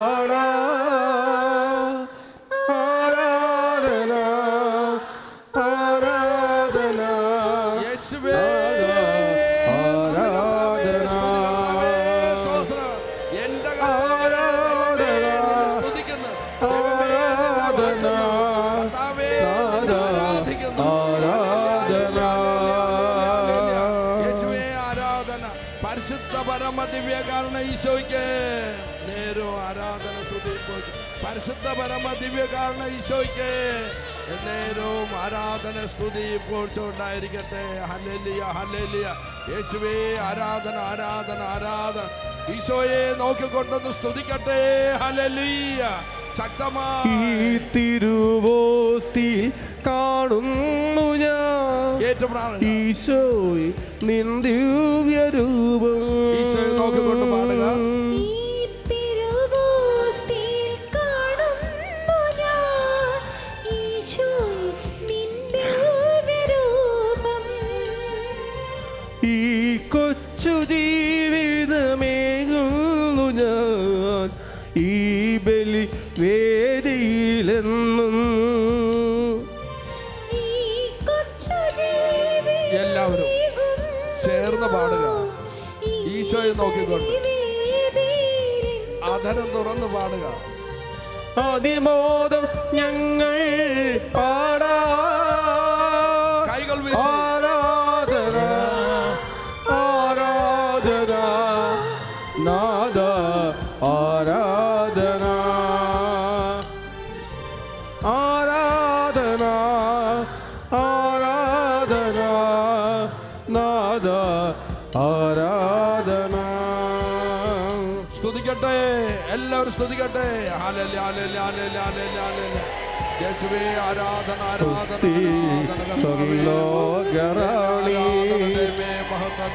ആരാധന പരിശുദ്ധ പരമ ദിവ്യകാരണ ഈശോയ്ക്ക് എന്നേരവും ആരാധന സ്തുതി പോഴ്ചുണ്ടായിരിക്കട്ടെ ഹല്ലേലൂയ ഹല്ലേലൂയ. യേശുവേ ആരാധന ആരാധന ആരാധന. ഈശോയെ നോക്കിക്കൊണ്ടൊന്ന് സ്തുതിക്കട്ടെ. ഹലലിയ ശക്തമായി. തിരുവോസ്തി കാണുന്നു ഞാൻ. ഈശോയ് നിൻ ദിവ്യരൂപം. ഈശോയെ നോക്കിക്കൊണ്ട് പാടുക. പാടുക. ഞങ്ങൾ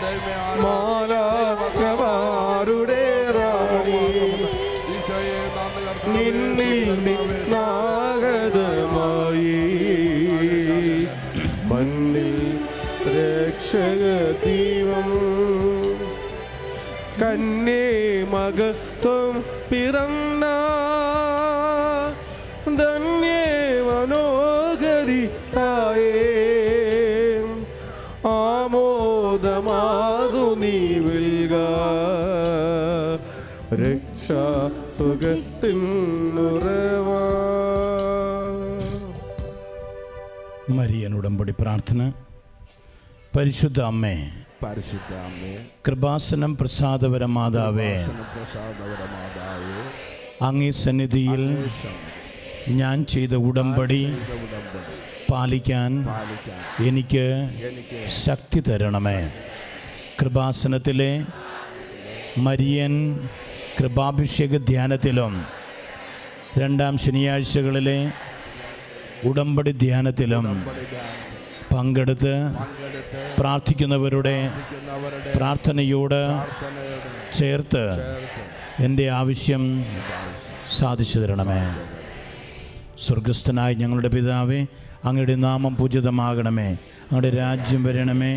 ദൈവമേ, ആരാധന. മാലാഖമാരുടെ റാണി ഈശോയെ നന്ദി കർത്താവേ. നിന്നിൽ നിന്നാഗതമായി മണ്ണിൽ രക്ഷക ദീപം കന്നേ മകത്വം പിറന്ന ആമോദമാകു നീ വിൽക. രക്ഷാ സുഖത്തിൻ ഉറവാ. മരിയൻ ഉടമ്പടി പ്രാർത്ഥന. പരിശുദ്ധ അമ്മേ പരിശുദ്ധ അമ്മേ കൃപാസനം പ്രസാദപര മാതാവേ അങ്ങേ സന്നിധിയിൽ ഞാൻ ചെയ്ത ഉടമ്പടി പാലിക്കാൻ എനിക്ക് ശക്തി തരണമേ. കൃപാസനത്തിലെ മരിയൻ കൃപാഭിഷേക ധ്യാനത്തിലും രണ്ടാം ശനിയാഴ്ചകളിലെ ഉടമ്പടി ധ്യാനത്തിലും പങ്കെടുത്ത് പ്രാർത്ഥിക്കുന്നവരുടെ പ്രാർത്ഥനയോട് ചേർത്ത് എന്റെ ആവശ്യം സാധിച്ചു തരണമേ. സ്വർഗസ്ഥനായ ഞങ്ങളുടെ പിതാവേ അങ്ങയുടെ നാമം പൂജിതമാകണമേ. അങ്ങയുടെ രാജ്യം വരണമേ.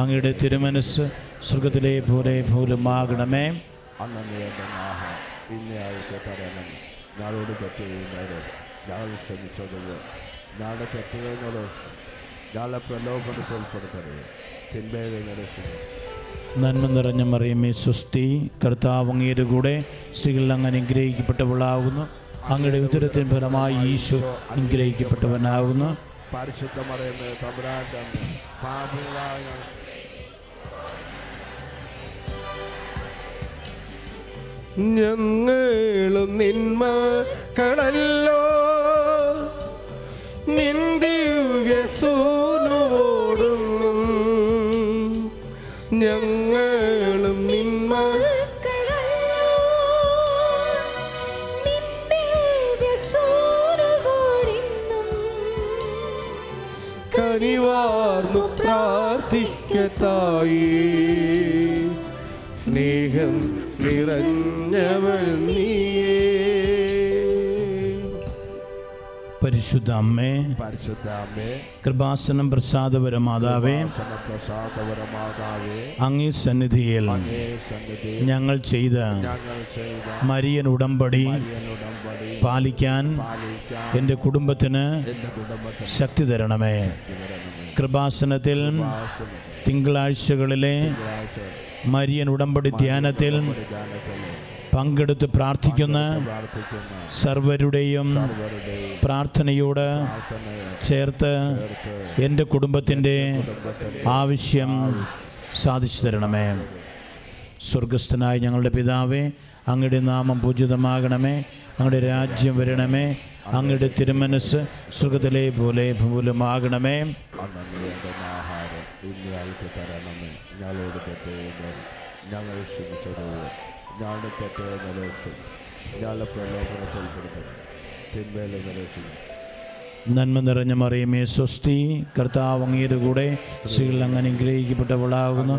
അങ്ങയുടെ തിരുമനസ് സ്വർഗത്തിലെ പോലെ പോലുമാകണമേ. അന്നു വേണ്ട ആഹാരം ഇന്ന ആൾക്ക് തരണം. ഞങ്ങളോട് തെറ്റ് ചെയ്യുന്നവരോട് ഞങ്ങൾ ക്ഷമിച്ചതുപോലെ ഞങ്ങളുടെ തെറ്റുകളോട് ഞങ്ങളെ പ്രലോഭനത്തിൽ ഉൾപ്പെടുത്തരുത്. തിന്മയിൽ നിന്ന് നന്മ നിറഞ്ഞ മറിയമേ സുസ്തി കർത്താവ് അങ്ങയുടെ കൂടെ സ്ത്രീകളിൽ അങ്ങ് അനുഗ്രഹിക്കപ്പെട്ടവളാകുന്നു അങ്ങയുടെ ഉദരത്തിൻ ഫലമായി ഈശോ അനുഗ്രഹിക്കപ്പെട്ടവനാകുന്നു പരിശുദ്ധ മറിയമ്മേ തമ്പുരാൻ പാപികളായ ഞങ്ങളും നിന്മക്കളല്ലോ നിന്ദിവ്യസൂനുവോടും ഞങ്ങളും നിന്മ കനിവാർന്നു പ്രാർത്ഥിക്കത്തായി. സ്നേഹം നിറഞ്ഞവൾ നീയേ. പരിശുദ്ധ അമ്മേ പരിശുദ്ധ അമ്മേ കൃപാസനം പ്രസാദപര മാതാവേ അങ്ങേ സന്നിധിയിൽ ഞങ്ങൾ ചെയ്ത മരിയൻ ഉടമ്പടി പാലിക്കാൻ എന്റെ കുടുംബത്തിന് ശക്തി തരണമേ. കൃപാസനത്തിൽ തിങ്കളാഴ്ചകളിലെ തിങ്കളാഴ്ച മരിയൻ ഉടമ്പടി ധ്യാനത്തിൽ പങ്കെടുത്ത് പ്രാർത്ഥിക്കുന്ന സർവരുടെയും പ്രാർത്ഥനയോട് ചേർത്ത് എന്റെ കുടുംബത്തിന്റെ ആവശ്യം സാധിച്ചു തരണമേ. സ്വർഗസ്ഥനായ ഞങ്ങളുടെ പിതാവേ അങ്ങയുടെ നാമം പൂജിതമാകണമേ. അങ്ങയുടെ രാജ്യം വരണമേ. അങ്ങയുടെ തിരുമനസ് സുഖത്തിലെ പോലെ ഭൂലമാകണമേ ഇന്ന് ഞങ്ങൾക്ക് തരണമേ. ഞങ്ങളോട് തെറ്റ് ചെയ്യുന്നവർ ഞങ്ങൾ ക്ഷമിച്ചത് ഞങ്ങളുടെ തെറ്റ് നിലനിർത്തും. ഞങ്ങളുടെ പ്രലോഭനത്തിൽ ഉൾപ്പെടുത്തണം തിന്മേലെ നന്മ നിറഞ്ഞ മറിയമേ സ്വസ്തി. കർത്താവ് അങ്ങയുടെ കൂടെ സ്ത്രീകൾ അങ്ങനെ അനുഗ്രഹിക്കപ്പെട്ടവളാകുന്നു.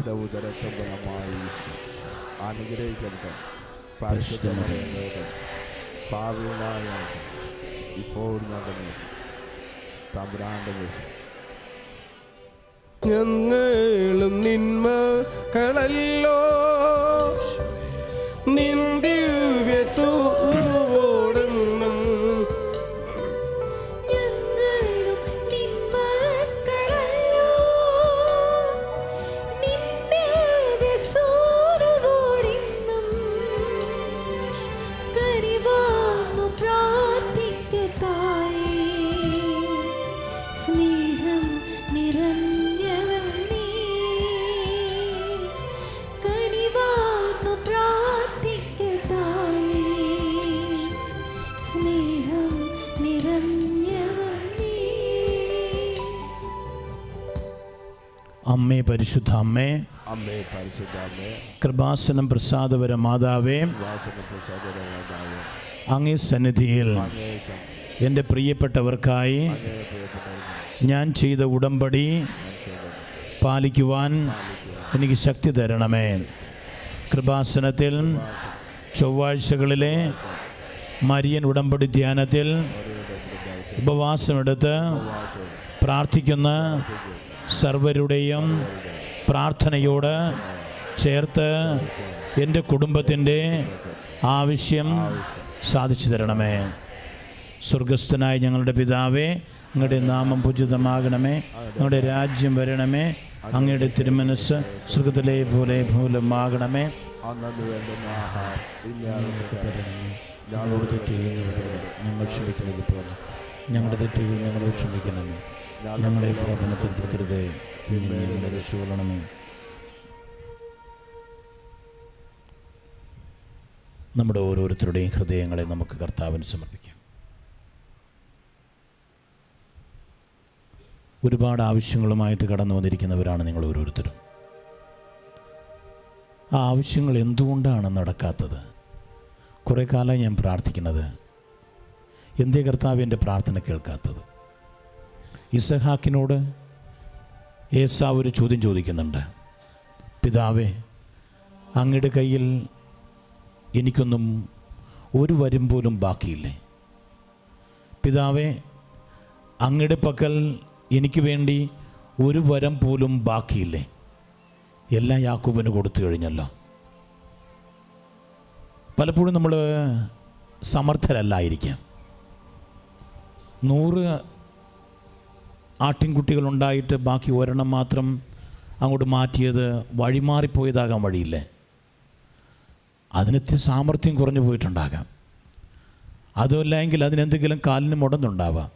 അനുഗ്രഹിക്കപ്പെട്ട ഇപ്പോൾ ഞങ്ങളുടെ തമ്പുരാന്റെ വിഷയം ഞങ്ങളും നിന്മകളല്ലോ നിന്ദിവ്യസൂവോടെന്നും അമ്മേ പരിശുദ്ധ അമ്മേ. അമ്മേ പരിശുദ്ധ അമ്മേ. കൃപാസനം പ്രസാദപര മാതാവേ. അങ്ങേ സന്നിധിയിൽ എന്റെ പ്രിയപ്പെട്ടവർക്കായി ഞാൻ ചെയ്ത ഉടമ്പടി പാലിക്കുവാൻ എനിക്ക് ശക്തി തരണമേ. കൃപാസനത്തിൽ ചൊവ്വാഴ്ചകളിലെ മരിയൻ ഉടമ്പടി ധ്യാനത്തിൽ ഉപവാസമെടുത്ത് പ്രാർത്ഥിക്കുന്ന. സർവരുടെയും പ്രാർത്ഥനയോട് ചേർത്ത് എന്റെ കുടുംബത്തിന്റെ ആവശ്യം സാധിച്ചു തരണമേ. സ്വർഗസ്ഥനായ ഞങ്ങളുടെ പിതാവേ അങ്ങയുടെ നാമം പൂജിതമാകണമേ അങ്ങയുടെ രാജ്യം വരണമേ അങ്ങയുടെ തിരുമനസ് സ്വർഗത്തിലെ പോലെ തരണമേ. ഞങ്ങളോട് തെറ്റ് ചെയ്യുന്നവരോട് ഞങ്ങൾ ക്ഷമിക്കുന്നത് പോലെ ഞങ്ങളുടെ തെറ്റുകൾ ഞങ്ങളോട് ക്ഷമിക്കണമേ. ഞങ്ങളെ പ്രബന്ധത്തിൽ പെടുത്തരുതേ തിന്മയിൽ നിന്ന് ഞങ്ങളെ രക്ഷകൊള്ളണമേ. നമ്മുടെ ഓരോരുത്തരുടെയും ഹൃദയങ്ങളെ നമുക്ക് കർത്താവിന് സമർപ്പിക്കാം. ഒരുപാട് ആവശ്യങ്ങളുമായിട്ട് കടന്നു വന്നിരിക്കുന്നവരാണ് നിങ്ങൾ ഓരോരുത്തരും. ആ ആവശ്യങ്ങൾ എന്തുകൊണ്ടാണ് നടക്കാത്തത്? കുറേ കാലം ഞാൻ പ്രാർത്ഥിക്കുന്നത്. എന്തേ കർത്താവ് എന്റെ പ്രാർത്ഥന കേൾക്കാത്തത്? ഇസഹാക്കിനോട് ഏസാവ് ഒരു ചോദ്യം ചോദിക്കുന്നുണ്ട്. പിതാവേ അങ്ങയുടെ കയ്യിൽ എനിക്കൊന്നും ഒരു വരും പോലും ബാക്കിയില്ലേ? പിതാവേ അങ്ങയുടെ പക്കൽ എനിക്ക് വേണ്ടി ഒരു വരം പോലും ബാക്കിയില്ലേ? എല്ലാം യാക്കൂബിന് കൊടുത്തു കഴിഞ്ഞല്ലോ. പലപ്പോഴും നമ്മൾ സമർത്ഥരല്ലായിരിക്കാം. നൂറ് ആട്ടിൻകുട്ടികളുണ്ടായിട്ട് ബാക്കി ഒരെണ്ണം മാത്രം അങ്ങോട്ട് മാറ്റിയത് വഴിമാറിപ്പോയതാകാൻ വഴിയില്ലേ? അതിനെത്തി സാമർഥ്യം കുറഞ്ഞു പോയിട്ടുണ്ടാകാം. അതുമല്ല എങ്കിൽ അതിനെന്തെങ്കിലും കാലിന് മുടന്നുണ്ടാവാം.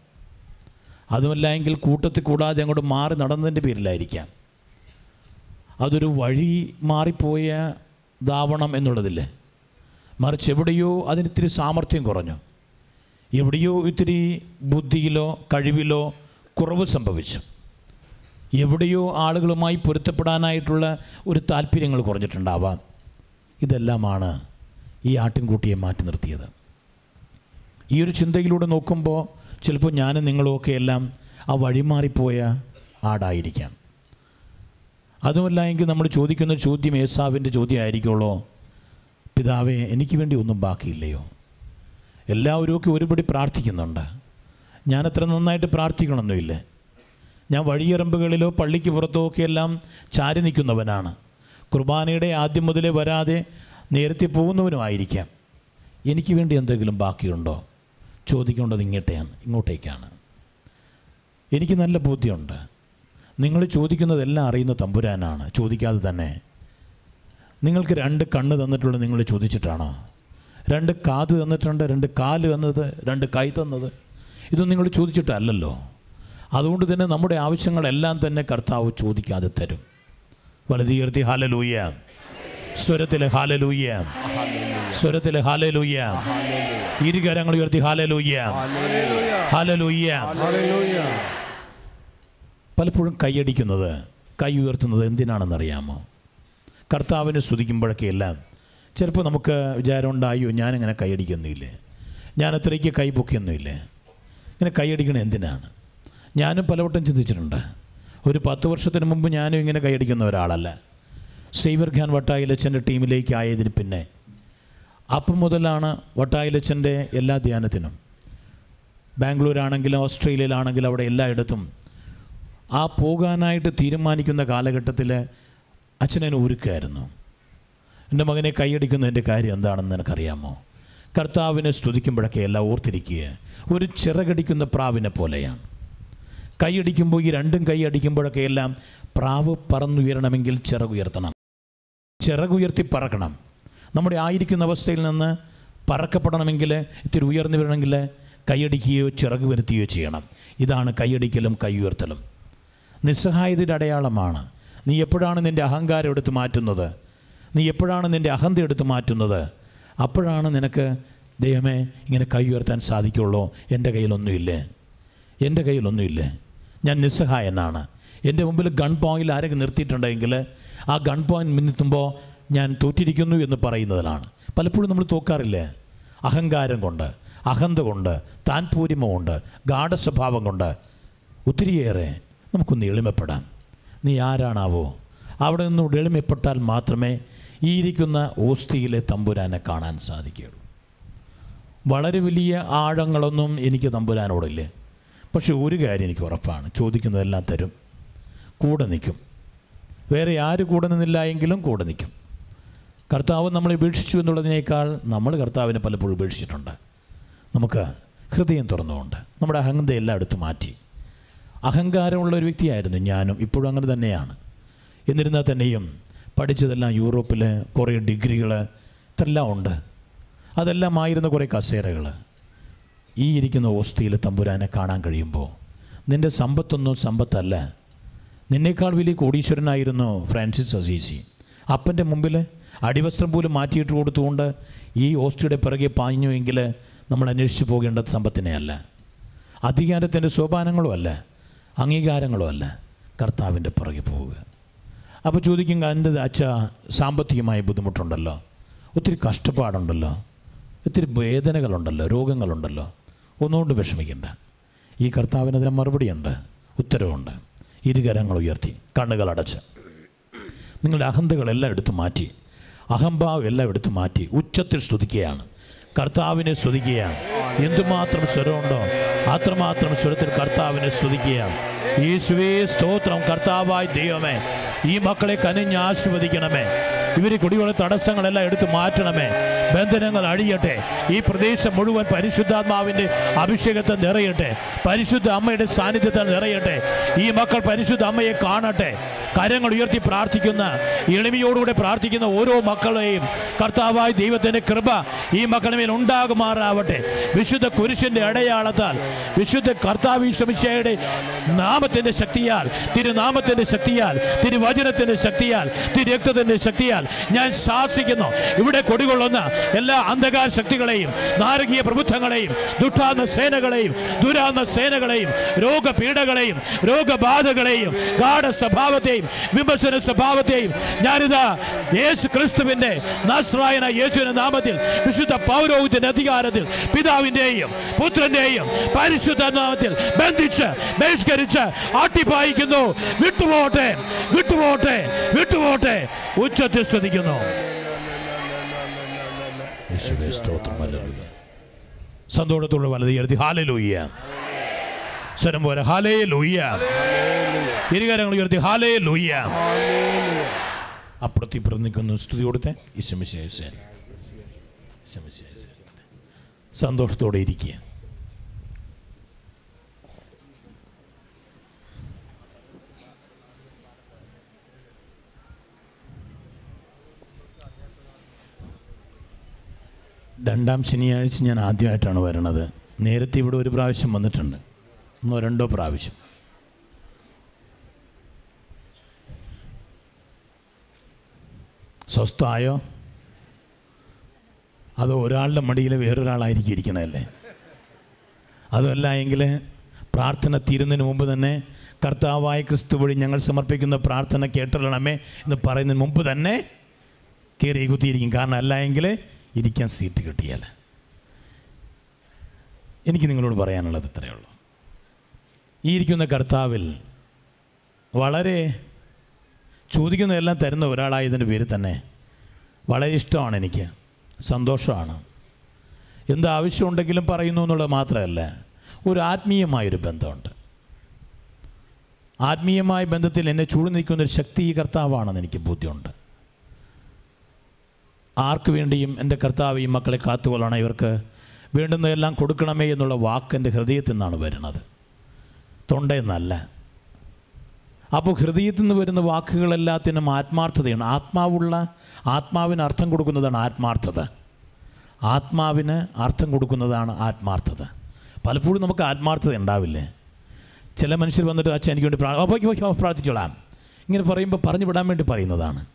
അതുമല്ല എങ്കിൽ കൂട്ടത്തിൽ കൂടാതെ അങ്ങോട്ട് മാറി നടന്നതിന്റെ പേരിലായിരിക്കാം. അതൊരു വഴി മാറിപ്പോയ ദാവണം എന്നുള്ളതില്ലേ? മറിച്ച് എവിടെയോ അതിനിത്തിരി സാമർഥ്യം കുറഞ്ഞു. എവിടെയോ ഇത്തിരി ബുദ്ധിയിലോ കഴിവിലോ കുറവ് സംഭവിച്ചു. എവിടെയോ ആളുകളുമായി പൊരുത്തപ്പെടാനായിട്ടുള്ള ഒരു താല്പര്യങ്ങൾ കുറഞ്ഞിട്ടുണ്ടാവാം. ഇതെല്ലാമാണ് ഈ ആട്ടിൻകുട്ടിയെ മാറ്റി നിർത്തിയത്. ഈ ഒരു ചിന്തയിലൂടെ നോക്കുമ്പോൾ ചിലപ്പോൾ ഞാനും നിങ്ങളുമൊക്കെ എല്ലാം ആ വഴിമാറിപ്പോയ ആടായിരിക്കാം. അതുമല്ല എങ്കിൽ നമ്മൾ ചോദിക്കുന്ന ചോദ്യം ഏസാവിന്റെ ചോദ്യമായിരിക്കുമല്ലോ പിതാവേ എനിക്ക് വേണ്ടി ഒന്നും ബാക്കിയില്ലയോ? എല്ലാവരും ഒക്കെ ഒരുപടി പ്രാർത്ഥിക്കുന്നുണ്ട്. ഞാൻ അത്ര നന്നായിട്ട് പ്രാർത്ഥിക്കണമെന്നില്ല ഞാൻ വഴിയറമ്പുകളിലോ പള്ളിക്ക് പുറത്തോ ഒക്കെയെല്ലാം ചാരി നിൽക്കുന്നവനാണ്. കുർബാനയുടെ ആദ്യം മുതലേ വരാതെ നേരത്തെ പോകുന്നവനുമായിരിക്കാം. എനിക്ക് വേണ്ടി എന്തെങ്കിലും ബാക്കിയുണ്ടോ? ചോദിക്കേണ്ടത് ഇങ്ങോട്ടെയാണ് ഇങ്ങോട്ടേക്കാണ്. എനിക്ക് നല്ല ബോധ്യമുണ്ട്. നിങ്ങൾ ചോദിക്കുന്നതെല്ലാം അറിയുന്ന തമ്പുരാനാണ്. ചോദിക്കാതെ തന്നെ. നിങ്ങൾക്ക് രണ്ട് കണ്ണ് തന്നിട്ടുള്ളത് നിങ്ങൾ ചോദിച്ചിട്ടാണോ? രണ്ട് കാത് തന്നിട്ടുണ്ട് രണ്ട് കാൽ തന്നത് രണ്ട് കൈ തന്നത്. ഇതൊന്നും നിങ്ങൾ ചോദിച്ചിട്ടല്ലല്ലോ. അതുകൊണ്ട് തന്നെ നമ്മുടെ ആവശ്യങ്ങളെല്ലാം തന്നെ കർത്താവ് ചോദിക്കാതെ തരും. വലതീർത്തി ഹാലലൂയ സ്വരത്തിലെ ഹാലലൂയ സ്വരത്തിലെ ഹാലലൂയ ഇരുകരങ്ങൾ ഉയർത്തി ഹാലലൂയ ഹാലലൂയ പലപ്പോഴും കൈയടിക്കുന്നത് കൈ ഉയർത്തുന്നത് എന്തിനാണെന്നറിയാമോ? കർത്താവിനെ സ്തുതിക്കുമ്പോഴൊക്കെ എല്ലാം ചിലപ്പോൾ നമുക്ക് വിചാരം ഉണ്ടായോ ഞാനിങ്ങനെ കൈയടിക്കൊന്നുമില്ലേ? ഞാൻ അത്രയ്ക്ക് കൈ പൊക്കിയൊന്നുമില്ലേ? ഇങ്ങനെ കൈയടിക്കണത് എന്തിനാണ്? ഞാനും പലവട്ടം ചിന്തിച്ചിട്ടുണ്ട്. ഒരു പത്ത് വർഷത്തിന് മുമ്പ് ഞാനും ഇങ്ങനെ കൈയടിക്കുന്ന ഒരാളല്ല. സേവർ ഖാൻ വട്ടായിലച്ചന്റെ ടീമിലേക്ക് ആയതിന് പിന്നെ അപ്പം മുതലാണ് വട്ടായിലച്ചന്റെ എല്ലാ ധ്യാനത്തിനും. ബാംഗ്ലൂരാണെങ്കിലും ഓസ്ട്രേലിയയിലാണെങ്കിലും അവിടെ എല്ലായിടത്തും ആ പോകാനായിട്ട് തീരുമാനിക്കുന്ന കാലഘട്ടത്തിൽ അച്ഛനെ ഒരുക്കായിരുന്നു. എന്റെ മകനെ കൈയടിക്കുന്നതിന്റെ കാര്യം എന്താണെന്ന് നിനക്കറിയാമോ? കർത്താവിനെ സ്തുതിക്കുമ്പോഴൊക്കെ എല്ലാം ഓർത്തിരിക്കുക. ഒരു ചിറകടിക്കുന്ന പ്രാവിനെ പോലെയാണ്. കൈയടിക്കുമ്പോൾ ഈ രണ്ടും കൈ അടിക്കുമ്പോഴൊക്കെ എല്ലാം പ്രാവ് പറന്നുയരണമെങ്കിൽ ചിറകുയർത്തണം ചിറകുയർത്തി പറക്കണം. നമ്മുടെ ആയിരിക്കുന്ന അവസ്ഥയിൽ നിന്ന് പറക്കപ്പെടണമെങ്കിൽ ഇത്തിരി ഉയർന്നു വരണമെങ്കിൽ കൈയടിക്കുകയോ ചിറക് വരുത്തുകയോ ചെയ്യണം. ഇതാണ് കൈയടിക്കലും കൈ ഉയർത്തലും. നിസ്സഹായതയുടെ അടയാളമാണ്. നീ എപ്പോഴാണ് നിന്റെ അഹങ്കാരം എടുത്ത് മാറ്റുന്നത്? നീ എപ്പോഴാണ് നിന്റെ അഹന്ത എടുത്ത് മാറ്റുന്നത്? അപ്പോഴാണ് നിനക്ക് ദൈവമേ ഇങ്ങനെ കൈ ഉയർത്താൻ സാധിക്കുള്ളൂ. എന്റെ കയ്യിലൊന്നുമില്ലേ? എന്റെ കയ്യിലൊന്നുമില്ലേ? ഞാൻ നിസ്സഹായനാണ് എന്റെ മുമ്പിൽ ഗൺ പോയിന്റ് ആരെങ്കിലും നിർത്തിയിട്ടുണ്ടെങ്കിൽ ആ ഗൺ പോയിന്റ് മിന്നിത്തുമ്പോൾ ഞാൻ തോറ്റിരിക്കുന്നു എന്ന് പറയുന്നതിലാണ്. പലപ്പോഴും നമ്മൾ തോക്കാറില്ലേ? അഹങ്കാരം കൊണ്ട് അഹന്ത കൊണ്ട് താൻ പൂരിമ കൊണ്ട് ഗാഠസ്വഭാവം കൊണ്ട് ഒത്തിരിയേറെ നമുക്കൊന്ന് എളിമപ്പെടാം. നീ ആരാണാവോ? അവിടെ നിന്ന് എളിമപ്പെട്ടാൽ മാത്രമേ ഈ ഇരിക്കുന്ന ഓസ്തിയിലെ തമ്പുരാനെ കാണാൻ സാധിക്കുകയുള്ളൂ. വളരെ വലിയ ആഴങ്ങളൊന്നും എനിക്ക് തമ്പുരാനോടില്ല. പക്ഷെ ഒരു കാര്യം എനിക്ക് ഉറപ്പാണ്. ചോദിക്കുന്നതെല്ലാം തരും. കൂടെ നിൽക്കും. വേറെ ആര് കൂടെ നിന്നില്ല എങ്കിലും കൂടെ നിൽക്കും. കർത്താവ് നമ്മളെ ഉപേക്ഷിച്ചു എന്നുള്ളതിനേക്കാൾ നമ്മൾ കർത്താവിനെ പലപ്പോഴും ഉപേക്ഷിച്ചിട്ടുണ്ട്. നമുക്ക് ഹൃദയം തുറന്നുകൊണ്ട് നമ്മുടെ അഹങ്കത എല്ലാം എടുത്ത് മാറ്റി. അഹങ്കാരമുള്ള ഒരു വ്യക്തിയായിരുന്നു ഞാനും. ഇപ്പോഴും അങ്ങനെ തന്നെയാണ്. എന്നിരുന്നാൽ തന്നെയും പഠിച്ചതെല്ലാം യൂറോപ്പിൽ കുറേ ഡിഗ്രികൾ ഇതെല്ലാം ഉണ്ട്. അതെല്ലാം ആയിരുന്ന കുറേ കസേരകൾ ഈ ഇരിക്കുന്ന ഓസ്തിയിൽ തമ്പുരാനെ കാണാൻ കഴിയുമ്പോൾ നിന്റെ സമ്പത്തൊന്നും സമ്പത്തല്ല. നിന്നേക്കാൾ വലിയ കോടീശ്വരനായിരുന്നു ഫ്രാൻസിസ് അസീസി. അപ്പന്റെ മുമ്പിൽ അടിവസ്ത്രം പോലും മാറ്റിയിട്ട് കൊടുത്തുകൊണ്ട് ഈ ഓസ്തിയുടെ പിറകെ പാഞ്ഞുവെങ്കിൽ നമ്മൾ അന്വേഷിച്ച് പോകേണ്ടത് സമ്പത്തിനെയല്ല അധികാരത്തിന്റെ സോപാനങ്ങളും അല്ല അംഗീകാരങ്ങളും അല്ല. കർത്താവിന്റെ പുറകെ പോവുക. അപ്പോൾ ചോദിക്കും എന്റെ അച്ഛ സാമ്പത്തികമായ ബുദ്ധിമുട്ടുണ്ടല്ലോ ഒത്തിരി കഷ്ടപ്പാടുണ്ടല്ലോ ഒത്തിരി വേദനകളുണ്ടല്ലോ രോഗങ്ങളുണ്ടല്ലോ ഒന്നുകൊണ്ട് വിഷമിക്കണ്ട. ഈ കർത്താവിന് അതിന് മറുപടിയുണ്ട് ഉത്തരവുണ്ട് ഇരുകരങ്ങൾ ഉയർത്തി കണ്ണുകൾ അടച്ച്. നിങ്ങളുടെ അഹന്തകളെല്ലാം എടുത്തു മാറ്റി അഹംഭാവം എല്ലാം എടുത്തു മാറ്റി ഉച്ചത്തിൽ സ്തുതിക്കുകയാണ്. കർത്താവിനെ സ്തുതിക്കുകയാണ്. എന്തുമാത്രം സ്വരമുണ്ടോ അത്രമാത്രം സ്വരത്തിൽ കർത്താവിനെ സ്തുതിക്കുകയാണ്. യേശുവേ സ്തോത്രം കർത്താവായ ദൈവമേ. ഈ മക്കളെ കനിഞ്ഞ് ആസ്വദിക്കണമേ ഇവർ കുടിവെള്ള തടസ്സങ്ങളെല്ലാം എടുത്തു മാറ്റണമേ. ബന്ധനങ്ങൾ അഴിയട്ടെ. ഈ പ്രദേശം മുഴുവൻ പരിശുദ്ധാത്മാവിന്റെ അഭിഷേകത്തെ നിറയട്ടെ. പരിശുദ്ധ അമ്മയുടെ സാന്നിധ്യത്തെ നിറയട്ടെ. ഈ മക്കൾ പരിശുദ്ധ അമ്മയെ കാണട്ടെ. കരങ്ങൾ ഉയർത്തി പ്രാർത്ഥിക്കുന്ന എളിമയോടുകൂടെ പ്രാർത്ഥിക്കുന്ന ഓരോ മക്കളെയും കർത്താവായ ദൈവത്തിന്റെ കൃപ ഈ മക്കളുടെ മേൽ ഉണ്ടാകുമാറാവട്ടെ. വിശുദ്ധ കുരിശിന്റെ അടയാളത്താൽ വിശുദ്ധ കർത്താവ് ശ്രമിച്ചയുടെ നാമത്തിന്റെ ശക്തിയാൽ തിരുനാമത്തിന്റെ ശക്തിയാൽ തിരുവചനത്തിന്റെ ശക്തിയാൽ തിരുരക്തത്തിന്റെ ശക്തിയാൽ ഞാൻ ശാസിക്കുന്നു. ഇവിടെ കൊടികൊള്ളുന്ന എല്ലാ അന്ധകാര ശക്തികളെയും നാരകീയ പ്രബുദ്ധങ്ങളെയും ദുഃഖാന്ന സേനകളെയും ദുരാന്ന സേനകളെയും രോഗപീഠകളെയും രോഗബാധകളെയും ഗാഠ സ്വഭാവത്തെയും വിമർശന സ്വഭാവത്തെയും ഞാനിതാ യേശു ക്രിസ്തുവിന്റെ നാസ്രായന യേശുവിന്റെ നാമത്തിൽ വിശുദ്ധ പൗരോഹിത്തിന്റെ അധികാരത്തിൽ പിതാവിന്റെയും പുത്രന്റെയും പരിശുദ്ധ നാമത്തിൽ ബന്ധിച്ച് ബഹിഷ്കരിച്ച് ആട്ടിപ്പായിക്കുന്നു. വിട്ടുപോട്ടെ വിട്ടുപോട്ടെ വിട്ടുപോട്ടെ ഉച്ചത്തിൽ സ്തുതിക്കുന്നു യേശുവേ സ്തോത്രം ഹല്ലേലൂയ. സന്തോഷത്തോടെ വലത് ഉയർത്തി ഹാലലൂയ്യ സ്വരം പോലെ ഹാലേ ലൂയ്യ ഇരുകാരങ്ങൾ ഉയർത്തി ഹാലേ ലൂയ്യ അപ്പുറത്ത് ഇപ്പുറത്ത് സ്തുതി കൊടുത്തേ. ഈശമിശേഷൻ സന്തോഷത്തോടെ ഇരിക്കുക. രണ്ടാം ശനിയാഴ്ച ഞാൻ ആദ്യമായിട്ടാണ് വരണത്. നേരത്തെ ഇവിടെ ഒരു പ്രാവശ്യം വന്നിട്ടുണ്ട്. ഒന്നോ രണ്ടോ പ്രാവശ്യം. സ്വസ്ഥമായോ? അത് ഒരാളുടെ മടിയിൽ വേറൊരാളായിരിക്കും ഇരിക്കണതല്ലേ? അതുമല്ല എങ്കിൽ പ്രാർത്ഥന തീരുന്നതിന് മുമ്പ് തന്നെ കർത്താവായ ക്രിസ്തു വഴി ഞങ്ങൾ സമർപ്പിക്കുന്ന പ്രാർത്ഥന കേട്ടൊള്ളണമേ എന്ന് പറയുന്നതിന് മുമ്പ് തന്നെ കയറി കുത്തിയിരിക്കും. കാരണം അല്ല എങ്കിൽ ഇരിക്കാൻ സീറ്റ് കിട്ടിയാൽ എനിക്ക് നിങ്ങളോട് പറയാനുള്ളത് ഇത്രയേ ഉള്ളൂ. ഈ ഇരിക്കുന്ന കർത്താവിൽ വളരെ ചോദിക്കുന്നതെല്ലാം തരുന്ന ഒരാളായതിന്റെ പേര് തന്നെ വളരെ ഇഷ്ടമാണ് എനിക്ക്. സന്തോഷമാണ്. എന്ത് ആവശ്യമുണ്ടെങ്കിലും പറയുന്നു എന്നുള്ളത് മാത്രമല്ല ഒരു ആത്മീയമായൊരു ബന്ധമുണ്ട്. ആത്മീയമായ ബന്ധത്തിൽ എന്നെ ചൂട് നിൽക്കുന്ന ഒരു ശക്തി ഈ കർത്താവാണെന്ന് എനിക്ക് ബോധ്യമുണ്ട്. ആർക്ക് വേണ്ടിയും എന്റെ കർത്താവ് ഈ മക്കളെ കാത്തുകൊള്ളണം ഇവർക്ക്. വേണ്ടുന്ന എല്ലാം കൊടുക്കണമേ എന്നുള്ള വാക്ക് എന്റെ ഹൃദയത്തിൽ നിന്നാണ് വരുന്നത്. തൊണ്ടയെന്നല്ല. അപ്പോൾ ഹൃദയത്തിൽ നിന്ന് വരുന്ന വാക്കുകളെല്ലാത്തിനും ആത്മാർത്ഥതയാണ്. ആത്മാവുള്ള ആത്മാവിന് അർത്ഥം കൊടുക്കുന്നതാണ് ആത്മാർത്ഥത. ആത്മാവിന് അർത്ഥം കൊടുക്കുന്നതാണ് ആത്മാർത്ഥത. പലപ്പോഴും നമുക്ക് ആത്മാർത്ഥത ഉണ്ടാവില്ലേ? ചില മനുഷ്യർ വന്നിട്ട് അച്ഛൻ എനിക്ക് വേണ്ടി പ്രാ- ഓക്കെ പോയി, പോയി, പ്രാർത്ഥിച്ചോളാം. ഇങ്ങനെ പറയുമ്പോൾ പറഞ്ഞു വിടാൻ വേണ്ടി പറയുന്നതാണ്.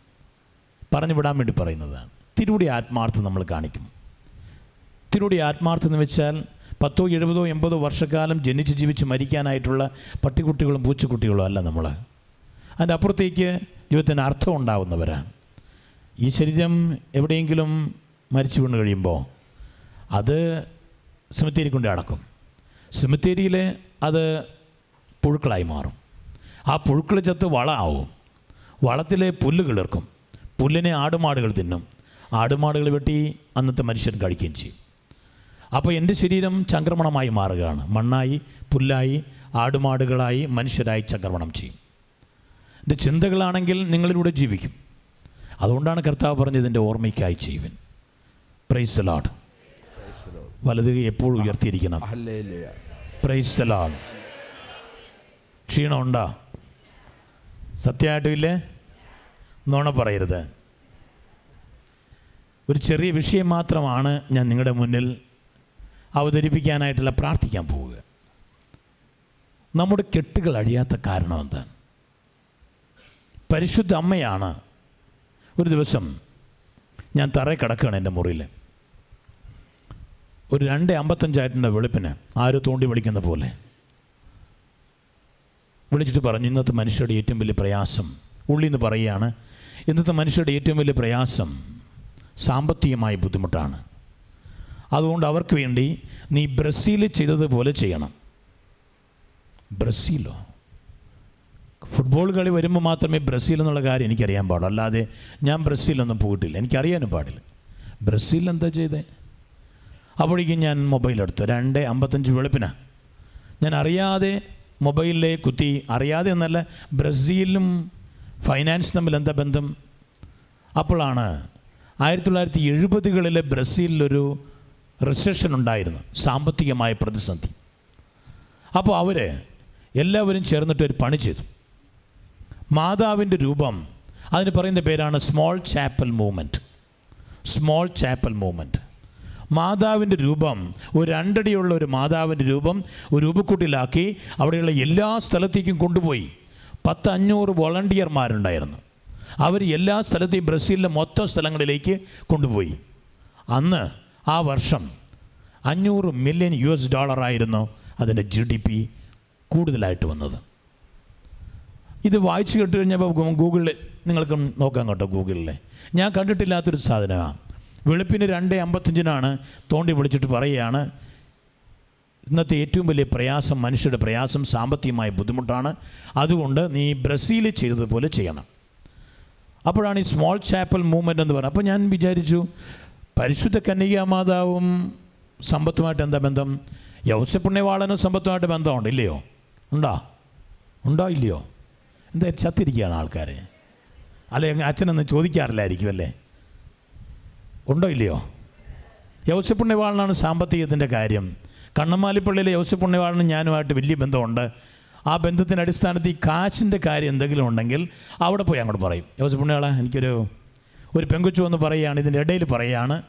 പറഞ്ഞു വിടാൻ വേണ്ടി പറയുന്നതാണ്. തിരുടി ആത്മാർത്ഥം നമ്മൾ കാണിക്കും. തിരുടി ആത്മാർത്ഥം എന്ന് വെച്ചാൽ പത്തോ എഴുപതോ എൺപതോ വർഷക്കാലം ജനിച്ച് ജീവിച്ച് മരിക്കാനായിട്ടുള്ള പട്ടിക്കുട്ടികളും പൂച്ചക്കുട്ടികളും അല്ല നമ്മൾ. അതിന്റെ അപ്പുറത്തേക്ക് ജീവിതത്തിന് അർത്ഥം ഉണ്ടാവുന്നവരാണ്. ഈ ശരീരം എവിടെയെങ്കിലും മരിച്ചു വീണ് കഴിയുമ്പോൾ അത് സെമിത്തേരി കൊണ്ട് അടക്കും. സെമിത്തേരിയിൽ അത് പുഴുക്കളായി മാറും. ആ പുഴുക്കൾ ചത്ത് വള ആവും വളത്തിലെ പുല്ല് കിളിർക്കും. പുല്ലിനെ ആടുമാടുകൾ തിന്നും. ആടുമാടുകൾ വെട്ടി അന്നത്തെ മനുഷ്യൻ കഴിക്കുകയും ചെയ്യും. അപ്പോൾ എന്റെ ശരീരം ചംക്രമണമായി മാറുകയാണ്. മണ്ണായി പുല്ലായി ആടുമാടുകളായി മനുഷ്യരായി ചംക്രമണം ചെയ്യും. എന്റെ ചിന്തകളാണെങ്കിൽ നിങ്ങളിലൂടെ ജീവിക്കും. അതുകൊണ്ടാണ് കർത്താവ് പറഞ്ഞത് എന്റെ ഓർമ്മയ്ക്കായി ചെയ്യുവൻ. പ്രൈസ് ലാഡ് വലത് എപ്പോഴും ഉയർത്തിയിരിക്കണം. Price LAD ക്ഷീണമുണ്ടോ? സത്യമായിട്ടും ഇല്ലേ? നോണ പറയരുത്. ഒരു ചെറിയ വിഷയം മാത്രമാണ് ഞാൻ നിങ്ങളുടെ മുന്നിൽ അവതരിപ്പിക്കാനായിട്ടുള്ള പ്രാർത്ഥിക്കാൻ പോവുക. നമ്മുടെ കെട്ടുകൾ അഴിയാത്ത കാരണം എന്താണ്? പരിശുദ്ധ അമ്മയാണ്. ഒരു ദിവസം ഞാൻ തറയിൽ കിടക്കുകയാണ് എന്റെ മുറിയിൽ. ഒരു രണ്ട് അമ്പത്തഞ്ചായിട്ടുണ്ട് വെളുപ്പിന്. ആരോ തോണ്ടി വിളിക്കുന്ന പോലെ. വിളിച്ചിട്ട് പറഞ്ഞു ഇന്നത്തെ മനുഷ്യരുടെ ഏറ്റവും വലിയ പ്രയാസം ഉള്ളിൽ നിന്ന് പറയുകയാണ് ഇന്നത്തെ മനുഷ്യരുടെ ഏറ്റവും വലിയ പ്രയാസം സാമ്പത്തികമായ ബുദ്ധിമുട്ടാണ്. അതുകൊണ്ട് അവർക്ക് വേണ്ടി നീ ബ്രസീൽ ചെയ്തതുപോലെ ചെയ്യണം. ബ്രസീലോ? ഫുട്ബോൾ കളി വരുമ്പോൾ മാത്രമേ ബ്രസീൽ എന്നുള്ള കാര്യം എനിക്കറിയാൻ പാടുള്ളൂ. അല്ലാതെ ഞാൻ ബ്രസീലൊന്നും പോയിട്ടില്ല. എനിക്കറിയാനും പാടില്ല. ബ്രസീൽ എന്താ ചെയ്തേ? അപ്പോഴേക്കും ഞാൻ മൊബൈൽ എടുത്തു. രണ്ട് അമ്പത്തഞ്ച് വെളുപ്പിന. ഞാൻ അറിയാതെ മൊബൈലിലെ കുത്തി അറിയാതെ എന്നല്ല ബ്രസീലും ഫൈനാൻസ് തമ്മിൽ എന്താ ബന്ധം? അപ്പോഴാണ് ആയിരത്തി തൊള്ളായിരത്തി എഴുപതുകളിലെ ബ്രസീലിലൊരു റിസഷൻ ഉണ്ടായിരുന്നു സാമ്പത്തികമായ പ്രതിസന്ധി. അപ്പോൾ അവർ എല്ലാവരും ചേർന്നിട്ട് ഒരു പണി ചെയ്തു. മാതാവിന്റെ രൂപം അതിന് പറയുന്ന പേരാണ് small chapel movement. Small chapel movement. മാതാവിന്റെ രൂപം ഒരു രണ്ടടിയുള്ള ഒരു മാതാവിന്റെ രൂപം ഒരു രൂപക്കൂട്ടിലാക്കി അവിടെയുള്ള എല്ലാ സ്ഥലത്തേക്കും കൊണ്ടുപോയി. പത്ത് അഞ്ഞൂറ് വോളണ്ടിയർമാരുണ്ടായിരുന്നു അവർ എല്ലാ സ്ഥലത്തെയും ബ്രസീലിലെ മൊത്തം സ്ഥലങ്ങളിലേക്ക് കൊണ്ടുപോയി. അന്ന് ആ വർഷം അഞ്ഞൂറ് മില്യൺ യു എസ് ഡോളറായിരുന്നു അതിന്റെ ജി ഡി പി കൂടുതലായിട്ട് വന്നത്. ഇത് വായിച്ചു കേട്ട് കഴിഞ്ഞപ്പോൾ ഗൂഗിളിൽ നിങ്ങൾക്ക് നോക്കാം കേട്ടോ ഗൂഗിളിൽ. ഞാൻ കണ്ടിട്ടില്ലാത്തൊരു സാധനമാണ് വെളുപ്പിന് രണ്ട് അമ്പത്തഞ്ചിനാണ് തോണ്ടി വിളിച്ചിട്ട് പറയുകയാണ് ഇന്നത്തെ ഏറ്റവും വലിയ പ്രയാസം മനുഷ്യരുടെ പ്രയാസം സാമ്പത്തികമായ ബുദ്ധിമുട്ടാണ്. അതുകൊണ്ട് നീ ബ്രസീൽ ചെയ്തതുപോലെ ചെയ്യണം. അപ്പോഴാണ് ഈ സ്മോൾ ചാപ്പൽ മൂവ്മെന്റ് എന്ന് പറയുന്നത്. അപ്പോൾ ഞാൻ വിചാരിച്ചു പരിശുദ്ധ കന്യകാ മാതാവും സമ്പത്തുമായിട്ട് എന്താ ബന്ധം? യൗസപ്പുണ്യവാളനും സമ്പത്തുമായിട്ട് ബന്ധമുണ്ട് ഇല്ലയോ? ഉണ്ടോ? ഉണ്ടോ ഇല്ലയോ? എന്താ ചത്തിരിക്കുകയാണ് ആൾക്കാർ അല്ലെ അച്ഛനൊന്ന് ചോദിക്കാറില്ലായിരിക്കും അല്ലേ? ഉണ്ടോ ഇല്ലയോ? യൗസപ്പുണ്യവാളനാണ് സാമ്പത്തികത്തിന്റെ കാര്യം. കണ്ണമാലിപ്പള്ളിയിലെ യൗസപ്പുണ്യവാളനും ഞാനുമായിട്ട് വലിയ ബന്ധമുണ്ട്. ആ ബന്ധത്തിന്റെ അടിസ്ഥാനത്തിൽ ഈ കാശിന്റെ കാര്യം എന്തെങ്കിലും ഉണ്ടെങ്കിൽ അവിടെ പോയി അങ്ങോട്ട് പറയും. യോസ് പുണ്യാള എനിക്കൊരു ഒരു പെങ്കുച്ചു എന്ന് പറയുകയാണ് ഇതിന്റെ ഇടയിൽ പറയുകയാണ്.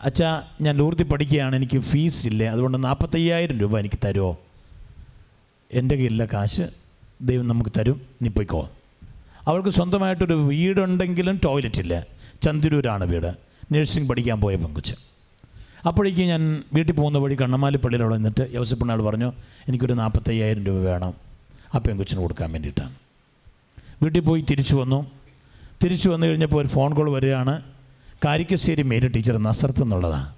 അച്ഛാ ഞാൻ ലൂർത്തി പഠിക്കുകയാണ് എനിക്ക് ഫീസ് ഇല്ല? അതുകൊണ്ട് നാൽപ്പത്തയ്യായിരം രൂപ എനിക്ക് തരുമോ എന്റെ കയ്യിലുള്ള കാശ് ദൈവം നമുക്ക് തരും നീ പോയിക്കോ. അവൾക്ക് സ്വന്തമായിട്ടൊരു വീടുണ്ടെങ്കിലും ടോയ്ലറ്റ് ഇല്ല. ചന്തിരൂരാണ് വീട്. നഴ്സിംഗ് പഠിക്കാൻ പോയ പെങ്കുച്ച്. അപ്പോഴേക്ക് ഞാൻ വീട്ടിൽ പോകുന്ന വഴി കണ്ണമാലി പള്ളിയിലവിടെ നിന്നിട്ട് യോസപ്പണ്ണാൾ പറഞ്ഞു എനിക്കൊരു നാൽപ്പത്തയ്യായിരം രൂപ വേണം. ആ കൊച്ചിന് കൊടുക്കാൻ വേണ്ടിയിട്ടാണ്. വീട്ടിൽ പോയി തിരിച്ചു വന്നു. തിരിച്ചു വന്നു കഴിഞ്ഞപ്പോൾ ഒരു ഫോൺ കോൾ വരികയാണ് കാരിക്കശ്ശേരി മേരി ടീച്ചർ നസർത്ത് എന്നുള്ളതാണ്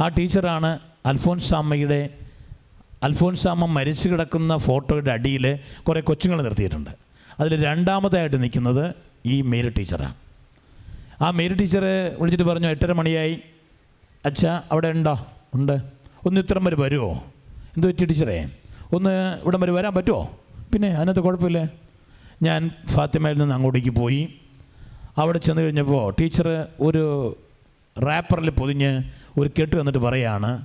ആ ടീച്ചറാണ് അൽഫോൻസാമ്മയുടെ അൽഫോൻസാമ്മ മരിച്ചു കിടക്കുന്ന ഫോട്ടോയുടെ അടിയിൽ കുറേ കൊച്ചുങ്ങൾ നിർത്തിയിട്ടുണ്ട്. അതിൽ രണ്ടാമതായിട്ട് നിൽക്കുന്നത് ഈ മേരി ടീച്ചറാണ്. ആ മേരി ടീച്ചറെ വിളിച്ചിട്ട് പറഞ്ഞു എട്ടര മണിയായി. അച്ഛാ അവിടെ ഉണ്ടോ? ഉണ്ട്. ഒന്ന് ഇത്രയും വരെ വരുമോ എന്ത് പറ്റി ടീച്ചറേ? ഒന്ന് ഇവിടം വരെ വരാൻ പറ്റുമോ പിന്നെ അതിനകത്ത് കുഴപ്പമില്ലേ? ഞാൻ ഫാത്തിമയിൽ നിന്ന് അങ്ങോട്ടേക്ക് പോയി. അവിടെ ചെന്ന് കഴിഞ്ഞപ്പോൾ ടീച്ചർ ഒരു റാപ്പറിൽ പൊതിഞ്ഞ് ഒരു കെട്ട് വന്നിട്ട് പറയാണ്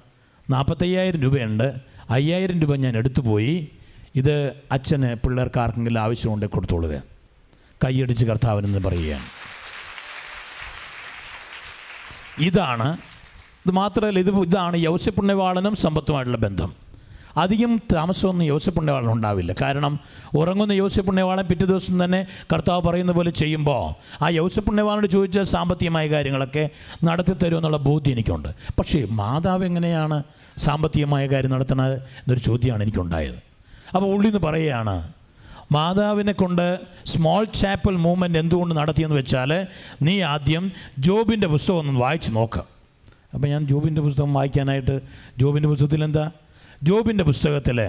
നാൽപ്പത്തയ്യായിരം രൂപയുണ്ട്. അയ്യായിരം രൂപ ഞാൻ എടുത്തു പോയി. ഇത് അച്ഛന് പിള്ളേർക്ക് ആർക്കെങ്കിലും ആവശ്യമുണ്ട് കൊടുത്തോളുക കൈയടിച്ച് കർത്താവിനെന്ന് പറയുകയാണ്. ഇതാണ് ഇത് മാത്രമല്ല ഇത് ഇതാണ് യൗസപ്പുണ്യവാളനും സമ്പത്തുമായിട്ടുള്ള ബന്ധം. അധികം താമസമൊന്നും യോസപ്പുണ്യവാളൻ ഉണ്ടാവില്ല. കാരണം ഉറങ്ങുന്ന യോസപ്പുണ്യവാളൻ പിറ്റേ ദിവസം തന്നെ കർത്താവ് പറയുന്ന പോലെ ചെയ്യുമ്പോൾ ആ യോസപ്പുണ്യവാളനോട് ചോദിച്ച സാമ്പത്തികമായ കാര്യങ്ങളൊക്കെ നടത്തി തരുമെന്നുള്ള ബോധ്യം എനിക്കുണ്ട്. പക്ഷേ മാതാവ് എങ്ങനെയാണ് സാമ്പത്തികമായ കാര്യം നടത്തുന്നത് എന്നൊരു ചോദ്യമാണ് എനിക്കുണ്ടായത്. അപ്പോൾ ഉള്ളിൽ നിന്ന് പറയുകയാണ് മാതാവിനെ കൊണ്ട് സ്മോൾ ചാപ്പൽ മൂവ്മെന്റ് എന്തുകൊണ്ട് നടത്തിയെന്ന് വെച്ചാൽ നീ ആദ്യം ജോബിന്റെ പുസ്തകം ഒന്ന് വായിച്ച് അപ്പോൾ ഞാൻ ജോബിന്റെ പുസ്തകം വായിക്കാനായിട്ട് ജോബിന്റെ പുസ്തകത്തിൽ എന്താ ജോബിന്റെ പുസ്തകത്തിൽ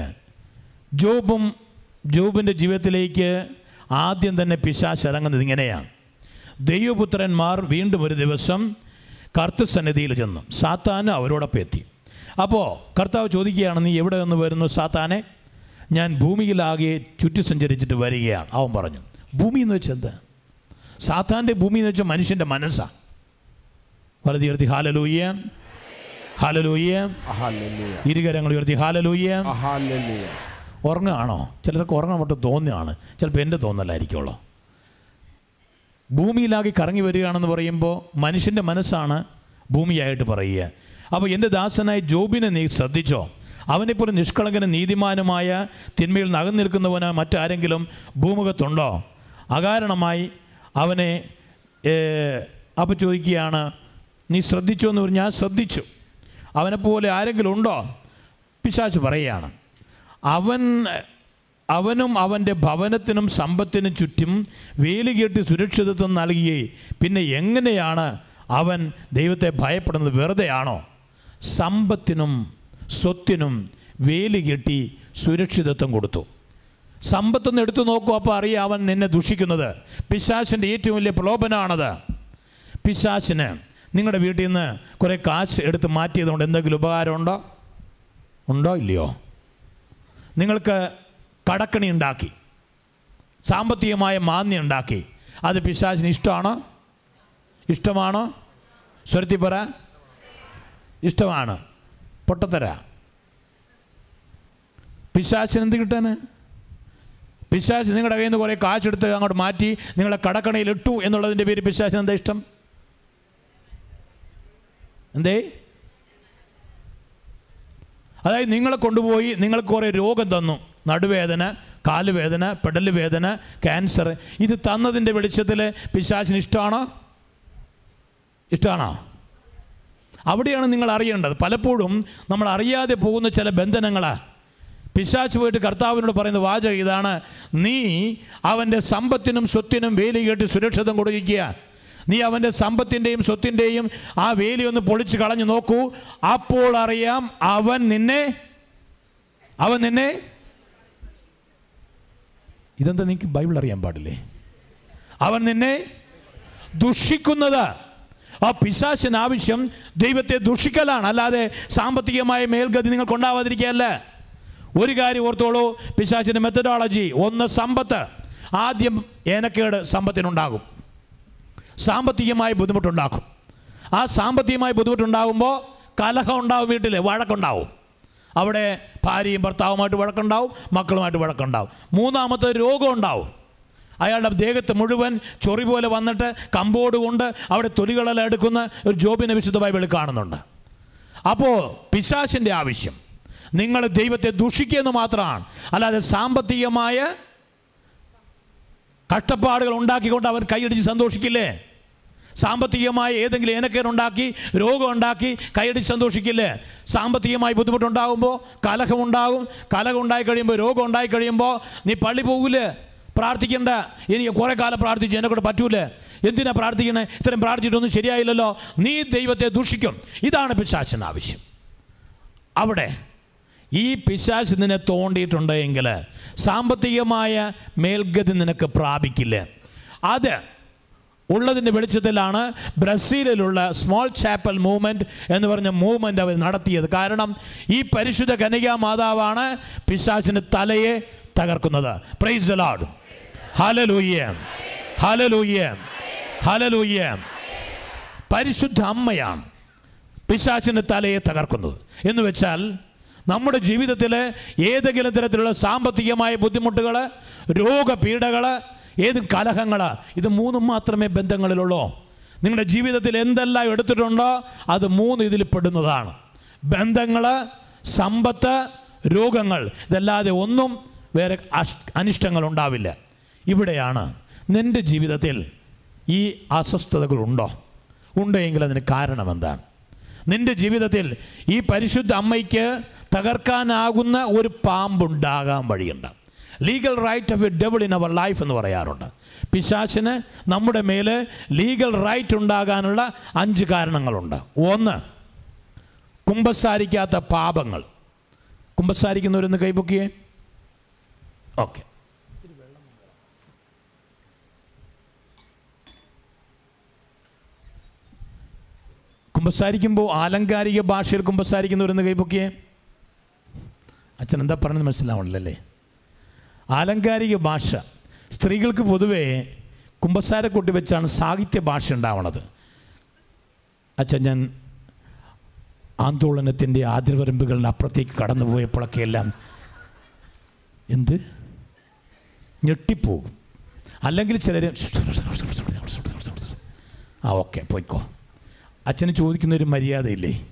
ജോബും ജോബിന്റെ ജീവിതത്തിലേക്ക് ആദ്യം തന്നെ പിശാശ് ഇറങ്ങുന്നത് ഇങ്ങനെയാണ് ദൈവപുത്രന്മാർ വീണ്ടും ഒരു ദിവസം കർത്തസന്നിധിയിൽ ചെന്നു. സാത്താന് അവരോടൊപ്പം എത്തി. അപ്പോൾ കർത്താവ് ചോദിക്കുകയാണ് നീ എവിടെ നിന്ന് വരുന്നു സാത്താനെ? ഞാൻ ഭൂമിയിലാകെ ചുറ്റി സഞ്ചരിച്ചിട്ട് വരികയാണ്. അവൻ പറഞ്ഞു ഭൂമി എന്ന് വെച്ചാൽ എന്താ സാത്താന്റെ ഭൂമി എന്ന് വെച്ചാൽ മനുഷ്യന്റെ മനസ്സാണ് വലതി ഉയർത്തി ഹാലലൂയ്യ ഹാലലൂയ്യ ഇരുകരങ്ങൾ ഉയർത്തി ഹാലലൂയ്യ ഉറങ്ങുകയാണോ? ചിലർക്ക് ഉറങ്ങാൻ മറ്റും തോന്നുകയാണ്. ചിലപ്പോൾ എന്റെ തോന്നലായിരിക്കുള്ളൂ ഭൂമിയിലാകെ കറങ്ങി വരികയാണെന്ന് പറയുമ്പോൾ മനുഷ്യന്റെ മനസ്സാണ് ഭൂമിയായിട്ട് പറയുക. അപ്പോൾ എന്റെ ദാസനായ ജോബിനെ നീ ശ്രദ്ധിച്ചോ? അവനെപ്പോലെ നിഷ്കളങ്കനും നീതിമാനുമായ തിന്മയിൽ നകന്നിരിക്കുന്നവന് മറ്റാരെങ്കിലും ഭൂമുഖത്തുണ്ടോ? അകാരണമായി അവനെ അപ്പം ചോദിക്കുകയാണ് നീ ശ്രദ്ധിച്ചു എന്ന് പറഞ്ഞാൽ ഞാൻ ശ്രദ്ധിച്ചു. അവനെപ്പോലെ ആരെങ്കിലും ഉണ്ടോ? പിശാച്ച് പറയുകയാണ്. അവൻ അവനും അവന്റെ ഭവനത്തിനും സമ്പത്തിനും ചുറ്റും വേലി കെട്ടി സുരക്ഷിതത്വം നൽകിയേ പിന്നെ എങ്ങനെയാണ് അവൻ ദൈവത്തെ ഭയപ്പെടുന്നത്? വെറുതെയാണോ സമ്പത്തിനും സ്വത്തിനും വേലി കെട്ടി സുരക്ഷിതത്വം കൊടുത്തു. സമ്പത്തൊന്ന് എടുത്തു നോക്കൂ. അപ്പോൾ അറിയാം അവൻ നിന്നെ ദുഷിക്കുന്നത്. പിശാശിന്റെ ഏറ്റവും വലിയ പ്രലോഭനമാണത് പിശാചിന് നിങ്ങളുടെ വീട്ടിൽ നിന്ന് കുറേ കാശ് എടുത്ത് മാറ്റിയതുകൊണ്ട് എന്തെങ്കിലും ഉപകാരമുണ്ടോ ഉണ്ടോ? ഇല്ലയോ? നിങ്ങൾക്ക് കടക്കണി ഉണ്ടാക്കി സാമ്പത്തികമായ മാന്യം ഉണ്ടാക്കി. അത് പിശാചിന് ഇഷ്ടമാണോ? ഇഷ്ടമാണോ? സ്വരത്തി പറ. ഇഷ്ടമാണ്. പൊട്ടത്തര. പിശാചിന് എന്ത് കിട്ടാന് പിശാച് നിങ്ങളുടെ കയ്യിൽ നിന്ന് കുറേ കാശെടുത്ത് അങ്ങോട്ട് മാറ്റി നിങ്ങളെ കടക്കണയിൽ ഇട്ടു എന്നുള്ളതിന്റെ പേര് പിശാചിന് എന്താ ഇഷ്ടം? എന്തേ? അതായത് നിങ്ങളെ കൊണ്ടുപോയി നിങ്ങൾക്ക് കുറേ രോഗം തന്നു. നടുവേദന കാലുവേദന പെടൽ വേദന ക്യാൻസർ ഇത് തന്നതിന്റെ വെളിച്ചത്തിൽ പിശാചിന് ഇഷ്ടമാണോ ഇഷ്ടമാണോ അവിടെയാണ് നിങ്ങൾ അറിയേണ്ടത്. പലപ്പോഴും നമ്മൾ അറിയാതെ പോകുന്ന ചില ബന്ധനങ്ങളാണ് പിശാച്ച് പോയിട്ട് കർത്താവിനോട് പറയുന്ന വാചകം ഇതാണ്. നീ അവന്റെ സമ്പത്തിനും സ്വത്തിനും വേലി കേട്ട് സുരക്ഷിതം കൊടുക്കുക നീ അവന്റെ സമ്പത്തിന്റെയും സ്വത്തിന്റെയും ആ വേലി ഒന്ന് പൊളിച്ച് കളഞ്ഞു നോക്കൂ. അപ്പോൾ അറിയാം അവൻ നിന്നെ അവൻ നിന്നെ ഇതെന്താ നിനക്ക് ബൈബിൾ അറിയാൻ പാടില്ലേ? അവൻ നിന്നെ ദുഷിക്കുന്നത്. ആ പിശാശിന് ആവശ്യം ദൈവത്തെ ദുഷിക്കലാണ്. അല്ലാതെ സാമ്പത്തികമായ മേൽഗതി നിങ്ങൾക്ക് ഉണ്ടാവാതിരിക്കുകയല്ല. ഒരു കാര്യം ഓർത്തോളൂ പിശാചിന്റെ മെത്തഡോളജി ഒന്ന് സമ്പത്ത്. ആദ്യം ഏനക്കേട് സമ്പത്തിനുണ്ടാകും. സാമ്പത്തികമായി ബുദ്ധിമുട്ടുണ്ടാക്കും. ആ സാമ്പത്തികമായി ബുദ്ധിമുട്ടുണ്ടാകുമ്പോൾ കലഹം ഉണ്ടാവും വീട്ടിൽ വഴക്കുണ്ടാവും. അവിടെ ഭാര്യയും ഭർത്താവുമായിട്ട് വഴക്കുണ്ടാവും മക്കളുമായിട്ട് വഴക്കുണ്ടാവും. മൂന്നാമത്തെ രോഗം ഉണ്ടാവും. അയാളുടെ ദേഹത്ത് മുഴുവൻ ചൊറി പോലെ വന്നിട്ട് കമ്പോട് കൊണ്ട് അവിടെ തൊലികളെല്ലാം എടുക്കുന്ന ഒരു ജോബിനെ വിശുദ്ധ ബൈബിളിൽ കാണുന്നുണ്ട്. അപ്പോൾ പിശാശിന്റെ ആവശ്യം. നിങ്ങൾ ദൈവത്തെ ദുഷിക്കുമെന്ന് മാത്രമാണ്. അല്ലാതെ സാമ്പത്തികമായ കഷ്ടപ്പാടുകൾ ഉണ്ടാക്കിക്കൊണ്ട് അവൻ കൈയടിച്ച് സന്തോഷിക്കില്ലേ? സാമ്പത്തികമായ ഏതെങ്കിലും ഏനക്കേടുണ്ടാക്കി രോഗം ഉണ്ടാക്കി കൈയടിച്ച് സന്തോഷിക്കില്ലേ? സാമ്പത്തികമായി ബുദ്ധിമുട്ടുണ്ടാകുമ്പോൾ കലഹമുണ്ടാകും. കലഹം ഉണ്ടായി കഴിയുമ്പോൾ രോഗം ഉണ്ടായി കഴിയുമ്പോൾ നീ പള്ളി പോകില്ലേ പ്രാർത്ഥിക്കണ്ട. എനിക്ക് കുറേ കാലം പ്രാർത്ഥിച്ചു എന്നെ കൂടെ പറ്റൂലേ? എന്തിനാ പ്രാർത്ഥിക്കണേ? ഇത്രയും പ്രാർത്ഥിച്ചിട്ടൊന്നും ശരിയായില്ലല്ലോ. നീ ദൈവത്തെ ദൂഷിക്കും. ഇതാണ് പിശാചിന് ആവശ്യം. അവിടെ ഈ പിശാച് നിന്നെ തോണ്ടിയിട്ടുണ്ടെങ്കിൽ സാമ്പത്തികമായ മേൽഗതി നിനക്ക് പ്രാപിക്കില്ല? അത് ഉള്ളതിന്റെ വെളിച്ചത്തിലാണ് ബ്രസീലിലുള്ള സ്മോൾ ചാപ്പൽ മൂവ്മെന്റ് എന്ന് പറഞ്ഞ മൂവ്മെന്റ് അവർ നടത്തിയത്. കാരണം ഈ പരിശുദ്ധ കനികാ മാതാവാണ് പിശാചിന് തലയെ തകർക്കുന്നത്. പ്രൈസ് ലാഡ് ഹലലൂയ്യം ഹലലൂയ്യം ഹലലൂയ്യം പരിശുദ്ധ അമ്മയാണ് പിശാചിന്റെ തലയെ തകർക്കുന്നത്. എന്ന് വെച്ചാൽ നമ്മുടെ ജീവിതത്തിൽ ഏതെങ്കിലും തരത്തിലുള്ള സാമ്പത്തികമായ ബുദ്ധിമുട്ടുകൾ രോഗപീഠകൾ ഏത് കലഹങ്ങളാണ് ഇത് മൂന്നും മാത്രമേ ബന്ധങ്ങളിലുള്ളൂ. നിങ്ങളുടെ ജീവിതത്തിൽ എന്തെല്ലാം എടുത്തിട്ടുണ്ടോ അത് മൂന്ന് ഇതിൽ പെടുന്നതാണ്. ബന്ധങ്ങൾ സമ്പത്ത് രോഗങ്ങൾ ഇതല്ലാതെ ഒന്നും വേറെ അനിഷ്ടങ്ങൾ ഉണ്ടാവില്ല. ഇവിടെയാണ് നിന്റെ ജീവിതത്തിൽ ഈ അസ്വസ്ഥതകളുണ്ടോ? ഉണ്ടെങ്കിൽ അതിന് കാരണം എന്താണ്? നിന്റെ ജീവിതത്തിൽ ഈ പരിശുദ്ധ അമ്മയ്ക്ക് തകർക്കാനാകുന്ന ഒരു പാമ്പുണ്ടാകാൻ വഴിയുണ്ട്. Legal right of a devil in our life എന്ന് പറയാറുണ്ട്. പിശാശിന് നമ്മുടെ മേൽ ലീഗൽ റൈറ്റ് ഉണ്ടാകാനുള്ള അഞ്ച് കാരണങ്ങളുണ്ട്. ഒന്ന് കുമ്പസാരിക്കാത്ത പാപങ്ങൾ. കുമ്പസാരിക്കുന്നവരൊന്ന് കൈപൊക്കിയേ. ഓക്കെ. കുമ്പസാരിക്കുമ്പോൾ ആലങ്കാരിക ഭാഷയിൽ കുമ്പസാരിക്കുന്നവരെന്ന് കൈപൊക്കിയേ. അച്ഛൻ എന്താ പറഞ്ഞത് മനസ്സിലാവണല്ലേ ആലങ്കാരിക ഭാഷ. സ്ത്രീകൾക്ക് പൊതുവേ കുമ്പസാരക്കൂട്ടി വെച്ചാണ് സാഹിത്യ ഭാഷ ഉണ്ടാവണത്. അച്ഛൻ ഞാൻ ആന്തോളനത്തിന്റെ ആതിർവരമ്പുകളിൽ അപ്പുറത്തേക്ക് കടന്നു പോയപ്പോഴൊക്കെ എല്ലാം എന്ത്? ഞെട്ടിപ്പോകും. അല്ലെങ്കിൽ ചിലർ ആ ഓക്കെ പോയിക്കോ. അച്ഛന് ചോദിക്കുന്ന ഒരു മര്യാദയില്ലേ?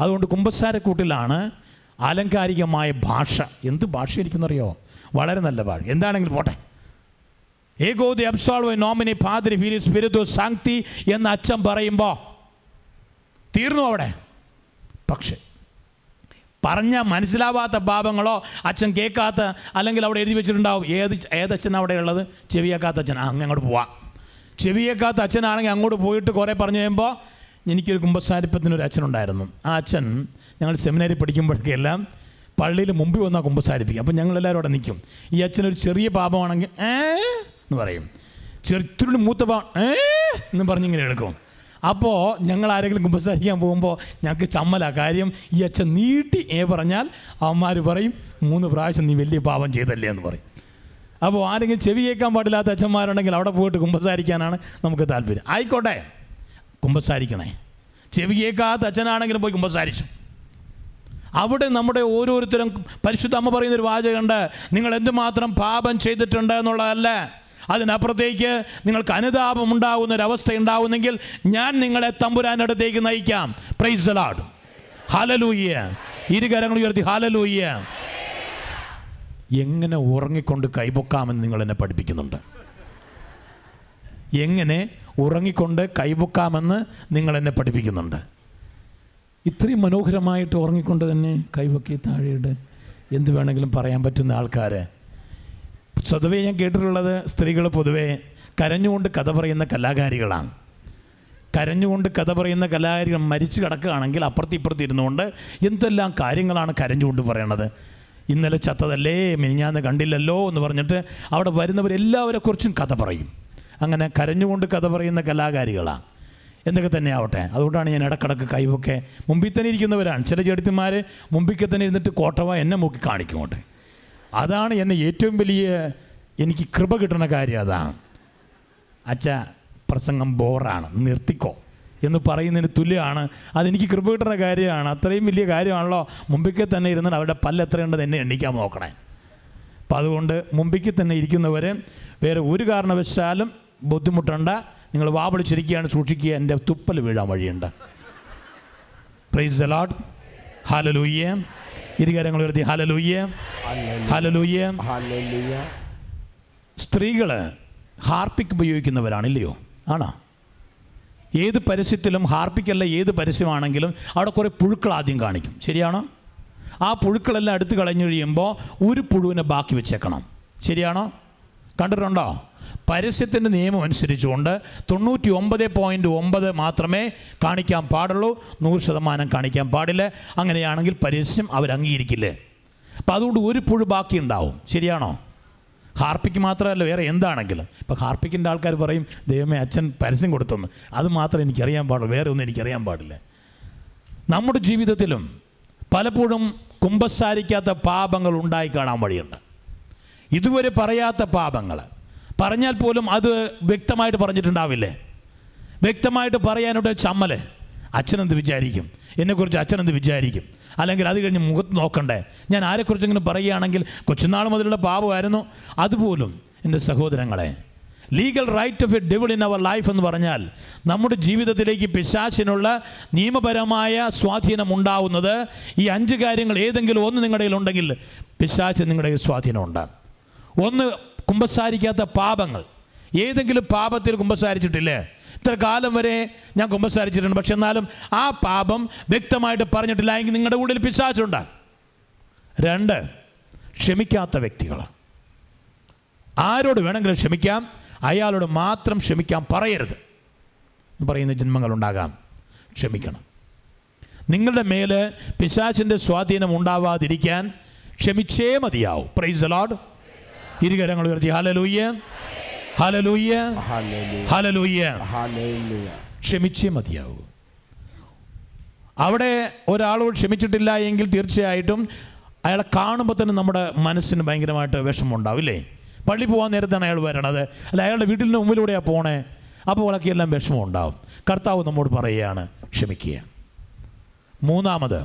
അതുകൊണ്ട് കുമ്പസാരക്കൂട്ടിലാണ് ആലങ്കാരികമായ ഭാഷ. എന്ത് ഭാഷയായിരിക്കുന്നറിയോ വളരെ നല്ല ഭാഷ എന്താണെങ്കിലും പോട്ടെ. ഏകോ ദി അബ്സോൾവ് നോമിനി ഫാദരി ഫീലി സ്പിരിറ്റു സാങ്തി എന്ന് അച്ഛൻ പറയുമ്പോൾ തീർന്നു അവിടെ. പക്ഷേ പറഞ്ഞ മനസ്സിലാവാത്ത പാപങ്ങളോ അച്ഛൻ കേൾക്കാത്ത അല്ലെങ്കിൽ അവിടെ എഴുതി വെച്ചിട്ടുണ്ടാവും. ഏത് ഏതച്ഛൻ അവിടെ ഉള്ളത്? ചെവിയേക്കാത്ത അച്ഛൻ. അങ്ങ് അങ്ങോട്ട് പോവാം. ചെവിയേക്കാത്ത അച്ഛനാണെങ്കിൽ അങ്ങോട്ട് പോയിട്ട് കുറേ പറഞ്ഞു കഴിയുമ്പോൾ എനിക്കൊരു കുമ്പസാരിപ്പത്തിനൊരു അച്ഛനുണ്ടായിരുന്നു. ആ അച്ഛൻ ഞങ്ങൾ സെമിനാരി പഠിക്കുമ്പോഴൊക്കെ എല്ലാം പള്ളിയിൽ മുമ്പിൽ വന്നാൽ കുമ്പസാരിപ്പിക്കും അപ്പം ഞങ്ങളെല്ലാവരും അവിടെ നിൽക്കും. ഈ അച്ഛനൊരു ചെറിയ പാപമാണെങ്കിൽ ഏ? എന്ന് പറയും. ചെറുത്തിരി മൂത്ത പാ ഏ? എന്ന് പറഞ്ഞിങ്ങനെ എടുക്കും. അപ്പോൾ ഞങ്ങൾ ആരെങ്കിലും കുമ്പസാരിക്കാൻ പോകുമ്പോൾ ഞങ്ങൾക്ക് ചമ്മല കാര്യം. ഈ അച്ഛൻ നീട്ടി ഏ പറഞ്ഞാൽ അവന്മാർ പറയും മൂന്ന് പ്രാവശ്യം നീ വലിയ പാപം ചെയ്തല്ലേ എന്ന് പറയും. അപ്പോൾ ആരെങ്കിലും ചെവി കേൾക്കാൻ പാടില്ലാത്ത അച്ഛന്മാരുണ്ടെങ്കിൽ അവിടെ പോയിട്ട് കുമ്പസാരിക്കാനാണ് നമുക്ക് താല്പര്യം. ആയിക്കോട്ടെ കുമ്പസാരിക്കണേ ചെവി കേൾക്കാത്ത അച്ഛനാണെങ്കിലും പോയി കുമ്പസാരിച്ചു അവിടെ നമ്മുടെ ഓരോരുത്തരും പരിശുദ്ധ അമ്മ പറയുന്നൊരു വാചകമുണ്ട്. നിങ്ങൾ എന്തുമാത്രം പാപം ചെയ്തിട്ടുണ്ട് എന്നുള്ളതല്ല. അതിനപ്പുറത്തേക്ക് നിങ്ങൾക്ക് അനുതാപം ഉണ്ടാകുന്ന ഒരു അവസ്ഥ ഞാൻ നിങ്ങളെ തമ്പുരാനടുത്തേക്ക് നയിക്കാം. പ്രൈസ് ലാഡ് ഹാലലൂയ്യ ഇരുകരങ്ങൾ ഉയർത്തി ഹാലലൂയ്യ എങ്ങനെ ഉറങ്ങിക്കൊണ്ട് കൈപൊക്കാമെന്ന് നിങ്ങൾ എന്നെ പഠിപ്പിക്കുന്നുണ്ട്. എങ്ങനെ ഉറങ്ങിക്കൊണ്ട് കൈപൊക്കാമെന്ന് നിങ്ങൾ എന്നെ പഠിപ്പിക്കുന്നുണ്ട്. ഇത്രയും മനോഹരമായിട്ട് ഉറങ്ങിക്കൊണ്ട് തന്നെ കൈവക്കി താഴെയിട്ട് എന്ത് വേണമെങ്കിലും പറയാൻ പറ്റുന്ന ആൾക്കാർ സ്വതവേ ഞാൻ കേട്ടിട്ടുള്ളത് സ്ത്രീകൾ പൊതുവേ കരഞ്ഞുകൊണ്ട് കഥ പറയുന്ന കലാകാരികളാണ്. കരഞ്ഞുകൊണ്ട് കഥ പറയുന്ന കലാകാരികൾ മരിച്ചു കിടക്കുകയാണെങ്കിൽ അപ്പുറത്തി ഇപ്പുറത്തി ഇരുന്നുകൊണ്ട് എന്തെല്ലാം കാര്യങ്ങളാണ് കരഞ്ഞുകൊണ്ട് പറയണത്. ഇന്നലെ ചത്തതല്ലേ മിനിഞ്ഞാന്ന് കണ്ടില്ലല്ലോ എന്ന് പറഞ്ഞിട്ട് അവിടെ വരുന്നവരെല്ലാവരെക്കുറിച്ചും കഥ പറയും. അങ്ങനെ കരഞ്ഞുകൊണ്ട് കഥ പറയുന്ന കലാകാരികളാണ്. എന്തൊക്കെ തന്നെ ആവട്ടെ. അതുകൊണ്ടാണ് ഞാൻ ഇടക്കിടക്ക് കൈവൊക്കെ മുമ്പിൽ തന്നെ ഇരിക്കുന്നവരാണ്. ചില ചെടുത്തിന്മാർ മുമ്പിൽ തന്നെ ഇരുന്നിട്ട് കോട്ടവ എന്നെ മൂക്കി കാണിക്കുമോട്ടെ അതാണ് എന്നെ ഏറ്റവും വലിയ എനിക്ക് കൃപ കിട്ടുന്ന കാര്യം അതാണ്. അച്ഛ പ്രസംഗം ബോറാണ്. നിർത്തിക്കോ. എന്ന് പറയുന്നതിന് തുല്യമാണ്. അതെനിക്ക് കൃപ കിട്ടുന്ന കാര്യമാണ്. അത്രയും വലിയ കാര്യമാണല്ലോ. മുമ്പിൽ തന്നെ ഇരുന്നിട്ട് അവരുടെ പല്ല് എത്രയുണ്ടെന്ന് എന്നെ എണ്ണിക്കാൻ നോക്കണേ. അപ്പം അതുകൊണ്ട് മുമ്പിൽ തന്നെ ഇരിക്കുന്നവരെ വേറെ ഒരു കാരണവശാലും ബുദ്ധിമുട്ടണ്ട. നിങ്ങൾ വാ വിളിച്ചിരിക്കുകയാണ് സൂക്ഷിക്കുക എന്റെ തുപ്പൽ വീഴാൻ വഴിയുണ്ട്. പ്രൈസ് അലോട്ട് ഹാലലൂയ്യ ഇരുകാരങ്ങൾ ഉയർത്തി ഹാലലൂയ്യ ഹാലലൂയ്യ സ്ത്രീകൾ ഹാർപ്പിക് ഉപയോഗിക്കുന്നവരാണ് ഇല്ലയോ? ആണോ? ഏത് പരസ്യത്തിലും ഹാർപ്പിക്കല്ല ഏത് പരസ്യമാണെങ്കിലും അവിടെ കുറേ പുഴുക്കൾ ആദ്യം കാണിക്കും. ശരിയാണോ? ആ പുഴുക്കളെല്ലാം എടുത്തു കളഞ്ഞു കഴിയുമ്പോൾ ഒരു പുഴുവിനെ ബാക്കി വെച്ചേക്കണം. ശരിയാണോ? കണ്ടിട്ടുണ്ടോ? പരസ്യത്തിന്റെ നിയമം അനുസരിച്ചുകൊണ്ട് തൊണ്ണൂറ്റി ഒമ്പത് പോയിന്റ് ഒമ്പത് മാത്രമേ കാണിക്കാൻ പാടുള്ളൂ. നൂറ് ശതമാനം കാണിക്കാൻ പാടില്ല. അങ്ങനെയാണെങ്കിൽ പരസ്യം അവർ അംഗീകരിക്കില്ലേ അപ്പം അതുകൊണ്ട് ഒരു പുഴു ബാക്കി ഉണ്ടാവും. ശരിയാണോ? ഹാർപ്പിക്ക് മാത്രമല്ല വേറെ എന്താണെങ്കിലും. ഇപ്പോൾ ഹാർപ്പിക്കിന്റെ ആൾക്കാർ പറയും ദൈവമേ അച്ഛൻ പരസ്യം കൊടുത്തെന്ന്. അത് മാത്രമേ എനിക്കറിയാൻ പാടുള്ളൂ. വേറെ ഒന്നും എനിക്കറിയാൻ പാടില്ല. നമ്മുടെ ജീവിതത്തിലും പലപ്പോഴും കുമ്പസാരിക്കാത്ത പാപങ്ങൾ ഉണ്ടായി കാണാൻ വഴിയുണ്ട്. ഇതുവരെ പറയാത്ത പാപങ്ങൾ പറഞ്ഞാൽ പോലും അത് വ്യക്തമായിട്ട് പറഞ്ഞിട്ടുണ്ടാവില്ലേ? വ്യക്തമായിട്ട് പറയാനുള്ള ചമ്മൽ. അച്ഛനെന്ത് വിചാരിക്കും? എന്നെക്കുറിച്ച് അച്ഛനെന്ത് വിചാരിക്കും? അല്ലെങ്കിൽ അത് കഴിഞ്ഞ് മുഖത്ത് നോക്കണ്ടേ? ഞാൻ ആരെക്കുറിച്ചെങ്കിലും പറയുകയാണെങ്കിൽ കൊച്ചുനാൾ മുതലുള്ള പാപമായിരുന്നു. അതുപോലും എന്റെ സഹോദരങ്ങളെ legal right of a devil in our life എന്ന് പറഞ്ഞാൽ നമ്മുടെ ജീവിതത്തിലേക്ക് പിശാചിനുള്ള നിയമപരമായ സ്വാധീനം ഉണ്ടാവുന്നത് ഈ അഞ്ച് കാര്യങ്ങൾ ഏതെങ്കിലും ഒന്ന് നിങ്ങളുടെ ഉണ്ടെങ്കിൽ പിശാച്ച് നിങ്ങളുടെ സ്വാധീനം ഉണ്ട് ഒന്ന് കുമ്പസാരിക്കാത്ത പാപങ്ങൾ. ഏതെങ്കിലും പാപത്തിൽ കുമ്പസാരിച്ചിട്ടില്ലേ? ഇത്ര കാലം വരെ ഞാൻ കുമ്പസാരിച്ചിട്ടുണ്ട്. പക്ഷെ എന്നാലും ആ പാപം വ്യക്തമായിട്ട് പറഞ്ഞിട്ടില്ല എങ്കിൽ നിങ്ങളുടെ ഉള്ളിൽ പിശാച്ചുണ്ട് രണ്ട് ക്ഷമിക്കാത്ത വ്യക്തികൾ ആരോട് വേണമെങ്കിലും ക്ഷമിക്കാം അയാളോട് മാത്രം ക്ഷമിക്കാൻ പറയരുത്. പറയുന്ന ജന്മങ്ങളുണ്ടാകാം ക്ഷമിക്കണം. നിങ്ങളുടെ മേൽ പിശാചിന്റെ സ്വാധീനം ഉണ്ടാവാതിരിക്കാൻ ക്ഷമിച്ചേ മതിയാവും. പ്രൈസ് ദ ലോഡ് ഇരുകരങ്ങൾ ഉയർത്തി. ഹലലൂയ്യ ഹലലൂയ്യ ഹലലൂയ്യ ക്ഷമിച്ചേ മതിയാവൂ. അവിടെ ഒരാളോട് ക്ഷമിച്ചിട്ടില്ല എങ്കിൽ തീർച്ചയായിട്ടും അയാളെ കാണുമ്പോൾ തന്നെ നമ്മുടെ മനസ്സിന് ഭയങ്കരമായിട്ട് വിഷമമുണ്ടാവും ഇല്ലേ? പള്ളി പോകാൻ നേരത്താണ് അയാൾ വരണത്. അല്ല അയാളുടെ വീട്ടിന്റെ മുമ്പിലൂടെയാണ് പോണേ. അപ്പോൾ അവളൊക്കെ എല്ലാം വിഷമം ഉണ്ടാവും കർത്താവ് നമ്മോട് പറയുകയാണ് ക്ഷമിക്കുക. മൂന്നാമത്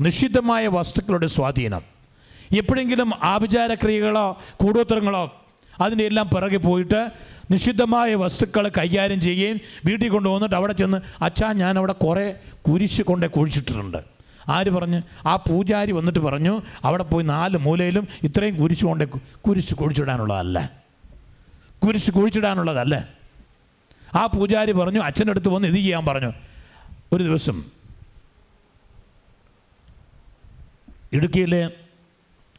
നിഷിദ്ധമായ വസ്തുക്കളുടെ സ്വാധീനം. എപ്പോഴെങ്കിലും ആഭിചാരക്രിയകളോ കൂടോത്രങ്ങളോ അതിന്റെ എല്ലാം പിറകെ പോയിട്ട് നിഷിദ്ധമായ വസ്തുക്കൾ കൈകാര്യം ചെയ്യുകയും വീട്ടിൽ കൊണ്ടുവന്നിട്ട് അവിടെ ചെന്ന് അച്ഛാ ഞാൻ അവിടെ കുറേ കുരിശ് കൊണ്ടേ കുഴിച്ചിട്ടിട്ടുണ്ട്. ആര് പറഞ്ഞു? ആ പൂജാരി വന്നിട്ട് പറഞ്ഞു അവിടെ പോയി നാല് മൂലയിലും ഇത്രയും കുരിശ് കൊണ്ട് കുരിശ് കുഴിച്ചിടാനുള്ളതല്ല. കുരിശ് കുഴിച്ചിടാനുള്ളതല്ല. ആ പൂജാരി പറഞ്ഞു അച്ഛന്റെ അടുത്ത് വന്ന് ഇത് ചെയ്യാൻ പറഞ്ഞു. ഒരു ദിവസം ഇടുക്കിയിലെ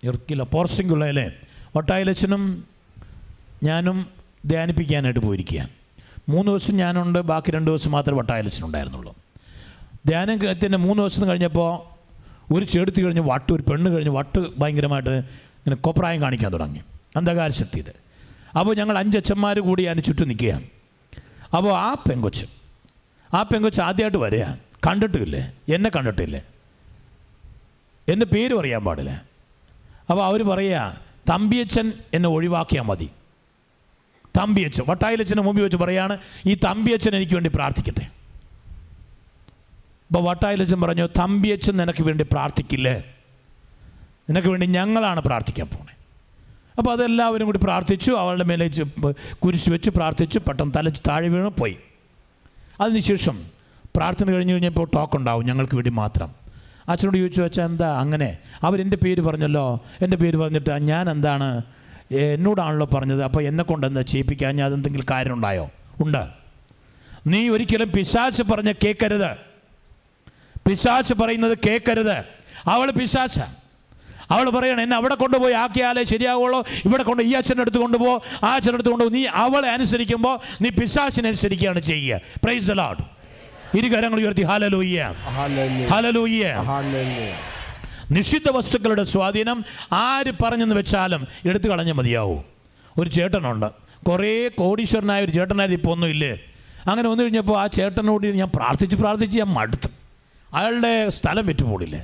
ഇടുക്കിയിലെ പോർസിംഗുള്ളയിലെ വട്ടായിലച്ചനും ഞാനും ധ്യാനിപ്പിക്കാനായിട്ട് പോയിരിക്കുക മൂന്ന് ദിവസം ഞാനുണ്ട് ബാക്കി രണ്ട് ദിവസം മാത്രമേ വട്ടായിലച്ചനുണ്ടായിരുന്നുള്ളൂ ധ്യാനത്തിന്റെ മൂന്ന് ദിവസം കഴിഞ്ഞപ്പോൾ ഒരു ചെടുത്ത് കഴിഞ്ഞ് വട്ട് ഒരു പെണ്ണ് കഴിഞ്ഞ് വട്ട് ഭയങ്കരമായിട്ട് ഇങ്ങനെ കൊപ്രായം കാണിക്കാൻ തുടങ്ങി. അന്ധകാര ശക്തിയിൽ അപ്പോൾ ഞങ്ങൾ അഞ്ചച്ഛന്മാർ കൂടി അതിന് ചുറ്റും നിൽക്കുകയാണ്. അപ്പോൾ ആ പെങ്കൊച്ച് ആ പെങ്കൊച്ച് ആദ്യമായിട്ട് വരിക. കണ്ടിട്ടില്ലേ? എന്നെ കണ്ടിട്ടില്ലേ? എന്റെ പേരും അറിയാൻ പാടില്ല. അപ്പോൾ അവർ പറയുക തമ്പിയച്ചൻ എന്നെ ഒഴിവാക്കിയാൽ മതി. തമ്പിയച്ചൻ വട്ടായിലച്ചന്റെ മുമ്പിൽ വെച്ച് പറയാണ് ഈ തമ്പിയച്ചൻ എനിക്ക് വേണ്ടി പ്രാർത്ഥിക്കട്ടെ. അപ്പോൾ വട്ടായിലച്ചൻ പറഞ്ഞു തമ്പിയച്ചൻ നിനക്ക് വേണ്ടി പ്രാർത്ഥിക്കില്ലേ? നിനക്ക് വേണ്ടി ഞങ്ങളാണ് പ്രാർത്ഥിക്കാൻ പോണേ. അപ്പോൾ അതെല്ലാവരും കൂടി പ്രാർത്ഥിച്ചു അവളുടെ മേലെ കുരിശ് വെച്ച് പ്രാർത്ഥിച്ചു പെട്ടെന്ന് തല താഴെ വീണ് പോയി. അതിനുശേഷം പ്രാർത്ഥന കഴിഞ്ഞ് കഴിഞ്ഞപ്പോൾ ടോക്ക് ഉണ്ടാവും ഞങ്ങൾക്ക് വേണ്ടി മാത്രം. അച്ഛനോട് ചോദിച്ചു വെച്ചാൽ എന്താ അങ്ങനെ? അവരെന്റെ പേര് പറഞ്ഞല്ലോ. എന്റെ പേര് പറഞ്ഞിട്ട് ഞാൻ എന്താണ്? എന്നോടാണല്ലോ പറഞ്ഞത്. അപ്പോൾ എന്നെ കൊണ്ട് എന്താ ചെയ്യിപ്പിക്കാൻ? ഞാൻ അതെന്തെങ്കിലും കാര്യം ഉണ്ടായോ? ഉണ്ട്. നീ ഒരിക്കലും പിശാച്ച് പറഞ്ഞ് കേൾക്കരുത് പിശാച്ച് പറയുന്നത് കേൾക്കരുത് അവൾ പിശാച്ച. അവൾ പറയണം എന്നെ അവിടെ കൊണ്ടുപോയി ആക്കിയാലേ ശരിയാവുള്ളൂ. ഇവിടെ കൊണ്ട് ഈ അച്ഛന്റെ അടുത്ത് കൊണ്ടുപോ. ആ അച്ഛന്റെ അടുത്ത് കൊണ്ടുപോകും നീ അവളെ അനുസരിക്കുമ്പോൾ നീ പിശാച്ചിനെ അനുസരിക്കുകയാണ് ചെയ്യുക. പ്രൈസ് ദ ലോഡ് ഇരു കരങ്ങൾ ഉയർത്തി ഹാലലൂയ്യ ഹാലലൂയ്യ നിഷിദ്ധ വസ്തുക്കളുടെ സ്വാധീനം ആര് പറഞ്ഞെന്ന് വെച്ചാലും എടുത്തു കളഞ്ഞാൽ മതിയാവും. ഒരു ചേട്ടനുണ്ട്. കുറേ കോടീശ്വരനായ ഒരു ചേട്ടനായത് ഇപ്പോൾ ഒന്നുമില്ലേ അങ്ങനെ വന്നു കഴിഞ്ഞപ്പോൾ ആ ചേട്ടനോട് ഞാൻ പ്രാർത്ഥിച്ച് പ്രാർത്ഥിച്ച് ഞാൻ മടുത്തു. അയാളുടെ സ്ഥലം വിറ്റുപോടില്ലേ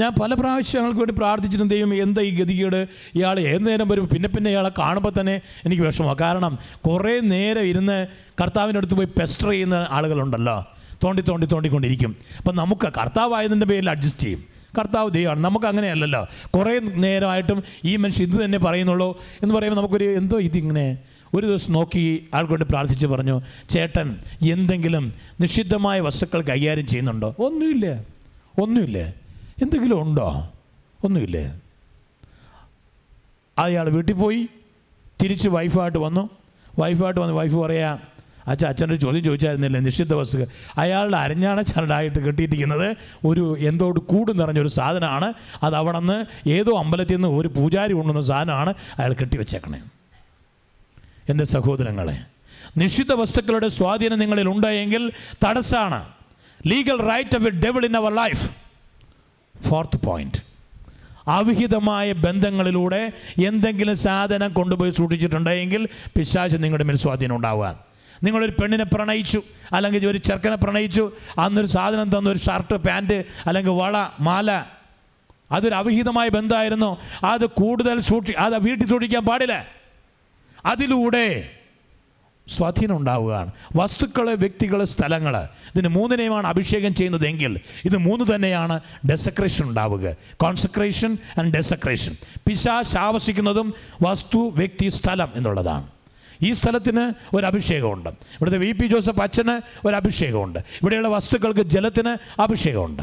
ഞാൻ പല പ്രാവശ്യം ഞങ്ങൾക്ക് വേണ്ടി പ്രാർത്ഥിച്ചിട്ടും ദൈവം എന്താ ഈ ഗതികേട്? ഇയാൾ ഏത് നേരം വരും? പിന്നെ പിന്നെ ഇയാളെ കാണുമ്പോൾ തന്നെ എനിക്ക് വിഷമമാണ് കാരണം കുറേ നേരം ഇരുന്ന് കർത്താവിന്റെ അടുത്ത് പോയി പെസ്റ്റർ ചെയ്യുന്ന ആളുകളുണ്ടല്ലോ. തോണ്ടി തോണ്ടി തോണ്ടിക്കൊണ്ടിരിക്കും. അപ്പം നമുക്ക് കർത്താവായതിന്റെ പേരിൽ അഡ്ജസ്റ്റ് ചെയ്യും. കർത്താവ് ദൈവമാണ്. നമുക്ക് അങ്ങനെയല്ലല്ലോ. കുറേ നേരമായിട്ടും ഈ മനുഷ്യൻ ഇത് തന്നെ പറയുന്നുള്ളൂ എന്ന് പറയുമ്പോൾ നമുക്കൊരു എന്തോ ഇതിങ്ങനെ ഒരു ദിവസം നോക്കി ആൾക്കൊണ്ട് പ്രാർത്ഥിച്ച് പറഞ്ഞു ചേട്ടൻ എന്തെങ്കിലും നിഷിദ്ധമായ വസ്തുക്കൾ കൈകാര്യം ചെയ്യുന്നുണ്ടോ? ഒന്നുമില്ല. ഒന്നുമില്ല. എന്തെങ്കിലും ഉണ്ടോ? ഒന്നുമില്ല. അയാൾ വീട്ടിൽ പോയി. തിരിച്ച് വൈഫായിട്ട് വന്നു. വൈഫായിട്ട് വന്ന് വൈഫ് പറയാ അച്ഛൻ അച്ഛന്റെ ചോദ്യം ചോദിച്ചായിരുന്നില്ല? നിശ്ചിത വസ്തുക്കൾ അയാളുടെ അരഞ്ഞാണ ചരടായിട്ട് കിട്ടിയിരിക്കുന്നത് ഒരു എന്തോട് കൂടും നിറഞ്ഞൊരു സാധനമാണ്. അത് അവിടെ നിന്ന് ഏതോ അമ്പലത്തിൽ നിന്ന് ഒരു പൂജാരി കൊണ്ടുവന്ന സാധനമാണ് അയാൾ കെട്ടിവെച്ചേക്കണേ. എന്റെ സഹോദരങ്ങളെ നിശ്ചിത വസ്തുക്കളുടെ സ്വാധീനം നിങ്ങളിൽ ഉണ്ടായെങ്കിൽ തടസ്സാണ്. Legal right of a devil in our life fourth point അവിഹിതമായ ബന്ധങ്ങളിലൂടെ എന്തെങ്കിലും സാധനം കൊണ്ടുപോയി സൂക്ഷിച്ചിട്ടുണ്ടെങ്കിൽ പിശാച് നിങ്ങളുടെ മേൽ സ്വാധീനം ഉണ്ടാവുക. നിങ്ങളൊരു പെണ്ണിനെ പ്രണയിച്ചു അല്ലെങ്കിൽ ഒരു ചെറുക്കനെ പ്രണയിച്ചു അന്നൊരു സാധനം തന്ന ഒരു ഷർട്ട് പാന്റ് അല്ലെങ്കിൽ വള മാല. അതൊരു അവിഹിതമായ ബന്ധമായിരുന്നു. അത് കൂടുതൽ സൂക്ഷി അത് വീട്ടിൽ സൂക്ഷിക്കാൻ പാടില്ല. അതിലൂടെ സ്വാധീനം ഉണ്ടാവുകയാണ്. വസ്തുക്കൾ വ്യക്തികൾ സ്ഥലങ്ങൾ ഇതിന് മൂന്നിനെയുമാണ് അഭിഷേകം ചെയ്യുന്നതെങ്കിൽ ഇത് മൂന്ന് തന്നെയാണ് ഡെസക്രേഷൻ ഉണ്ടാവുക. കോൺസക്രേഷൻ ആൻഡ് ഡെസക്രേഷൻ പിശാശ് ആവശിക്കുന്നതും വസ്തു വ്യക്തി സ്ഥലം എന്നുള്ളതാണ്. ഈ സ്ഥലത്തിന് ഒരു അഭിഷേകമുണ്ട് ഇവിടുത്തെ വി പി ജോസഫ് അച്ഛന് ഒരു അഭിഷേകമുണ്ട് ഇവിടെയുള്ള വസ്തുക്കൾക്ക് ജലത്തിന് അഭിഷേകമുണ്ട്.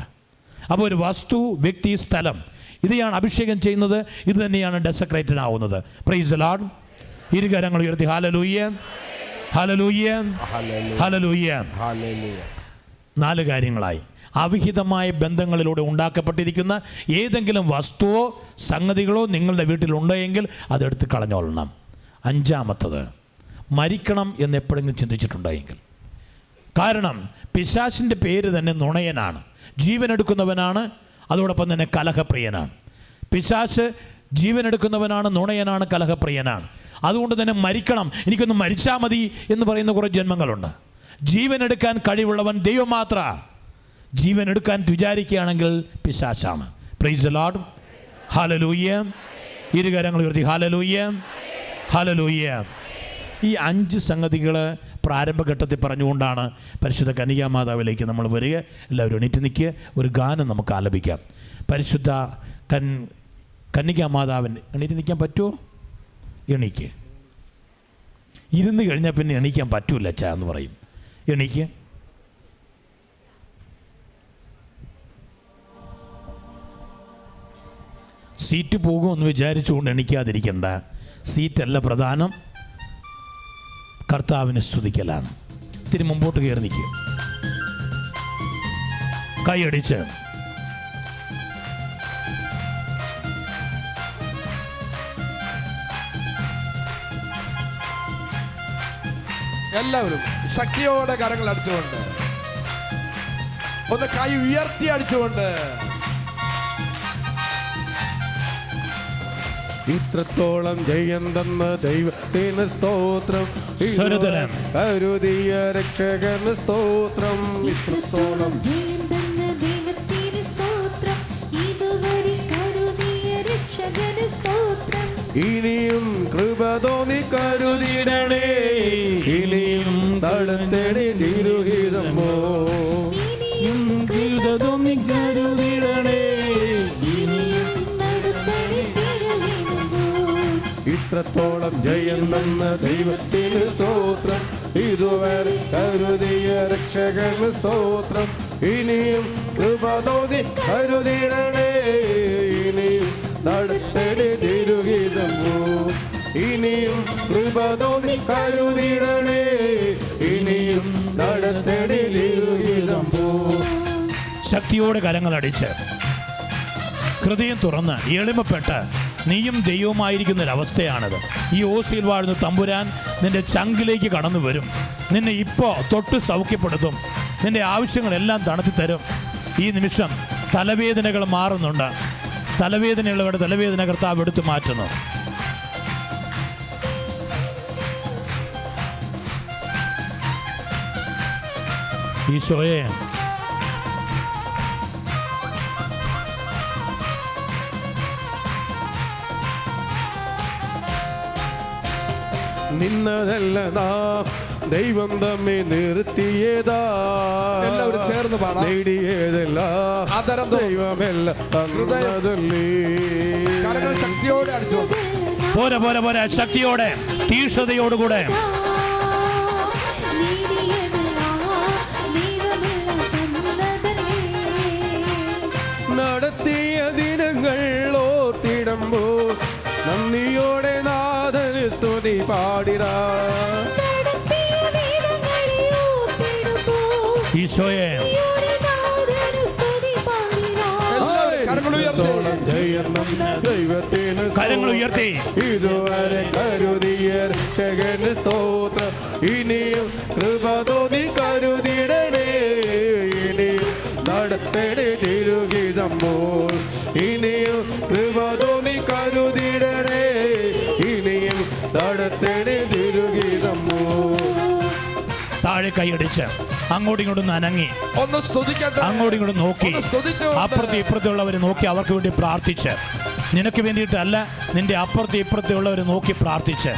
അപ്പോൾ ഒരു വസ്തു വ്യക്തി സ്ഥലം ഇതെയാണ് അഭിഷേകം ചെയ്യുന്നത്. ഇത് തന്നെയാണ് ഡെസക്രേറ്റഡ് ആവുന്നത് പ്രൈസ് ലാഡ് ഇരുകരങ്ങൾ ഉയർത്തി. Hallelujah hallelujah. ഹാലലൂയ്യ. നാല് കാര്യങ്ങളായി. അവിഹിതമായ ബന്ധങ്ങളിലൂടെ ഉണ്ടാക്കപ്പെട്ടിരിക്കുന്ന ഏതെങ്കിലും വസ്തുവോ സംഗതികളോ നിങ്ങളുടെ വീട്ടിലുണ്ടെങ്കിൽ അതെടുത്ത് കളഞ്ഞോളണം. അഞ്ചാമത്തത് മരിക്കണം എന്ന് എപ്പോഴെങ്കിലും ചിന്തിച്ചിട്ടുണ്ടായെങ്കിൽ. കാരണം പിശാസിന്റെ പേര് തന്നെ നുണയനാണ്. ജീവനെടുക്കുന്നവനാണ് അതോടൊപ്പം തന്നെ കലഹപ്രിയനാണ്. പിശാസ് ജീവനെടുക്കുന്നവനാണ് നുണയനാണ് കലഹപ്രിയനാണ്. അതുകൊണ്ട് തന്നെ മരിക്കണം എനിക്കൊന്ന് മരിച്ചാൽ മതി എന്ന് പറയുന്ന കുറേ ജന്മങ്ങളുണ്ട്. ജീവനെടുക്കാൻ കഴിവുള്ളവൻ ദൈവം മാത്ര. ജീവനെടുക്കാൻ വിചാരിക്കുകയാണെങ്കിൽ പിശാച്ചാണ് പ്രൈസ് ലോഡ് ഹാലലൂയ്യ ഇരുകരങ്ങൾ ഉയർത്തി ഹാലലൂയ്യ ഹാലലൂയ്യ ഈ അഞ്ച് സംഗതികൾ പ്രാരംഭഘട്ടത്തിൽ പറഞ്ഞുകൊണ്ടാണ് പരിശുദ്ധ കനികാ മാതാവിലേക്ക് നമ്മൾ വരിക. എല്ലാവരും എണീറ്റ് നിൽക്കുക. ഒരു ഗാനം നമുക്ക് ആലപിക്കാം. പരിശുദ്ധ കൻ കന്നികാ കന്യകാമാതാവിന് എണീറ്റ് നിൽക്കാൻ പറ്റുമോ? എണീക്ക്. ഇരുന്ന് കഴിഞ്ഞാൽ പിന്നെ എണീക്കാൻ പറ്റൂല അച്ഛാ എന്ന് പറയും. എണീക്ക്. സീറ്റ് പോകുമെന്ന് വിചാരിച്ചുകൊണ്ട് എണീക്കാതിരിക്കണ്ട. സീറ്റല്ല പ്രധാനം. കർത്താവിനെ സ്തുതിക്കലാണ്. ഇത്തിരി മുമ്പോട്ട് കയറി നിൽക്കുക കൈയടിച്ച്. എല്ലാവരും ശക്തിയോടെ കരങ്ങൾ അടിച്ചുകൊണ്ട് ഒന്ന് കൈ ഉയർത്തി അടിച്ചുകൊണ്ട്. ഇത്രത്തോളം ജയം തന്ന ദൈവത്തിന് സ്തോത്രം. സ്വരതലം. കരുതിയ രക്ഷകന് സ്തോത്രം. ഇത്രത്തോളം ഇനിയും കൃപ തോന്നി കരുതിടണേ. ഇനിയും തടുത്തടി തിരുഹിതം ഇത്രത്തോളം ജയം നന്ന ദൈവത്തിന് സ്തോത്രം. ഇതുവരെ കരുതിയ രക്ഷകന് സ്തോത്രം. ഇനിയും കൃപതോതി കരുതിടണേ. ഇനിയും നടത്തടി തിരുഹിതമോ? ഇനിയും കൃപതോതി കരുതിടണേ. ഇനിയും നടത്തടി തിരുഹിതമോ? ശക്തിയോടെ കരങ്ങളടിച്ച് ഹൃദയം തുറന്ന് എളിമപ്പെട്ട് നീയും ദൈവമായിരിക്കുന്ന ഒരവസ്ഥയാണിത് ഈ ഓസിയിൽ വാഴുന്ന തമ്പുരാൻ നിന്റെ ചങ്കിലേക്ക് കടന്നു വരും. നിന്നെ ഇപ്പോൾ തൊട്ട് സൗഖ്യപ്പെടുത്തും. നിന്റെ ആവശ്യങ്ങളെല്ലാം തണുത്തി തരും. ഈ നിമിഷം തലവേദനകൾ മാറുന്നുണ്ട്. തലവേദനയുള്ളവരുടെ തലവേദന കർത്താവ് എടുത്തു മാറ്റുന്നു. ഈശോയെ നിന്നതല്ല നാം ദൈവം തമ്മെ നിർത്തിയതാ. എല്ലാവരും ചേർന്ന് പാടാം. നേടിയതല്ല. തോന്നും. ദൈവമല്ല ശക്തിയോടെ അടിച്ചുകൊണ്ട് പോരെ പോരെ പോരെ. ശക്തിയോടെ തീഷ്ണതയോടുകൂടെ നടത്തിയ ദിനങ്ങൾ പാടിടാ. ഈശോയെ. എല്ലാവരും കരങ്ങൾ ഉയർത്തി. ജയം തന്ന ദൈവത്തിന് കരങ്ങൾ ഉയർത്തി. ഇതുവരെ കരുതിയ രക്ഷകന് സ്തോത്രം. ഇനിയും കൃപ തോന്നി കരുതിടണേ ഇനിയും നടത്തണേ തിരുകിതമ്പോൾ ഇനിയും കൃപ തോന്നി കരുതിടണേ നടത്തണേ തിരുകിതമ്പോൾ താഴെ കൈയടിച്ച് അങ്ങോട്ടും ഇങ്ങോട്ടും അനങ്ങി. ഒന്ന് സ്തുതിക്കട്ടെ അങ്ങോട്ടും ഇങ്ങോട്ടും നോക്കി. അപ്പുറത്തെ ഇപ്പുറത്തുള്ളവരെ നോക്കി അവർക്ക് വേണ്ടി പ്രാർത്ഥിച്ച്. നിനക്ക് വേണ്ടിയിട്ടല്ല നിന്റെ അപ്പുറത്തെ ഇപ്പുറത്തെ നോക്കി പ്രാർത്ഥിച്ച്.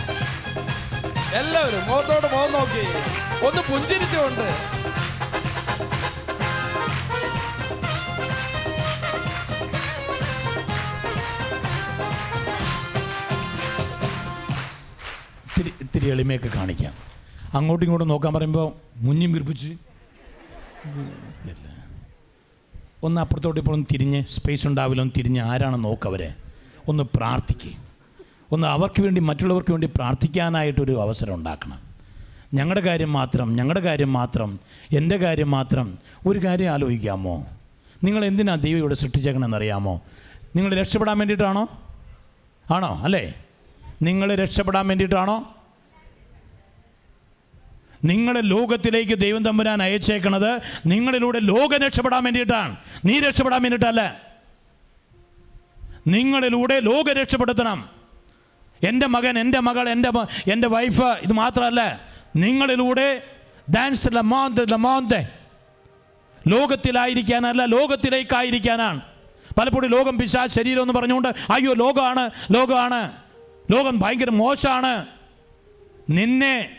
എല്ലാവരും മുഖത്തോട് മുഖം നോക്കി. ഒന്ന് പുഞ്ചിരിച്ചുകൊണ്ട്. ഇത്തിരി എളിമയൊക്കെ കാണിക്കാം. അങ്ങോട്ടും ഇങ്ങോട്ടും നോക്കാൻ പറയുമ്പോൾ മുഞ്ഞും വിർപ്പിച്ച്. ഒന്ന് അപ്പുറത്തോട്ട് ഇപ്പോൾ ഒന്ന് തിരിഞ്ഞ് സ്പേസ് ഉണ്ടാവില്ല ഒന്ന് തിരിഞ്ഞ് ആരാണ് നോക്കവരെ ഒന്ന് പ്രാർത്ഥിക്കുക ഒന്ന് അവർക്ക് വേണ്ടി മറ്റുള്ളവർക്ക് വേണ്ടി പ്രാർത്ഥിക്കാനായിട്ടൊരു അവസരം ഉണ്ടാക്കണം. ഞങ്ങളുടെ കാര്യം മാത്രം ഞങ്ങളുടെ കാര്യം മാത്രം എന്റെ കാര്യം മാത്രം ഒരു കാര്യം ആലോചിക്കാമോ? നിങ്ങൾ എന്തിനാണ് ദൈവം ഇവിടെ സൃഷ്ടിച്ചേക്കണമെന്നറിയാമോ നിങ്ങൾ രക്ഷപ്പെടാൻ വേണ്ടിയിട്ടാണോ? ആണോ? അല്ലേ? നിങ്ങൾ രക്ഷപ്പെടാൻ വേണ്ടിയിട്ടാണോ? നിങ്ങളെ ലോകത്തിലേക്ക് ദൈവം തമ്പുരാൻ അയച്ചേക്കണത് നിങ്ങളിലൂടെ ലോകം രക്ഷപ്പെടാൻ വേണ്ടിയിട്ടാണ്. നീ രക്ഷപ്പെടാൻ വേണ്ടിയിട്ടല്ല. നിങ്ങളിലൂടെ ലോകം രക്ഷപ്പെടുത്തണം. എന്റെ മകൻ എന്റെ മകൾ എന്റെ എന്റെ വൈഫ് ഇത് മാത്രമല്ല. നിങ്ങളിലൂടെ ഡാൻസ് ലമോന്ത് ലോകത്തിലായിരിക്കാനല്ല ലോകത്തിലേക്കായിരിക്കാനാണ്. പലപ്പോഴും ലോകം പിശാ ശരീരം എന്ന് പറഞ്ഞുകൊണ്ട് അയ്യോ ലോകമാണ് ലോകമാണ്. ലോകം ഭയങ്കര മോശമാണ്. നിന്നെ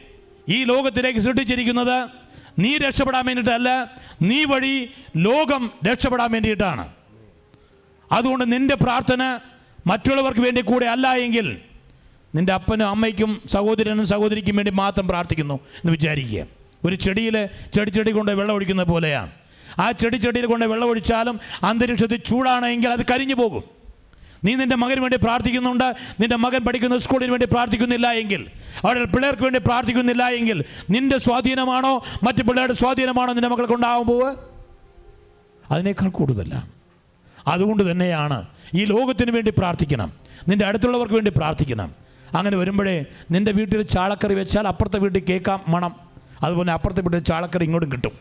ഈ ലോകത്തിലേക്ക് സൃഷ്ടിച്ചിരിക്കുന്നത് നീ രക്ഷപ്പെടാൻ വേണ്ടിയിട്ടല്ല നീ വഴി ലോകം രക്ഷപ്പെടാൻ വേണ്ടിയിട്ടാണ്. അതുകൊണ്ട് നിന്റെ പ്രാർത്ഥന മറ്റുള്ളവർക്ക് വേണ്ടി കൂടെ അല്ല എങ്കിൽ നിന്റെ അപ്പനും അമ്മയ്ക്കും സഹോദരനും സഹോദരിക്കും വേണ്ടി മാത്രം പ്രാർത്ഥിക്കുന്നു എന്ന് വിചാരിക്കുക. ഒരു ചെടിയിൽ ചെടി ചെടി കൊണ്ട് വെള്ളം ഒഴിക്കുന്ന പോലെയാണ്. ആ ചെടി ചെടിയിൽ കൊണ്ട് വെള്ളം ഒഴിച്ചാലും അന്തരീക്ഷത്തിൽ ചൂടാണെങ്കിൽ അത് കരിഞ്ഞു പോകും. നീ നിന്റെ മകന് വേണ്ടി പ്രാർത്ഥിക്കുന്നുണ്ട്. നിന്റെ മകൻ പഠിക്കുന്ന സ്കൂളിന് വേണ്ടി പ്രാർത്ഥിക്കുന്നില്ല എങ്കിൽ അവിടെ പിള്ളേർക്ക് വേണ്ടി പ്രാർത്ഥിക്കുന്നില്ല എങ്കിൽ നിന്റെ സ്വാധീനമാണോ? മറ്റു പിള്ളേരുടെ സ്വാധീനമാണോ നിന്റെ മക്കൾക്ക് ഉണ്ടാകാൻ പോവുക? അതിനേക്കാൾ കൂടുതലാണ് അതുകൊണ്ട് തന്നെയാണ് ഈ ലോകത്തിന് വേണ്ടി പ്രാർത്ഥിക്കണം. നിന്റെ അടുത്തുള്ളവർക്ക് വേണ്ടി പ്രാർത്ഥിക്കണം. അങ്ങനെ വരുമ്പോഴേ നിന്റെ വീട്ടിൽ ചാളക്കറി വെച്ചാൽ അപ്പുറത്തെ വീട്ടിൽ കേൾക്കാം മണം. അതുപോലെ അപ്പുറത്തെ വീട്ടിൽ ചാളക്കറി ഇങ്ങോട്ടും കിട്ടും.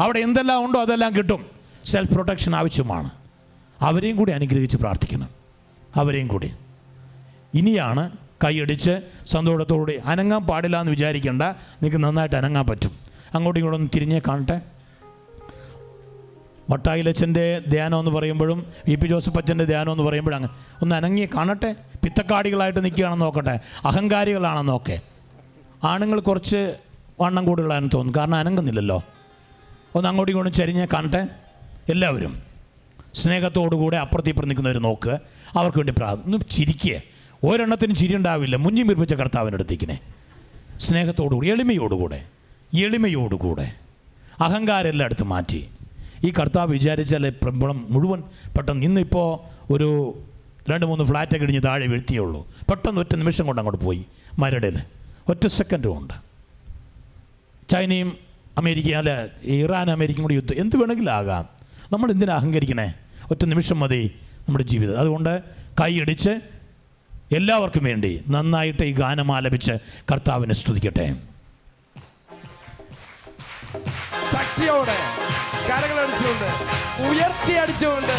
അവിടെ എന്തെല്ലാം ഉണ്ടോ അതെല്ലാം കിട്ടും. സെൽഫ് പ്രൊട്ടക്ഷൻ ആവശ്യമാണ്. അവരെയും കൂടി അനുഗ്രഹിച്ച് പ്രാർത്ഥിക്കണം. അവരെയും കൂടി. ഇനിയാണ് കൈയടിച്ച് സന്തോഷത്തോടെ അനങ്ങാൻ പാടില്ല എന്ന് വിചാരിക്കേണ്ട. നിങ്ങൾക്ക് നന്നായിട്ട് അനങ്ങാൻ പറ്റും. അങ്ങോട്ടും ഇങ്ങോട്ടും തിരിഞ്ഞേ കാണട്ടെ. മട്ടായിലച്ചന്റെ ധ്യാനം എന്ന് പറയുമ്പോഴും വി പി ജോസഫ് അച്ഛന്റെ ധ്യാനം എന്ന് പറയുമ്പോഴും അങ്ങ് ഒന്ന് അനങ്ങി കാണട്ടെ. പിത്തക്കാടികളായിട്ട് നിൽക്കുകയാണെന്ന് നോക്കട്ടെ. അഹങ്കാരികളാണെന്ന് നോക്കെ. ആണുങ്ങൾ കുറച്ച് വണ്ണം കൂടുതലാണെന്ന് തോന്നുന്നു. കാരണം അനങ്ങുന്നില്ലല്ലോ. ഒന്ന് അങ്ങോട്ടും ഇങ്ങോട്ടും ചരിഞ്ഞേ കാണട്ടെ. എല്ലാവരും. സ്നേഹത്തോടുകൂടെ അപ്പുറത്തി ഇപ്പുറം നിൽക്കുന്നവർ നോക്കുക അവർക്ക് വേണ്ടി പ്രാർത്ഥന ചിരിക്കുക ഒരെണ്ണത്തിനും ചിരി ഉണ്ടാവില്ല. മുഞ്ഞി മിർപ്പിച്ച കർത്താവിന്റെ അടുത്തേക്കിനെ. സ്നേഹത്തോടുകൂടി എളിമയോടുകൂടെ എളിമയോടുകൂടെ. അഹങ്കാരം എല്ലായിടത്തും മാറ്റി. ഈ കർത്താവ് വിചാരിച്ചാൽ പ്രബളം മുഴുവൻ പെട്ടെന്ന് ഇന്നിപ്പോൾ ഒരു രണ്ട് മൂന്ന് ഫ്ലാറ്റൊക്കെ ഇടിഞ്ഞ് താഴെ വീഴ്ത്തിയേ ഉള്ളൂ പെട്ടെന്ന് ഒറ്റ നിമിഷം കൊണ്ട് അങ്ങോട്ട് പോയി. മരടിൽ. ഒറ്റ സെക്കൻഡും ഉണ്ട് ചൈനയും അമേരിക്ക അല്ല ഇറാൻ അമേരിക്കയും കൂടി യുദ്ധം എന്ത് വേണമെങ്കിലും ആകാം. നമ്മൾ എന്തിനാ അഹങ്കരിക്കണേ? ഒറ്റ നിമിഷം മതി നമ്മുടെ ജീവിതം. അതുകൊണ്ട് കൈയടിച്ച് എല്ലാവർക്കും വേണ്ടി നന്നായിട്ട് ഈ ഗാനം ആലപിച്ച് കർത്താവിനെ സ്തുതിക്കട്ടെ. ശക്തിയോടെ കരകൾ അടിച്ചുകൊണ്ട് ഉയർത്തി അടിച്ചുകൊണ്ട്.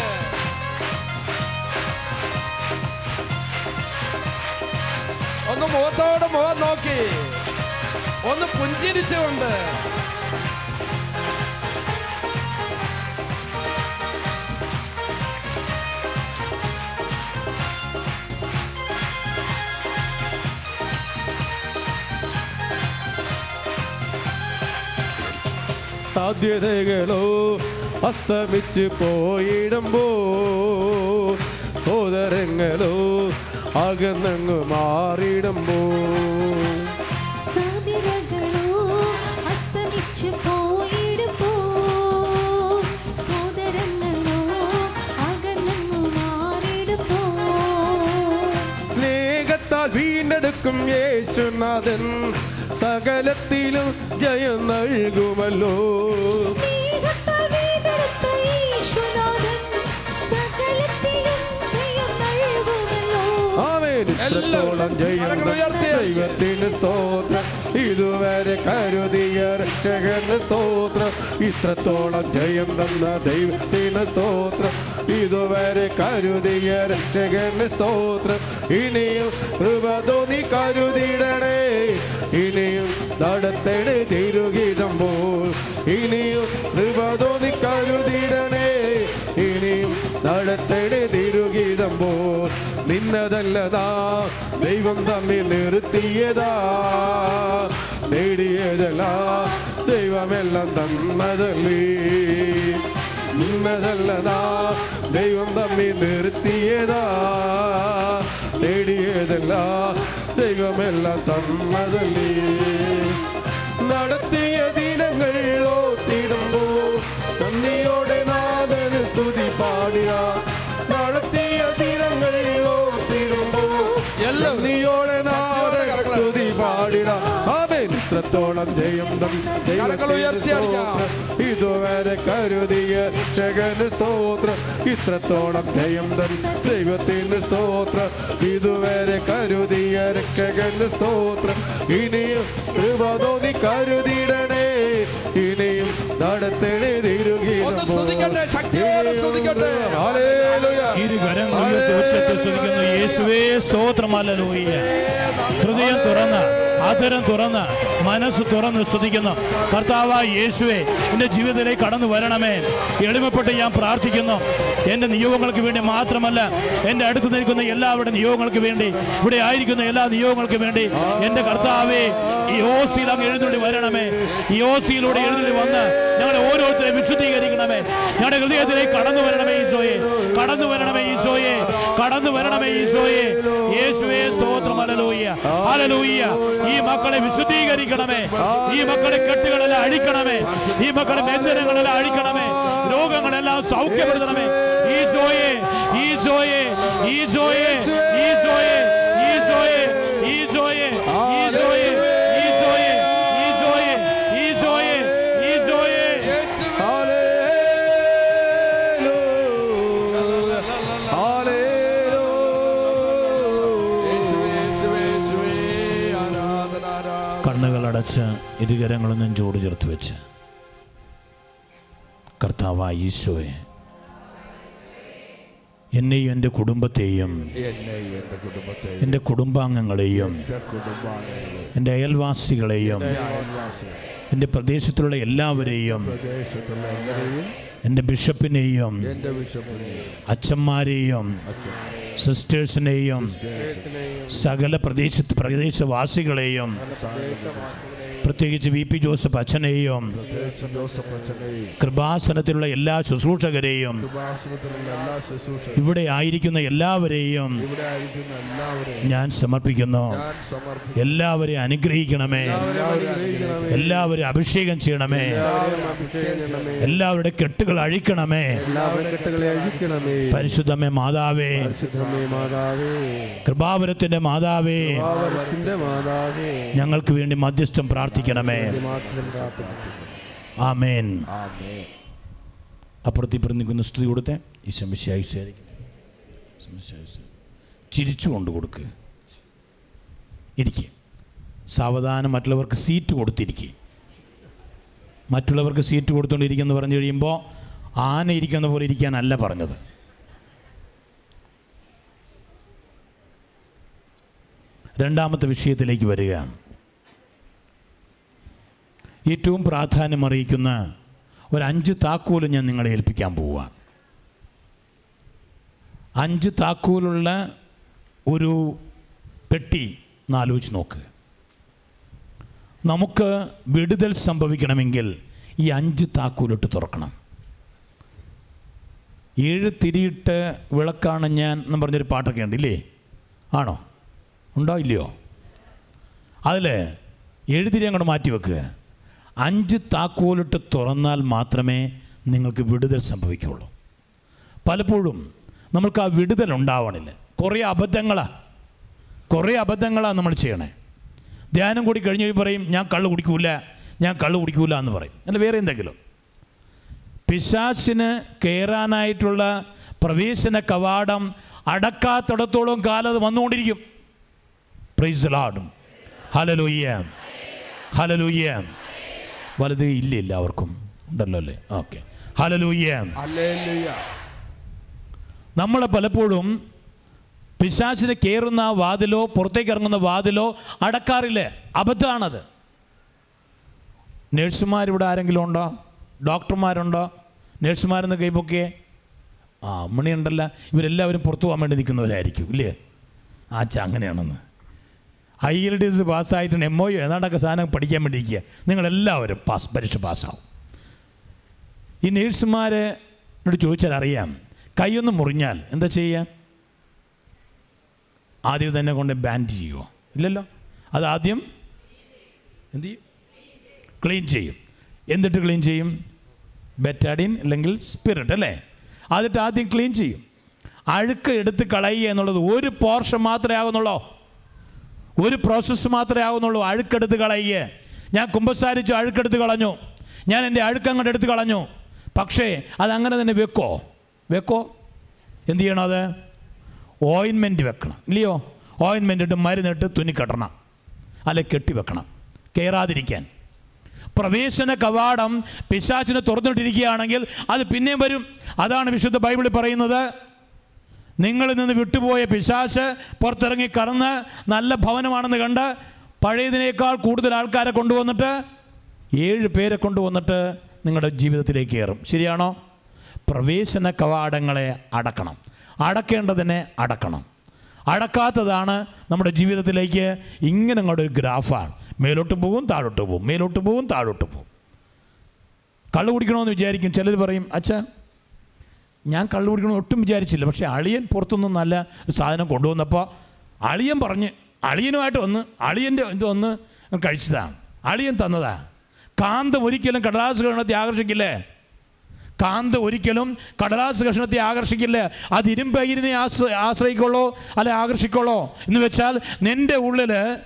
ഒന്ന് മുഖത്തോട് മുഖം നോക്കി ഒന്ന് പുഞ്ചിരിച്ചുകൊണ്ട്. സാധ്യതകളോ അസ്തമിച്ച് പോയിടുമ്പോ സോദരങ്ങളോ അകന്നങ്ങ് മാറിയിടുമ്പോ സ്നേഹത്താൽ വീണ്ടെടുക്കും യേശുനാഥൻ. സകലത്തിലും ജയം നൽകുമല്ലോ. അവൻ ഇത്രത്തോളം ജയം ദൈവത്തിന് സ്തോത്രം. ഇതുവരെ കരുതിയ രക്ഷകന് സ്തോത്രം. ഇത്രത്തോളം ജയം തന്ന ദൈവത്തിന് സ്തോത്രം. ഇതുവരെ കരുതിയ രക്ഷകന് സ്തോത്രം. ഇനിയും കൃപതോന്നി കരുതിയിടണേ. ഇനിയും നടത്തണേ തിരുകിടുമ്പോൾ ഇനിയും കൃപതോന്നി കരുതിയിടണേ. ഇനിയും നടത്തണേ തിരുകിടുമ്പോൾ നിന്നതല്ലതാ ദൈവം തമ്മിൽ നിർത്തിയതാ. നേടിയതല്ലാ. ദൈവമെല്ലാം തന്നതല്ലേ. നിന്നതല്ലതാ. ദൈവം തമ്മിൽ നിർത്തിയതാ. നേടിയതല്ലാ. ദൈവമെല്ലാം തന്നതല്ലേ. നടത്തിയ ദിനങ്ങൾ ഓത്തിടുമ്പോ നന്ദിയോടെ നാഥന് സ്തുതി പാടിയ. നന്ദിയോടെ നാഥന് സ്തുതി പാടിട. ആമേൻ ഇത്രത്തോളം ജയം. ഇതുവരെ കരുതിയ ശകന് സ്തോത്രം. ഇത്രത്തോളം ജയം തൻ ദൈവത്തിന് സ്തോത്രം. ഇതുവരെ കരുതിയ രക്ഷകന് സ്തോത്രം. ഇനിയും കൃപ തോന്നി കരുതിടണേ ഇനിയും നടത്തണേ തിരുഗീതം ഇരുകരങ്ങൾ യേശുവേ ഹൃദയം തുറന്ന. ആദരം തുറന്ന് മനസ്സ് തുറന്ന് സ്തുതിക്കുന്നു. കർത്താവായ യേശുവെ എന്റെ ജീവിതത്തിലേക്ക് കടന്നു വരണമേ. എളിമപ്പെട്ട് ഞാൻ പ്രാർത്ഥിക്കുന്നു. എന്റെ നിയോഗങ്ങൾക്ക് വേണ്ടി മാത്രമല്ല എന്റെ അടുത്ത് നിൽക്കുന്ന എല്ലാവരുടെ നിയോഗങ്ങൾക്ക് വേണ്ടി ഇവിടെ ആയിരിക്കുന്ന എല്ലാ നിയോഗങ്ങൾക്ക് വേണ്ടി എന്റെ കർത്താവേ ഈ ഓസ്തിയിൽ അങ്ങ് എഴുന്നള്ളി വരണമേ. ഈ ഓസ്തിയിലൂടെ എഴുന്നള്ളി വന്ന് ഞങ്ങളെ ഓരോരുത്തരെ വിശുദ്ധീകരിക്കണമേ. ഞങ്ങളുടെ ഹൃദയത്തിലേക്ക് കടന്നു വരണമേ ഈശോയെ. കടന്നു വരണമേ ഈശോയെ. കടന്നു വരണമേ ഈശോയെ. യേശുവേ സ്തോത്രം. അലലൂയ്യ അലലൂയ്യ ഈ മക്കളെ വിശുദ്ധീകരിക്കണമേ. ഈ മക്കളെ കെട്ടുകളെല്ലാം അഴിക്കണമേ. ഈ മക്കളെ ബന്ധനങ്ങളെല്ലാം അഴിക്കണമേ. രോഗങ്ങളെല്ലാം സൗഖ്യപ്പെടുത്തണമേ. ഈശോയെ ഈശോയെ ഈശോയെ ഈശോയെ. അടച്ച് ഇരുകരങ്ങളും നെഞ്ചോട് ചേർത്ത് വെച്ച്. കർത്താവായ ഈശോയെ എന്നെയും എന്റെ കുടുംബത്തെയും എന്റെ കുടുംബാംഗങ്ങളെയും എന്റെ അയൽവാസികളെയും എന്റെ പ്രദേശത്തുള്ള എല്ലാവരെയും എന്റെ ബിഷപ്പിനെയും അച്ഛന്മാരെയും സിസ്റ്റേഴ്സിനെയും സകല പ്രദേശത്ത് പ്രദേശവാസികളെയും പ്രത്യേകിച്ച് വി പി ജോസഫ് അച്ഛനെയും കൃപാസനത്തിലുള്ള എല്ലാ ശുശ്രൂഷകരെയും ഇവിടെ ആയിരിക്കുന്ന എല്ലാവരെയും ഞാൻ സമർപ്പിക്കുന്നു. എല്ലാവരെയും അനുഗ്രഹിക്കണമേ. എല്ലാവരെയും അഭിഷേകം ചെയ്യണമേ. എല്ലാവരുടെ കെട്ടുകൾ അഴിക്കണമേ. പരിശുദ്ധമേ മാതാവേ. കൃപാവരത്തിന്റെ മാതാവേ. ഞങ്ങൾക്ക് വേണ്ടി മധ്യസ്ഥം പ്രാർത്ഥിക്കും പ്രാർത്ഥിക്കണമേ. ആമേൻ. അപ്പുറത്തി അപ്പുറത്ത് ഇപ്പുറത്ത് നിൽക്കുന്ന സ്തുതി കൊടുത്തേ. ഈ ശമിശായി ചിരിച്ചു കൊണ്ട് കൊടുക്ക്. ഇരിക്കുക സാവധാനം മറ്റുള്ളവർക്ക് സീറ്റ് കൊടുത്തിരിക്കുക മറ്റുള്ളവർക്ക് സീറ്റ് കൊടുത്തുകൊണ്ടിരിക്കുന്നു പറഞ്ഞു കഴിയുമ്പോൾ ആന ഇരിക്കുന്ന പോലെ ഇരിക്കാനല്ല പറഞ്ഞത്. രണ്ടാമത്തെ വിഷയത്തിലേക്ക് വരിക. ഏറ്റവും പ്രാധാന്യം അറിയിക്കുന്ന ഒരു അഞ്ച് താക്കോൽ ഞാൻ നിങ്ങളെ ഏൽപ്പിക്കാൻ പോവുക അഞ്ച് താക്കോലുള്ള ഒരു പെട്ടി എന്നാലോചിച്ച് നോക്ക്. നമുക്ക് വിടുതൽ സംഭവിക്കണമെങ്കിൽ ഈ അഞ്ച് താക്കോലിട്ട് തുറക്കണം. ഏഴ് തിരിയിട്ട് വിളക്കാണ് ഞാൻ എന്ന് പറഞ്ഞൊരു പാട്ടൊക്കെ ഉണ്ട് ഇല്ലേ? ആണോ? ഉണ്ടോ ഇല്ലയോ? അതിൽ ഏഴ് തിരി അങ്ങോട്ട് മാറ്റി വെക്കുക അഞ്ച് താക്കോലിട്ട് തുറന്നാൽ മാത്രമേ നിങ്ങൾക്ക് വിടുതൽ സംഭവിക്കുള്ളൂ പലപ്പോഴും നമ്മൾക്ക് ആ വിടുതൽ ഉണ്ടാവണില്ല. കുറേ അബദ്ധങ്ങളാണ് കുറേ അബദ്ധങ്ങളാണ് നമ്മൾ ചെയ്യണേ. ധ്യാനം കൂടി കഴിഞ്ഞ് പറയും ഞാൻ കള്ള് കുടിക്കൂല ഞാൻ കള്ള് കുടിക്കൂല എന്ന് പറയും. അല്ല വേറെ എന്തെങ്കിലും. പിശാസിന് കയറാനായിട്ടുള്ള പ്രവേശന കവാടം അടക്കാത്തിടത്തോളം കാലം അത് വന്നുകൊണ്ടിരിക്കും. പ്രൈസ് ലാഡും ഹലലൂയ്യ ഹലലൂയ്യ വലുത് ഇല്ല എല്ലാവർക്കും ഉണ്ടല്ലോ അല്ലേ? ഓക്കെ. ഹലലൂയ്യ നമ്മൾ നമ്മളെ പലപ്പോഴും പിശാചിന് കയറുന്ന വാതിലോ പുറത്തേക്ക് ഇറങ്ങുന്ന വാതിലോ അടക്കാറില്ലേ? അബദ്ധമാണത്. നേഴ്സുമാരിവിടെ ആരെങ്കിലും ഉണ്ടോ? ഡോക്ടർമാരുണ്ടോ നേഴ്സുമാരെന്ന് കൈപ്പൊക്കെ ആ അമ്മണിയുണ്ടല്ല. ഇവരെല്ലാവരും പുറത്തു പോകാൻ വേണ്ടി നിൽക്കുന്നവരായിരിക്കും ഇല്ലേ? ആച്ച അങ്ങനെയാണെന്ന്. ഐ എൽ ഡി എസ് പാസ്സായിട്ട് എം ഒ യു ഏതാണ്ടൊക്കെ സാധനം പഠിക്കാൻ വേണ്ടിയിരിക്കുക. നിങ്ങളെല്ലാവരും പാസ് പരീക്ഷ പാസ്സാവും. ഈ നേഴ്സുമാരോട് ചോദിച്ചാൽ അറിയാം. കൈയൊന്ന് മുറിഞ്ഞാൽ എന്താ ചെയ്യുക? ആദ്യം തന്നെ കൊണ്ട് ബാൻഡ് ചെയ്യുമോ ഇല്ലല്ലോ. അത് ആദ്യം എന്ത് ചെയ്യും? ക്ലീൻ ചെയ്യും. എന്നിട്ട് ക്ലീൻ ചെയ്യും? ബെറ്റാഡിൻ അല്ലെങ്കിൽ സ്പിരിറ്റ് അല്ലേ? അതിട്ട് ആദ്യം ക്ലീൻ ചെയ്യും. അഴുക്ക് എടുത്ത് കളയുക എന്നുള്ളത് ഒരു പോർഷൻ മാത്രമേ ആകുന്നുള്ളൂ? ഒരു പ്രോസസ്സ് മാത്രമേ ആവുന്നുള്ളൂ. അഴുക്കെടുത്ത് കളയുക ഞാൻ കുമ്പസാരിച്ചു അഴുക്കെടുത്ത് കളഞ്ഞു. ഞാൻ എന്റെ അഴുക്കങ്ങോട്ട് എടുത്ത് കളഞ്ഞു. പക്ഷേ അതങ്ങനെ തന്നെ വെക്കോ? വെക്കോ? എന്ത് ചെയ്യണം അത്? ഓയിൻമെന്റ് വെക്കണം. ഇല്ലയോ? ഓയിൻമെന്റ് ഇട്ട് മരുന്നിട്ട് തുന്നിക്കെട്ടണം. അല്ലെ കെട്ടി വെക്കണം. കയറാതിരിക്കാൻ പ്രവേശന കവാടം പിശാചിനെ തുറന്നിട്ടിരിക്കുകയാണെങ്കിൽ അത് പിന്നെയും വരും. അതാണ് വിശുദ്ധ ബൈബിളിൽ പറയുന്നത്. നിങ്ങളിൽ നിന്ന് വിട്ടുപോയ പിശാച്ച് പുറത്തിറങ്ങി കറന്ന് നല്ല ഭവനമാണെന്ന് കണ്ട് പഴയതിനേക്കാൾ കൂടുതൽ ആൾക്കാരെ കൊണ്ടുവന്നിട്ട് ഏഴ് പേരെ കൊണ്ടുവന്നിട്ട് നിങ്ങളുടെ ജീവിതത്തിലേക്ക് കയറും. ശരിയാണോ? പ്രവേശന കവാടങ്ങളെ അടക്കണം. അടക്കേണ്ടതിനെ അടക്കണം. അടക്കാത്തതാണ് നമ്മുടെ ജീവിതത്തിലേക്ക് ഇങ്ങനെ അങ്ങോട്ട് ഒരു ഗ്രാഫാണ്. മേലോട്ട് പോകും താഴോട്ട് പോകും മേലോട്ട് പോകും താഴോട്ട് പോകും കള്ളു കുടിക്കണമെന്ന് വിചാരിക്കും. ചിലർ പറയും അച്ഛാ ഞാൻ കള്ളു കുടിക്കണം ഒട്ടും വിചാരിച്ചില്ല. പക്ഷേ അളിയൻ പുറത്തുനിന്ന് നല്ല സാധനം കൊണ്ടുവന്നപ്പോൾ അളിയൻ പറഞ്ഞ് അളിയനുമായിട്ട് വന്ന് അളിയന്റെ ഇത് വന്ന് കഴിച്ചതാണ്. അളിയൻ തന്നതാ. കാന്തം ഒരിക്കലും കടലാസ് കഷണത്തെ ആകർഷിക്കില്ലേ? കാന്ത ഒരിക്കലും കടലാസ് കഷ്ണത്തെ ആകർഷിക്കില്ല? അത് ഇരുമ്പയിരിനെ ആശ്ര ആശ്രയിക്കുള്ളോ? അല്ലെ ആകർഷിക്കുള്ളോ? എന്ന് വെച്ചാൽ നിന്റെ ഉള്ളിൽ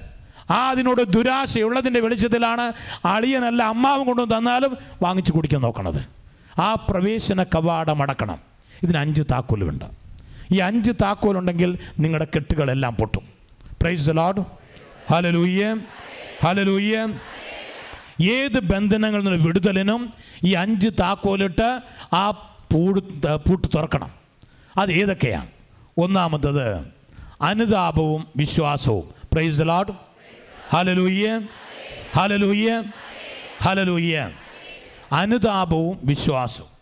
ആ അതിനോട് ദുരാശയുള്ളതിന്റെ വെളിച്ചത്തിലാണ് അളിയനല്ല അമ്മാവും കൊണ്ടുവന്ന് തന്നാലും വാങ്ങിച്ചു കുടിക്കാൻ നോക്കണത്. ആ പ്രവേശന കവാടം അടക്കണം. ഇതിന് അഞ്ച് താക്കോലുണ്ട്. ഈ അഞ്ച് താക്കോലുണ്ടെങ്കിൽ നിങ്ങളുടെ കെട്ടുകളെല്ലാം പൊട്ടും. പ്രൈസ് ലോഡ് ഹലലൂയ്യ ഹലലൂയ്യ ഏത് ബന്ധനങ്ങളിൽ നിന്ന് വിടുതലിനും ഈ അഞ്ച് താക്കോലിട്ട് ആ പൂട് പൂട്ട് തുറക്കണം. അത് ഏതൊക്കെയാണ്? ഒന്നാമത്തത് അനുതാപവും വിശ്വാസവും. Praise Lord hallelujah hallelujah hallelujah അനുതാപവും വിശ്വാസവും.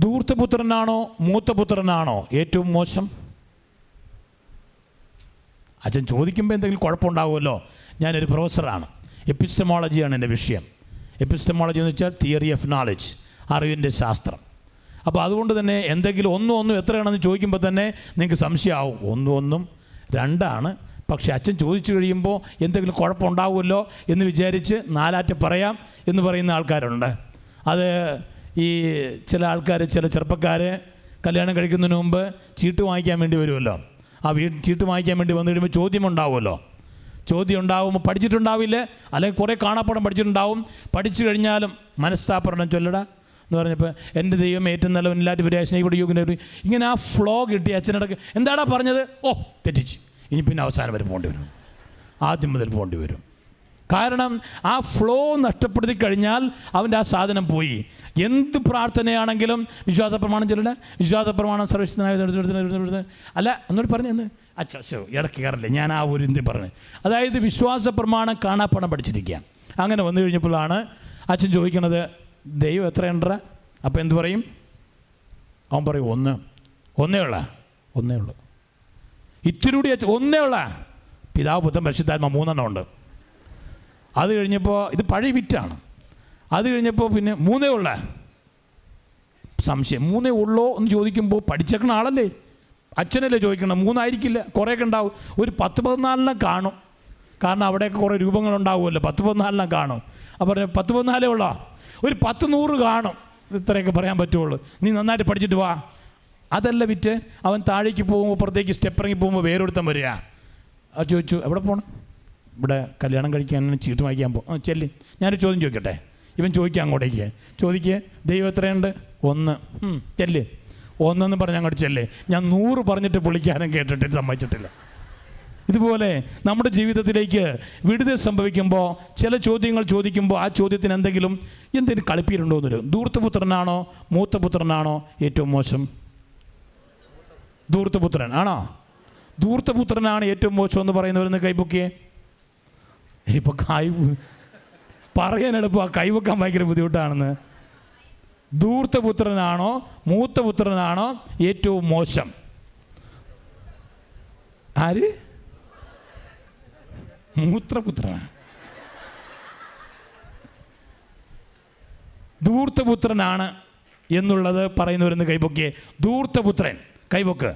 ധൂർത്തപുത്രനാണോ മൂത്തപുത്രനാണോ ഏറ്റവും മോശം? അച്ഛൻ ചോദിക്കുമ്പോൾ എന്തെങ്കിലും കുഴപ്പമുണ്ടാകുമല്ലോ ഞാനൊരു പ്രൊഫസറാണ്. എപ്പിസ്റ്റമോളജിയാണ് എന്റെ വിഷയം. എപ്പിസ്റ്റമോളജി എന്ന് വെച്ചാൽ തിയറി ഓഫ് നോളജ് അറിവിന്റെ ശാസ്ത്രം. അപ്പോൾ അതുകൊണ്ട് തന്നെ എന്തെങ്കിലും ഒന്നും ഒന്നും എത്രയാണെന്ന് ചോദിക്കുമ്പോൾ തന്നെ നിങ്ങൾക്ക് സംശയമാവും. ഒന്നും ഒന്നും രണ്ടാണ് പക്ഷേ അച്ഛൻ ചോദിച്ചു കഴിയുമ്പോൾ എന്തെങ്കിലും കുഴപ്പമുണ്ടാവുമല്ലോ എന്ന് വിചാരിച്ച് നാലാറ്റ് പറയാം എന്ന് പറയുന്ന ആൾക്കാരുണ്ട്. അത് ഈ ചില ആൾക്കാർ ചില ചെറുപ്പക്കാർ കല്യാണം കഴിക്കുന്നതിന് മുമ്പ് ചീട്ട് വാങ്ങിക്കാൻ വേണ്ടി വരുമല്ലോ. ആ വീ ചീട്ട് വാങ്ങിക്കാൻ വേണ്ടി വന്നു കഴിയുമ്പോൾ ചോദ്യം ഉണ്ടാവുമല്ലോ ചോദ്യം ഉണ്ടാവുമ്പോൾ പഠിച്ചിട്ടുണ്ടാവില്ല അല്ലെങ്കിൽ കുറേ കാണാപ്പടം പഠിച്ചിട്ടുണ്ടാവും. പഠിച്ചു കഴിഞ്ഞാലും മനസ്താപരണം ചൊല്ലട എന്ന് പറഞ്ഞപ്പോൾ എന്റെ ദൈവം ഏറ്റവും നല്ലവൻ എല്ലാവരും വിരാശനയുടെ യോഗിനെ ഇങ്ങനെ ആ ഫ്ലോ കിട്ടി അച്ഛനടക്ക്. എന്താടാ പറഞ്ഞത്? ഓ തെറ്റിച്ച്. ഇനി പിന്നെ അവസാനം വരെ പോകേണ്ടി വരും. ആദ്യം മുതൽ പോകേണ്ടി വരും. കാരണം ആ ഫ്ലോ നഷ്ടപ്പെടുത്തി കഴിഞ്ഞാൽ അവന്റെ ആ സാധനം പോയി. എന്ത് പ്രാർത്ഥനയാണെങ്കിലും വിശ്വാസ പ്രമാണം ചൊല്ലണ വിശ്വാസ പ്രമാണം സർവീസിനായ അല്ല എന്നോട് പറഞ്ഞു എന്ന്. അച്ഛ ശോ ഇടയ്ക്ക് കയറില്ല? ഞാൻ ആ ഒരു ഇന്ത്യ പറഞ്ഞു. അതായത് വിശ്വാസ പ്രമാണം കാണാപ്പണം പഠിച്ചിരിക്കുക. അങ്ങനെ വന്നു കഴിഞ്ഞപ്പോഴാണ് അച്ഛൻ ചോദിക്കണത് ദൈവം എത്രയുണ്ടറ? അപ്പോൾ എന്ത് പറയും? അവൻ പറയും ഒന്ന് ഒന്നേ ഉള്ള ഒന്നേ ഉള്ളൂ. ഇത്തിരി കൂടി ഒന്നേ ഉള്ള. പിതാവ് പുത്തൻ പരിശുദ്ധാത്മ മൂന്നെണ്ണം ഉണ്ട്. അത് കഴിഞ്ഞപ്പോൾ ഇത് പഴയ വിറ്റാണ്. അത് കഴിഞ്ഞപ്പോൾ പിന്നെ മൂന്നേ ഉള്ള. സംശയം. മൂന്നേ ഉള്ളോ എന്ന് ചോദിക്കുമ്പോൾ പഠിച്ചേക്കണ ആളല്ലേ? അച്ഛനല്ലേ ചോദിക്കണം? മൂന്നായിരിക്കില്ല. കുറേയൊക്കെ ഉണ്ടാവും. ഒരു പത്ത് പതിനാലിനെ കാണും. കാരണം അവിടെയൊക്കെ കുറേ രൂപങ്ങളുണ്ടാവുമല്ലോ. പത്ത് പതിനാലിനെ കാണും. അപ്പോൾ പത്ത് പതിനാലേ ഉള്ളോ? ഒരു പത്ത് നൂറ് കാണും. ഇത്രയൊക്കെ പറയാൻ പറ്റുള്ളൂ. നീ നന്നായിട്ട് പഠിച്ചിട്ട് വാ. അതല്ല വിറ്റ് അവൻ താഴേക്ക് പോകുമ്പോൾ പുറത്തേക്ക് സ്റ്റെപ്പ് ഇറങ്ങി പോകുമ്പോൾ വേറൊരുത്തം വരിക. അത് ചോദിച്ചു എവിടെ പോകണം ഇവിടെ കല്യാണം കഴിക്കാൻ ചീട്ട് വാങ്ങിക്കാൻ പോകും ആ ചെല്ലി. ഞാനൊരു ചോദ്യം ചോദിക്കട്ടെ? ഇവൻ ചോദിക്കുക അങ്ങോട്ടേക്ക്. ചോദിക്കുക ദൈവം എത്രയുണ്ട്? ഒന്ന്. ചെല്ല്. ഒന്നെന്ന് പറഞ്ഞ് അങ്ങോട്ട് ചെല്ലേ. ഞാൻ നൂറ് പറഞ്ഞിട്ട് പുള്ളിക്കാനും കേട്ടിട്ട് സമ്മതിച്ചിട്ടില്ല. ഇതുപോലെ നമ്മുടെ ജീവിതത്തിലേക്ക് വിടുതൽ സംഭവിക്കുമ്പോൾ ചില ചോദ്യങ്ങൾ ചോദിക്കുമ്പോൾ ആ ചോദ്യത്തിന് എന്തെങ്കിലും എന്തെങ്കിലും കളിപ്പീരുണ്ടോ എന്നൊരു ദൂർത്തപുത്രനാണോ മൂത്തപുത്രനാണോ ഏറ്റവും മോശം ദൂർത്തപുത്രൻ ആണോ? ദൂർത്തപുത്രനാണ് ഏറ്റവും മോശം എന്ന് പറയുന്നവരെന്ന് കൈപൊക്കിയേ? ഇപ്പൊ കൈ പറയാൻ എളുപ്പമാണ് കൈവെക്കാൻ ഭയങ്കര ബുദ്ധിമുട്ടാണെന്ന്. ദൂർത്തപുത്രനാണോ മൂത്തപുത്രനാണോ ഏറ്റവും മോശം? ആര്? മൂത്രപുത്രനാണ് ധൂർത്തപുത്രനാണ് എന്നുള്ളത് പറയുന്നവരെന്ന് കൈപൊക്കിയേ. ധൂർത്തപുത്രൻ. കൈപൊക്ക്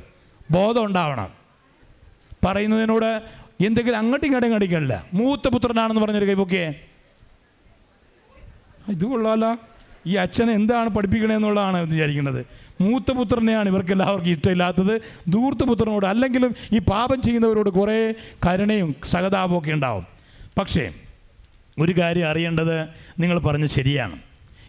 ബോധം ഉണ്ടാവണം. പറയുന്നതിനോട് എന്തെങ്കിലും അങ്ങോട്ടും ഇങ്ങോട്ടും കടിക്കണില്ല. മൂത്തപുത്രനാണെന്ന് പറഞ്ഞൊരു കൈപൊക്കിയേ ഇത് കൊള്ളാല ഈ അച്ഛനെ എന്താണ് പഠിപ്പിക്കണേന്നുള്ളതാണ് വിചാരിക്കുന്നത്. മൂത്ത പുത്രനെയാണ് ഇവർക്ക് എല്ലാവർക്കും ഇഷ്ടമില്ലാത്തത്. ദൂർത്ത പുത്രനോട് അല്ലെങ്കിലും ഈ പാപം ചെയ്യുന്നവരോട് കുറേ കരുണയും സഹതാപവും ഒക്കെ ഉണ്ടാവും. പക്ഷേ ഒരു കാര്യം അറിയേണ്ടത് നിങ്ങൾ പറഞ്ഞ് ശരിയാണ്.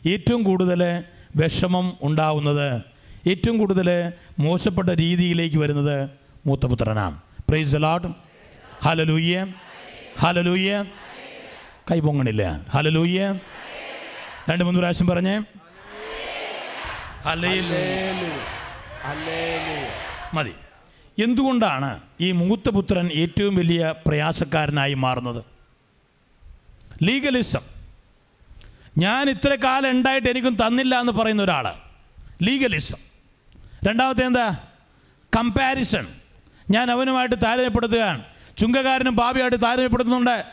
ഏറ്റവും കൂടുതൽ വിഷമം ഉണ്ടാവുന്നത് ഏറ്റവും കൂടുതൽ മോശപ്പെട്ട രീതിയിലേക്ക് വരുന്നത് മൂത്തപുത്രനാണ് praise the Lord hallelujah hallelujah കൈ പൊങ്ങണില്ല ഹലലൂയ്യ രണ്ട് മൂന്ന് പ്രാവശ്യം പറഞ്ഞേ. മതി. എന്തുകൊണ്ടാണ് ഈ മൂത്തപുത്രൻ ഏറ്റവും വലിയ പ്രയാസക്കാരനായി മാറുന്നത്? ലീഗലിസം ഞാൻ ഇത്ര കാലം ഉണ്ടായിട്ട് എനിക്കും തന്നില്ല എന്ന് പറയുന്ന ഒരാൾ ലീഗലിസം രണ്ടാമത്തെ എന്താ? കമ്പാരിസൺ ഞാൻ അവനുമായിട്ട് താരതമ്യപ്പെടുത്തുകയാണ്. ചുങ്കക്കാരനും പാപിയായിട്ട് താരതമ്യപ്പെടുത്തുന്നുണ്ട്.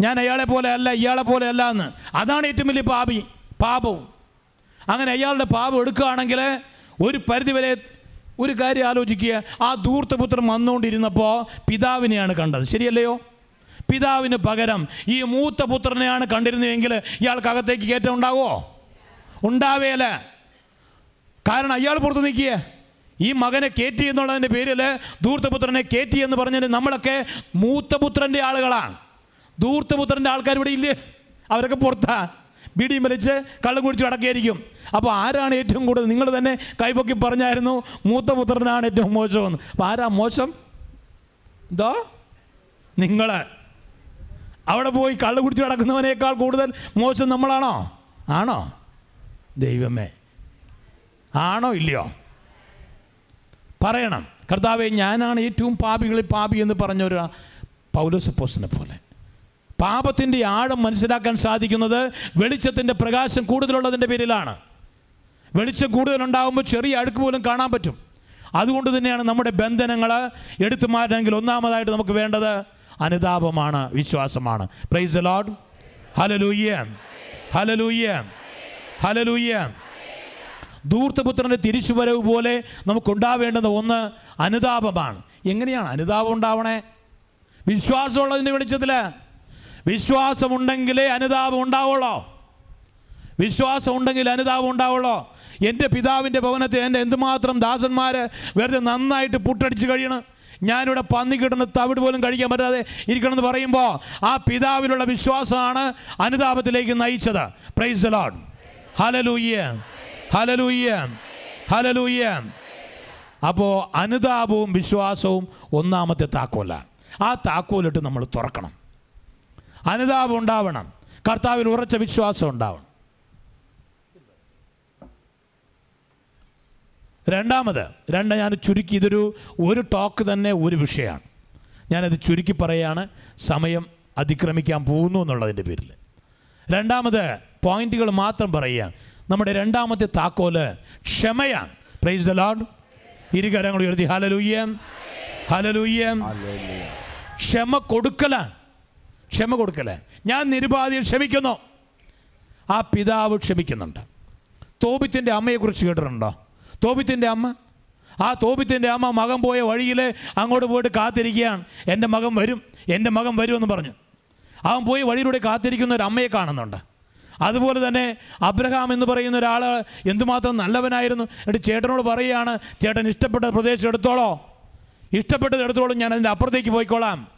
ഞാൻ അയാളെ പോലെ അല്ല ഇയാളെ പോലെ അല്ല എന്ന്. അതാണ് ഏറ്റവും വലിയ പാപി പാപവും. അങ്ങനെ അയാളുടെ പാപം എടുക്കുകയാണെങ്കിൽ ഒരു പരിധിവരെ ഒരു കാര്യം ആലോചിക്കുക. ആ ദൂർത്തപുത്രം വന്നുകൊണ്ടിരുന്നപ്പോൾ പിതാവിനെയാണ് കണ്ടത്. ശരിയല്ലയോ? പിതാവിന് പകരം ഈ മൂത്ത പുത്രനെയാണ് കണ്ടിരുന്നതെങ്കിൽ ഇയാൾക്കകത്തേക്ക് കയറ്റം ഉണ്ടാവുമോ? ഉണ്ടാവേല. കാരണം അയാൾ പുറത്ത് നിൽക്കുക ഈ മകനെ കയറ്റി എന്നുള്ളതിന്റെ പേരിൽ ധൂർത്തപുത്രനെ കയറ്റി എന്ന് പറഞ്ഞാൽ നമ്മളൊക്കെ മൂത്തപുത്രന്റെ ആളുകളാണ്. ധൂർത്തപുത്രന്റെ ആൾക്കാർ ഇവിടെ ഇല്ലേ? അവരൊക്കെ പുറത്താ. ബീഡിയും വലിച്ച് കള്ളം കുടിച്ച് അടക്കിയായിരിക്കും അപ്പോൾ ആരാണ് ഏറ്റവും കൂടുതൽ? നിങ്ങൾ തന്നെ കൈപൊക്കി പറഞ്ഞായിരുന്നു മൂത്തപുത്രനാണ് ഏറ്റവും മോശമെന്ന്. അപ്പോൾ ആരാ മോശം? എന്തോ നിങ്ങൾ അവിടെ പോയി കള്ളു കുടിച്ച് കിടക്കുന്നവനേക്കാൾ കൂടുതൽ മോശം നമ്മളാണോ? ആണോ? ദൈവമേ. ആണോ ഇല്ലയോ? പറയണം. കർത്താവെ ഞാനാണ് ഏറ്റവും പാപികളിൽ പാപി എന്ന് പറഞ്ഞ ഒരു പൗലോസപ്പോസിനെ പോലെ. പാപത്തിന്റെ ആഴം മനസ്സിലാക്കാൻ സാധിക്കുന്നത് വെളിച്ചത്തിന്റെ പ്രകാശം കൂടുതലുള്ളതിന്റെ പേരിലാണ്. വെളിച്ചം കൂടുതലുണ്ടാകുമ്പോൾ ചെറിയ അടുക്ക് പോലും കാണാൻ പറ്റും. അതുകൊണ്ട് തന്നെയാണ് നമ്മുടെ ബന്ധനങ്ങൾ എടുത്തു മാറ്റണമെങ്കിൽ ഒന്നാമതായിട്ട് നമുക്ക് വേണ്ടത് അനുതാപമാണ് വിശ്വാസമാണ്. Praise Lord hallelujah hallelujah hallelujah ധൂർത്തപുത്രന്റെ തിരിച്ചുവരവ് പോലെ നമുക്കുണ്ടാവേണ്ടുന്ന ഒന്ന് അനുതാപമാണ്. എങ്ങനെയാണ് അനുതാപം ഉണ്ടാവണേ? വിശ്വാസമുള്ളതിന്റെ വെളിച്ചത്തിൽ വിശ്വാസമുണ്ടെങ്കിലേ അനുതാപം ഉണ്ടാവുള്ളോ? വിശ്വാസം ഉണ്ടെങ്കിൽ അനുതാപം ഉണ്ടാവുള്ളോ? എന്റെ പിതാവിന്റെ ഭവനത്തെ എന്റെ എന്തുമാത്രം ദാസന്മാർ വെറുതെ നന്നായിട്ട് പുട്ടടിച്ച് കഴിയണം? ഞാനിവിടെ പന്നി കിട്ടുന്ന തവിട് പോലും കഴിക്കാൻ പറ്റാതെ ഇരിക്കണമെന്ന് പറയുമ്പോൾ ആ പിതാവിലുള്ള വിശ്വാസമാണ് അനുതാപത്തിലേക്ക് നയിച്ചത്. Praise the Lord hallelujah hallelujah hallelujah അപ്പോൾ അനുതാപവും വിശ്വാസവും ഒന്നാമത്തെ താക്കോലാണ് ആ താക്കോലിട്ട് നമ്മൾ തുറക്കണം. അനുതാപം ഉണ്ടാവണം. കർത്താവിൽ ഉറച്ച വിശ്വാസം ഉണ്ടാവണം. രണ്ടാമത് രണ്ട് ഞാൻ ചുരുക്കി ഇതൊരു ഒരു ടോക്ക് തന്നെ ഒരു വിഷയമാണ്. ഞാനത് ചുരുക്കി പറയാണ് സമയം അതിക്രമിക്കാൻ പോകുന്നു എന്നുള്ളതിന്റെ പേരിൽ. രണ്ടാമത് പോയിന്റുകൾ മാത്രം പറയുക നമ്മുടെ രണ്ടാമത്തെ താക്കോൽ ക്ഷമയാണ്. പ്രൈസ് ദ ലോഡ് ഇരുകരങ്ങൾ ഉയർത്തി. ഹലലൂയ്യം ഹലലൂയ്യം ക്ഷമ കൊടുക്കലാണ്. ക്ഷമ കൊടുക്കല. ഞാൻ നിരുപാധിയിൽ ക്ഷമിക്കുന്നു. ആ പിതാവ് ക്ഷമിക്കുന്നുണ്ട്. തോപിത്തിന്റെ അമ്മയെക്കുറിച്ച് കേട്ടിട്ടുണ്ടോ? തോപിത്തിന്റെ അമ്മ? ആ തോപിത്തിന്റെ അമ്മ മകൻ പോയ വഴിയിൽ അങ്ങോട്ട് പോയിട്ട് കാത്തിരിക്കുകയാണ്. എന്റെ മകൻ വരും. എന്റെ മകൻ വരുമെന്ന് പറഞ്ഞു. അവൻ പോയി വഴിയിലൂടെ കാത്തിരിക്കുന്ന ഒരു അമ്മയെ കാണുന്നുണ്ട്. അതുപോലെ തന്നെ അബ്രഹാം എന്ന് പറയുന്ന ഒരാൾ എന്തുമാത്രം നല്ലവനായിരുന്നു. എന്നിട്ട് ചേട്ടനോട് പറയുകയാണ് ചേട്ടൻ ഇഷ്ടപ്പെട്ട പ്രദേശം എടുത്തോളോ. ഇഷ്ടപ്പെട്ടത് എടുത്തോളും ഞാൻ അതിന്റെ അപ്പുറത്തേക്ക് പോയിക്കോളാം.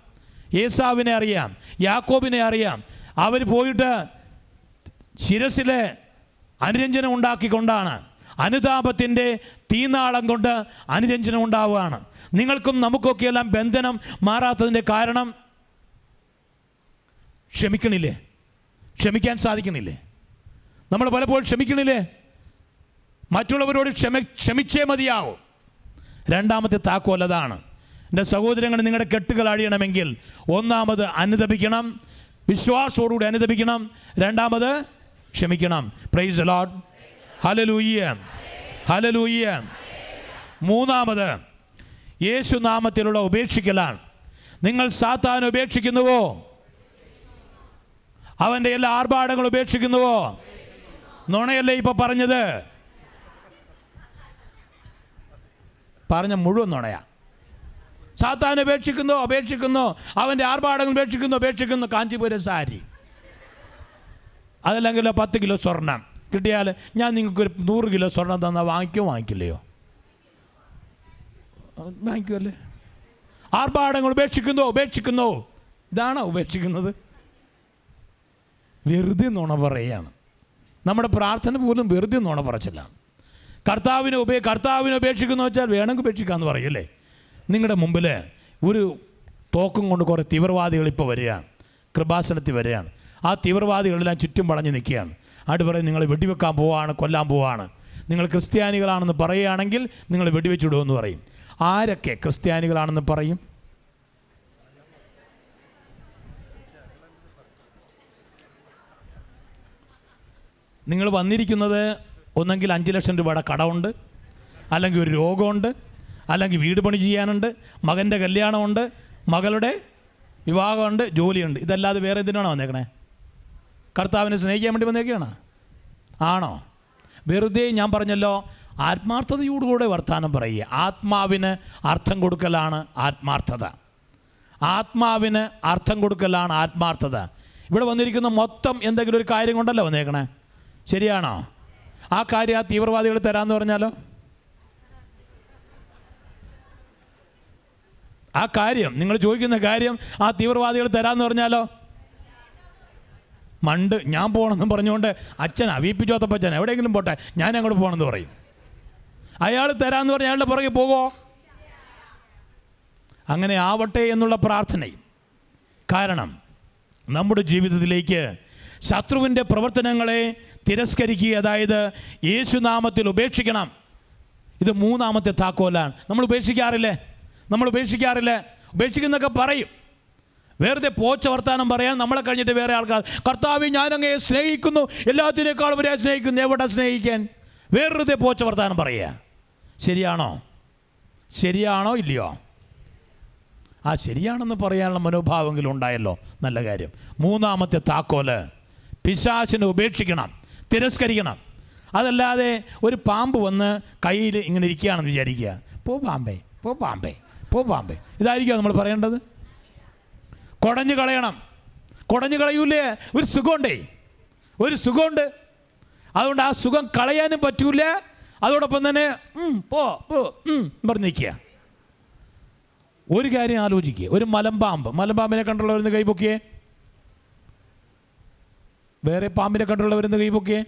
ഏസാവിനെ അറിയാം യാക്കോബിനെ അറിയാം. അവർ പോയിട്ട് ശിരസിലെ അനുരഞ്ജനം ഉണ്ടാക്കിക്കൊണ്ടാണ്. അനുതാപത്തിന്റെ തീനാളം കൊണ്ട് അനുരഞ്ജനം ഉണ്ടാവുകയാണ്. നിങ്ങൾക്കും നമുക്കൊക്കെയെല്ലാം ബന്ധനം മാറാത്തതിന്റെ കാരണം ക്ഷമിക്കണില്ലേ? ക്ഷമിക്കാൻ സാധിക്കണില്ലേ? നമ്മൾ പലപ്പോഴും ക്ഷമിക്കണില്ലേ? മറ്റുള്ളവരോട് ക്ഷമ ക്ഷമിച്ചേ മതിയാവും. രണ്ടാമത്തെ താക്കോൽ അതാണ്. എന്റെ സഹോദരങ്ങൾ നിങ്ങളുടെ കെട്ടുകൾ അഴിയണമെങ്കിൽ ഒന്നാമത് അനുദപിക്കണം വിശ്വാസത്തോടുകൂടി അനുദപിക്കണം രണ്ടാമത് ക്ഷമിക്കണം. പ്രൈസ് ലോഡ് ഹലലൂയ്യ ഹലലൂയ്യ മൂന്നാമത് യേശുനാമത്തിലുള്ള ഉപേക്ഷിക്കലാണ്. നിങ്ങൾ സാത്താൻ ഉപേക്ഷിക്കുന്നുവോ? അവന്റെ എല്ലാ ആർഭാടങ്ങളും ഉപേക്ഷിക്കുന്നുവോ? നുണയല്ലേ ഇപ്പൊ പറഞ്ഞത്? പറഞ്ഞ മുഴുവൻ നുണയാ. സാത്താൻ ഉപേക്ഷിക്കുന്നു അപേക്ഷിക്കുന്നു അവന്റെ ആർഭാടങ്ങൾ ഉപേക്ഷിക്കുന്നു അപേക്ഷിക്കുന്നു കാഞ്ചിപുര സാരി. അതല്ലെങ്കിൽ പത്ത് കിലോ സ്വർണം. കിട്ടിയാൽ ഞാൻ നിങ്ങൾക്കൊരു നൂറ് കിലോ സ്വർണം തന്നാൽ വാങ്ങിക്കോ വാങ്ങിക്കില്ലയോ? വാങ്ങിക്കുമല്ലേ ആർഭാടങ്ങൾ ഉപേക്ഷിക്കുന്നു ഉപേക്ഷിക്കുന്നു. ഇതാണോ ഉപേക്ഷിക്കുന്നത്? വെറുതെ നുണ പറയുകയാണ് നമ്മുടെ പ്രാർത്ഥന പോലും വെറുതെ നുണ പറച്ചിലാണ്. കർത്താവിനെ ഉപേ കർത്താവിനെ ഉപേക്ഷിക്കുന്നു വെച്ചാൽ വേണമെങ്കിൽ ഉപേക്ഷിക്കാമെന്ന് പറയല്ലേ നിങ്ങളുടെ മുമ്പിൽ ഒരു തോക്കും കൊണ്ട് കുറേ തീവ്രവാദികൾ ഇപ്പോൾ വരികയാണ്. കൃപാസനത്തിൽ വരികയാണ്. ആ തീവ്രവാദികളെല്ലാം ചുറ്റും വളഞ്ഞ് നിൽക്കുകയാണ്. ആട് പറയും നിങ്ങൾ വെടിവെക്കാൻ പോവാണ് കൊല്ലാൻ പോവാണ്. നിങ്ങൾ ക്രിസ്ത്യാനികളാണെന്ന് പറയുകയാണെങ്കിൽ നിങ്ങൾ വെടിവെച്ചിടുമെന്ന് പറയും. ആരൊക്കെ ക്രിസ്ത്യാനികളാണെന്ന് പറയും? നിങ്ങൾ വന്നിരിക്കുന്നത് ഒന്നെങ്കിൽ അഞ്ച് ലക്ഷം രൂപയുടെ കടമുണ്ട് അല്ലെങ്കിൽ ഒരു രോഗമുണ്ട് അല്ലെങ്കിൽ വീട് പണി ചെയ്യാനുണ്ട് മകന്റെ കല്യാണമുണ്ട് മകളുടെ വിവാഹമുണ്ട് ജോലിയുണ്ട്. ഇതല്ലാതെ വേറെ എന്തിനാണോ വന്നേക്കണേ? കർത്താവിനെ സ്നേഹിക്കാൻ വേണ്ടി വന്നേക്കാണ്? ആണോ? വെറുതെ ഞാൻ പറഞ്ഞല്ലോ ആത്മാർത്ഥതയോടുകൂടെ വർത്തമാനം പറയുക. ആത്മാവിന് അർത്ഥം കൊടുക്കലാണ് ആത്മാർത്ഥത. ആത്മാവിന് അർത്ഥം കൊടുക്കലാണ് ആത്മാർത്ഥത. ഇവിടെ വന്നിരിക്കുന്ന മൊത്തം എന്തെങ്കിലും ഒരു കാര്യം കൊണ്ടല്ലോ വന്നേക്കണേ? ശരിയാണോ? ആ കാര്യം ആ തീവ്രവാദികൾ തരാമെന്ന് പറഞ്ഞാലോ? ആ കാര്യം നിങ്ങൾ ചോദിക്കുന്ന കാര്യം ആ തീവ്രവാദികൾ തരാമെന്ന് പറഞ്ഞാലോ? മണ്ട് ഞാൻ പോകണമെന്ന് പറഞ്ഞുകൊണ്ട് അച്ഛനാ വി പി ചോത്തപ്പച്ചൻ എവിടെയെങ്കിലും പോട്ടെ ഞാൻ അങ്ങോട്ട് പോകണമെന്ന് പറയും. അയാൾ തരാമെന്ന് പറഞ്ഞ അയാളുടെ പുറകെ പോകുമോ അങ്ങനെ ആവട്ടെ എന്നുള്ള പ്രാർത്ഥനയും. കാരണം നമ്മുടെ ജീവിതത്തിലേക്ക് ശത്രുവിന്റെ പ്രവർത്തനങ്ങളെ തിരസ്കരിക്കുക അതായത് യേശുനാമത്തിൽ ഉപേക്ഷിക്കണം. ഇത് മൂന്നാമത്തെ താക്കോലാണ്. നമ്മൾ ഉപേക്ഷിക്കാറില്ലേ? നമ്മൾ ഉപേക്ഷിക്കാറില്ലേ? ഉപേക്ഷിക്കുന്നൊക്കെ പറയും. വെറുതെ പോച്ച വർത്താനം പറയാൻ നമ്മളെ കഴിഞ്ഞിട്ട് വേറെ ആൾക്കാർ കർത്താവ് ഞാനങ്ങയെ സ്നേഹിക്കുന്നു. എല്ലാത്തിനേക്കാളും വരെ സ്നേഹിക്കുന്നു. എവിടെ സ്നേഹിക്കാൻ? വെറുതെ പോച്ച വർത്താനം പറയുക. ശരിയാണോ? ശരിയാണോ ഇല്ലയോ? ആ ശരിയാണെന്ന് പറയാനുള്ള മനോഭാവമെങ്കിലും ഉണ്ടായല്ലോ. നല്ല കാര്യം. മൂന്നാമത്തെ താക്കോൽ. പിശാചിനെ ഉപേക്ഷിക്കണം. തിരസ്കരിക്കണം. അതല്ലാതെ ഒരു പാമ്പ് വന്ന് കയ്യിൽ ഇങ്ങനെ ഇരിക്കുകയാണെന്ന് വിചാരിക്കുക. പോ പാമ്പേ പോ പാമ്പേ പോ പാമ്പേ. ഇതായിരിക്കുമോ നമ്മൾ പറയേണ്ടത്. കുടഞ്ഞു കളയണം. കുടഞ്ഞു കളയൂലേ ഒരു സുഖമുണ്ടേ. ഒരു സുഖമുണ്ട്. അതുകൊണ്ട് ആ സുഖം കളയാനും പറ്റൂല. അതോടൊപ്പം തന്നെ പോ പോ പറഞ്ഞ് നിൽക്കുക. ഒരു കാര്യം ആലോചിക്കുക ഒരു മലമ്പാമ്പ്. മലമ്പാമ്പിനെ കണ്ടുള്ളവരുന്ന് കൈപൊക്കിയേ വേറെ പാമ്പിനെ കണ്ടുള്ളവരെന്ന് കൈപൊക്കെ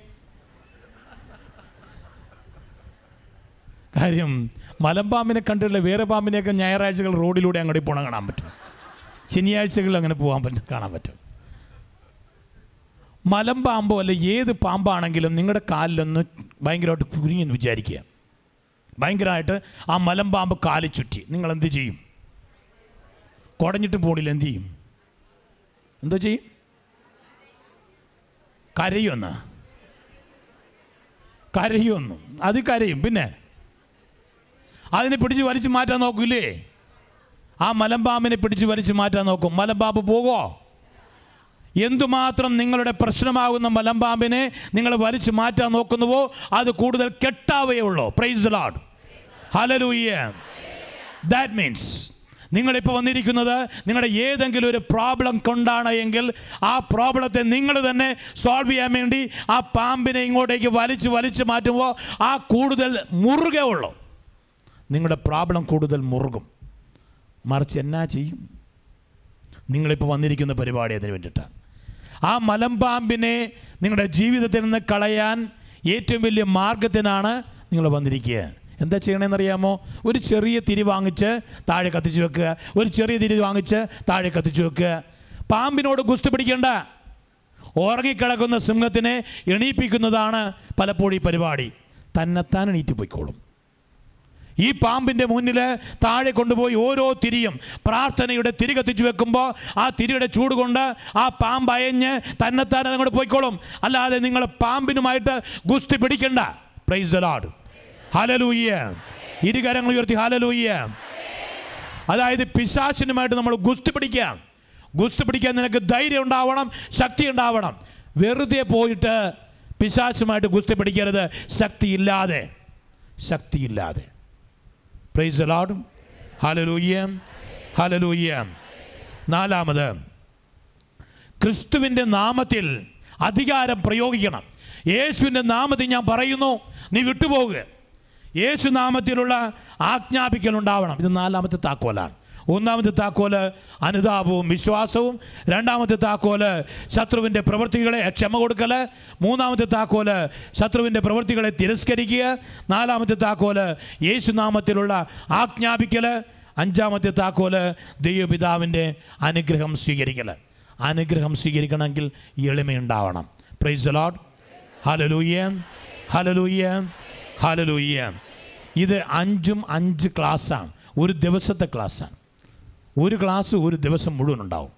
കാര്യം മലമ്പാമ്പിനെ കണ്ടുള്ള വേറെ പാമ്പിനെയൊക്കെ ഞായറാഴ്ചകൾ റോഡിലൂടെ അങ്ങോട്ട് പോകണം കാണാൻ പറ്റും. ശനിയാഴ്ചകളിൽ അങ്ങനെ പോകാൻ പറ്റും കാണാൻ പറ്റും. മലമ്പാമ്പോ അല്ല ഏത് പാമ്പാണെങ്കിലും നിങ്ങളുടെ കാലിലൊന്ന് ഭയങ്കരമായിട്ട് കുരുങ്ങിയെന്ന് വിചാരിക്കുക. ഭയങ്കരമായിട്ട് ആ മലമ്പാമ്പ് കാലി ചുറ്റി. നിങ്ങൾ എന്ത് ചെയ്യും? കുടഞ്ഞിട്ട് പോണില്ല എന്ത് ചെയ്യും? എന്തോ ചെയ്യും? കരയൊന്ന്. കരയുമെന്നും അത് കരയും. പിന്നെ? അതിനെ പിടിച്ച് വലിച്ചു മാറ്റാൻ നോക്കൂലേ? ആ മലമ്പാമ്പിനെ പിടിച്ച് വലിച്ചു മാറ്റാൻ നോക്കും. മലമ്പാമ്പ് പോകോ എന്തുമാത്രം നിങ്ങളുടെ പ്രശ്നമാകുന്ന മലമ്പാമ്പിനെ നിങ്ങൾ വലിച്ചു മാറ്റാൻ നോക്കുന്നുവോ അത് കൂടുതൽ കെട്ടാവേ ഉള്ളൂ. Praise Lord hallelujah that means നിങ്ങളിപ്പോൾ വന്നിരിക്കുന്നത് നിങ്ങളുടെ ഏതെങ്കിലും ഒരു പ്രോബ്ലം കൊണ്ടാണ് എങ്കിൽ ആ പ്രോബ്ലത്തെ നിങ്ങൾ തന്നെ സോൾവ് ചെയ്യാൻ വേണ്ടി ആ പാമ്പിനെ ഇങ്ങോട്ടേക്ക് വലിച്ച് വലിച്ച് മാറ്റുമ്പോൾ ആ കൂടുതൽ മുറുകെ ഉള്ളൂ. നിങ്ങളുടെ പ്രോബ്ലം കൂടുതൽ മുറുകും. മറിച്ച് എന്നാ ചെയ്യും? നിങ്ങളിപ്പോൾ വന്നിരിക്കുന്ന പരിപാടി അതിന് വേണ്ടിയിട്ടാണ്. ആ മലമ്പാമ്പിനെ നിങ്ങളുടെ ജീവിതത്തിൽ നിന്ന് കളയാൻ ഏറ്റവും വലിയ മാർഗത്തിനാണ് നിങ്ങൾ വന്നിരിക്കുക. എന്താ ചെയ്യണമെന്നറിയാമോ ഒരു ചെറിയ തിരി വാങ്ങിച്ച് താഴെ കത്തിച്ച് വെക്കുക. ഒരു ചെറിയ തിരി വാങ്ങിച്ച് താഴെ കത്തിച്ച് വെക്കുക. പാമ്പിനോട് ഗുസ്തി പിടിക്കേണ്ട. ഉറങ്ങിക്കിടക്കുന്ന സിംഹത്തിനെ എണീപ്പിക്കുന്നതാണ് പലപ്പോഴും ഈ പരിപാടി. തന്നെത്താൻ എണീറ്റ് പോയിക്കോളും. ഈ പാമ്പിന്റെ മുന്നിൽ താഴെ കൊണ്ടുപോയി ഓരോ തിരിയും പ്രാർത്ഥനയുടെ തിരി കത്തിച്ചു വെക്കുമ്പോൾ ആ തിരിയുടെ ചൂട് കൊണ്ട് ആ പാമ്പ് അയഞ്ഞ് തന്നെത്താൻ അങ്ങോട്ട് പോയിക്കോളും. അല്ലാതെ നിങ്ങൾ പാമ്പിനുമായിട്ട് ഗുസ്തി പിടിക്കണ്ട. Price LAD hallelujah. ഇരുകരങ്ങൾ ഉയർത്തി ഹലലൂയ്യ. അതായത് പിശാശിനുമായിട്ട് നമ്മൾ ഗുസ്തി പിടിക്കാം. ഗുസ്തി പിടിക്കാൻ നിനക്ക് ധൈര്യം ഉണ്ടാവണം ശക്തി ഉണ്ടാവണം. വെറുതെ പോയിട്ട് പിശാശുമായിട്ട് ഗുസ്തി പിടിക്കരുത്. ശക്തിയില്ലാതെ ശക്തിയില്ലാതെ പ്രൈസ് ലോഡ് ഹലലൂയ്യം ഹലലൂയ്യം നാലാമത് ക്രിസ്തുവിന്റെ നാമത്തിൽ അധികാരം പ്രയോഗിക്കണം. യേശുവിന്റെ നാമത്തിൽ ഞാൻ പറയുന്നു നീ വിട്ടുപോകുക യേശു നാമത്തിലുള്ള ആജ്ഞാപിക്കൽ ഉണ്ടാവണം ഇത് നാലാമത്തെ താക്കോലാണ്. ഒന്നാമത്തെ താക്കോൽ അനുതാപവും വിശ്വാസവും. രണ്ടാമത്തെ താക്കോൽ ശത്രുവിന്റെ പ്രവൃത്തികളെ ക്ഷമ കൊടുക്കൽ മൂന്നാമത്തെ താക്കോൽ ശത്രുവിന്റെ പ്രവൃത്തികളെ തിരസ്കരിക്കുക. നാലാമത്തെ താക്കോൽ യേശുനാമത്തിലുള്ള ആജ്ഞാപിക്കൽ അഞ്ചാമത്തെ താക്കോൽ ദൈവപിതാവിന്റെ അനുഗ്രഹം സ്വീകരിക്കൽ അനുഗ്രഹം സ്വീകരിക്കണമെങ്കിൽ എളിമയുണ്ടാവണം. Praise Lord hallelujah hallelujah hallelujah ഇത് അഞ്ചും അഞ്ച് ക്ലാസ്സാണ്. ഒരു ദിവസത്തെ ക്ലാസ്സാണ്. ഒരു ക്ലാസ് ഒരു ദിവസം മുഴുവൻ ഉണ്ടാവും.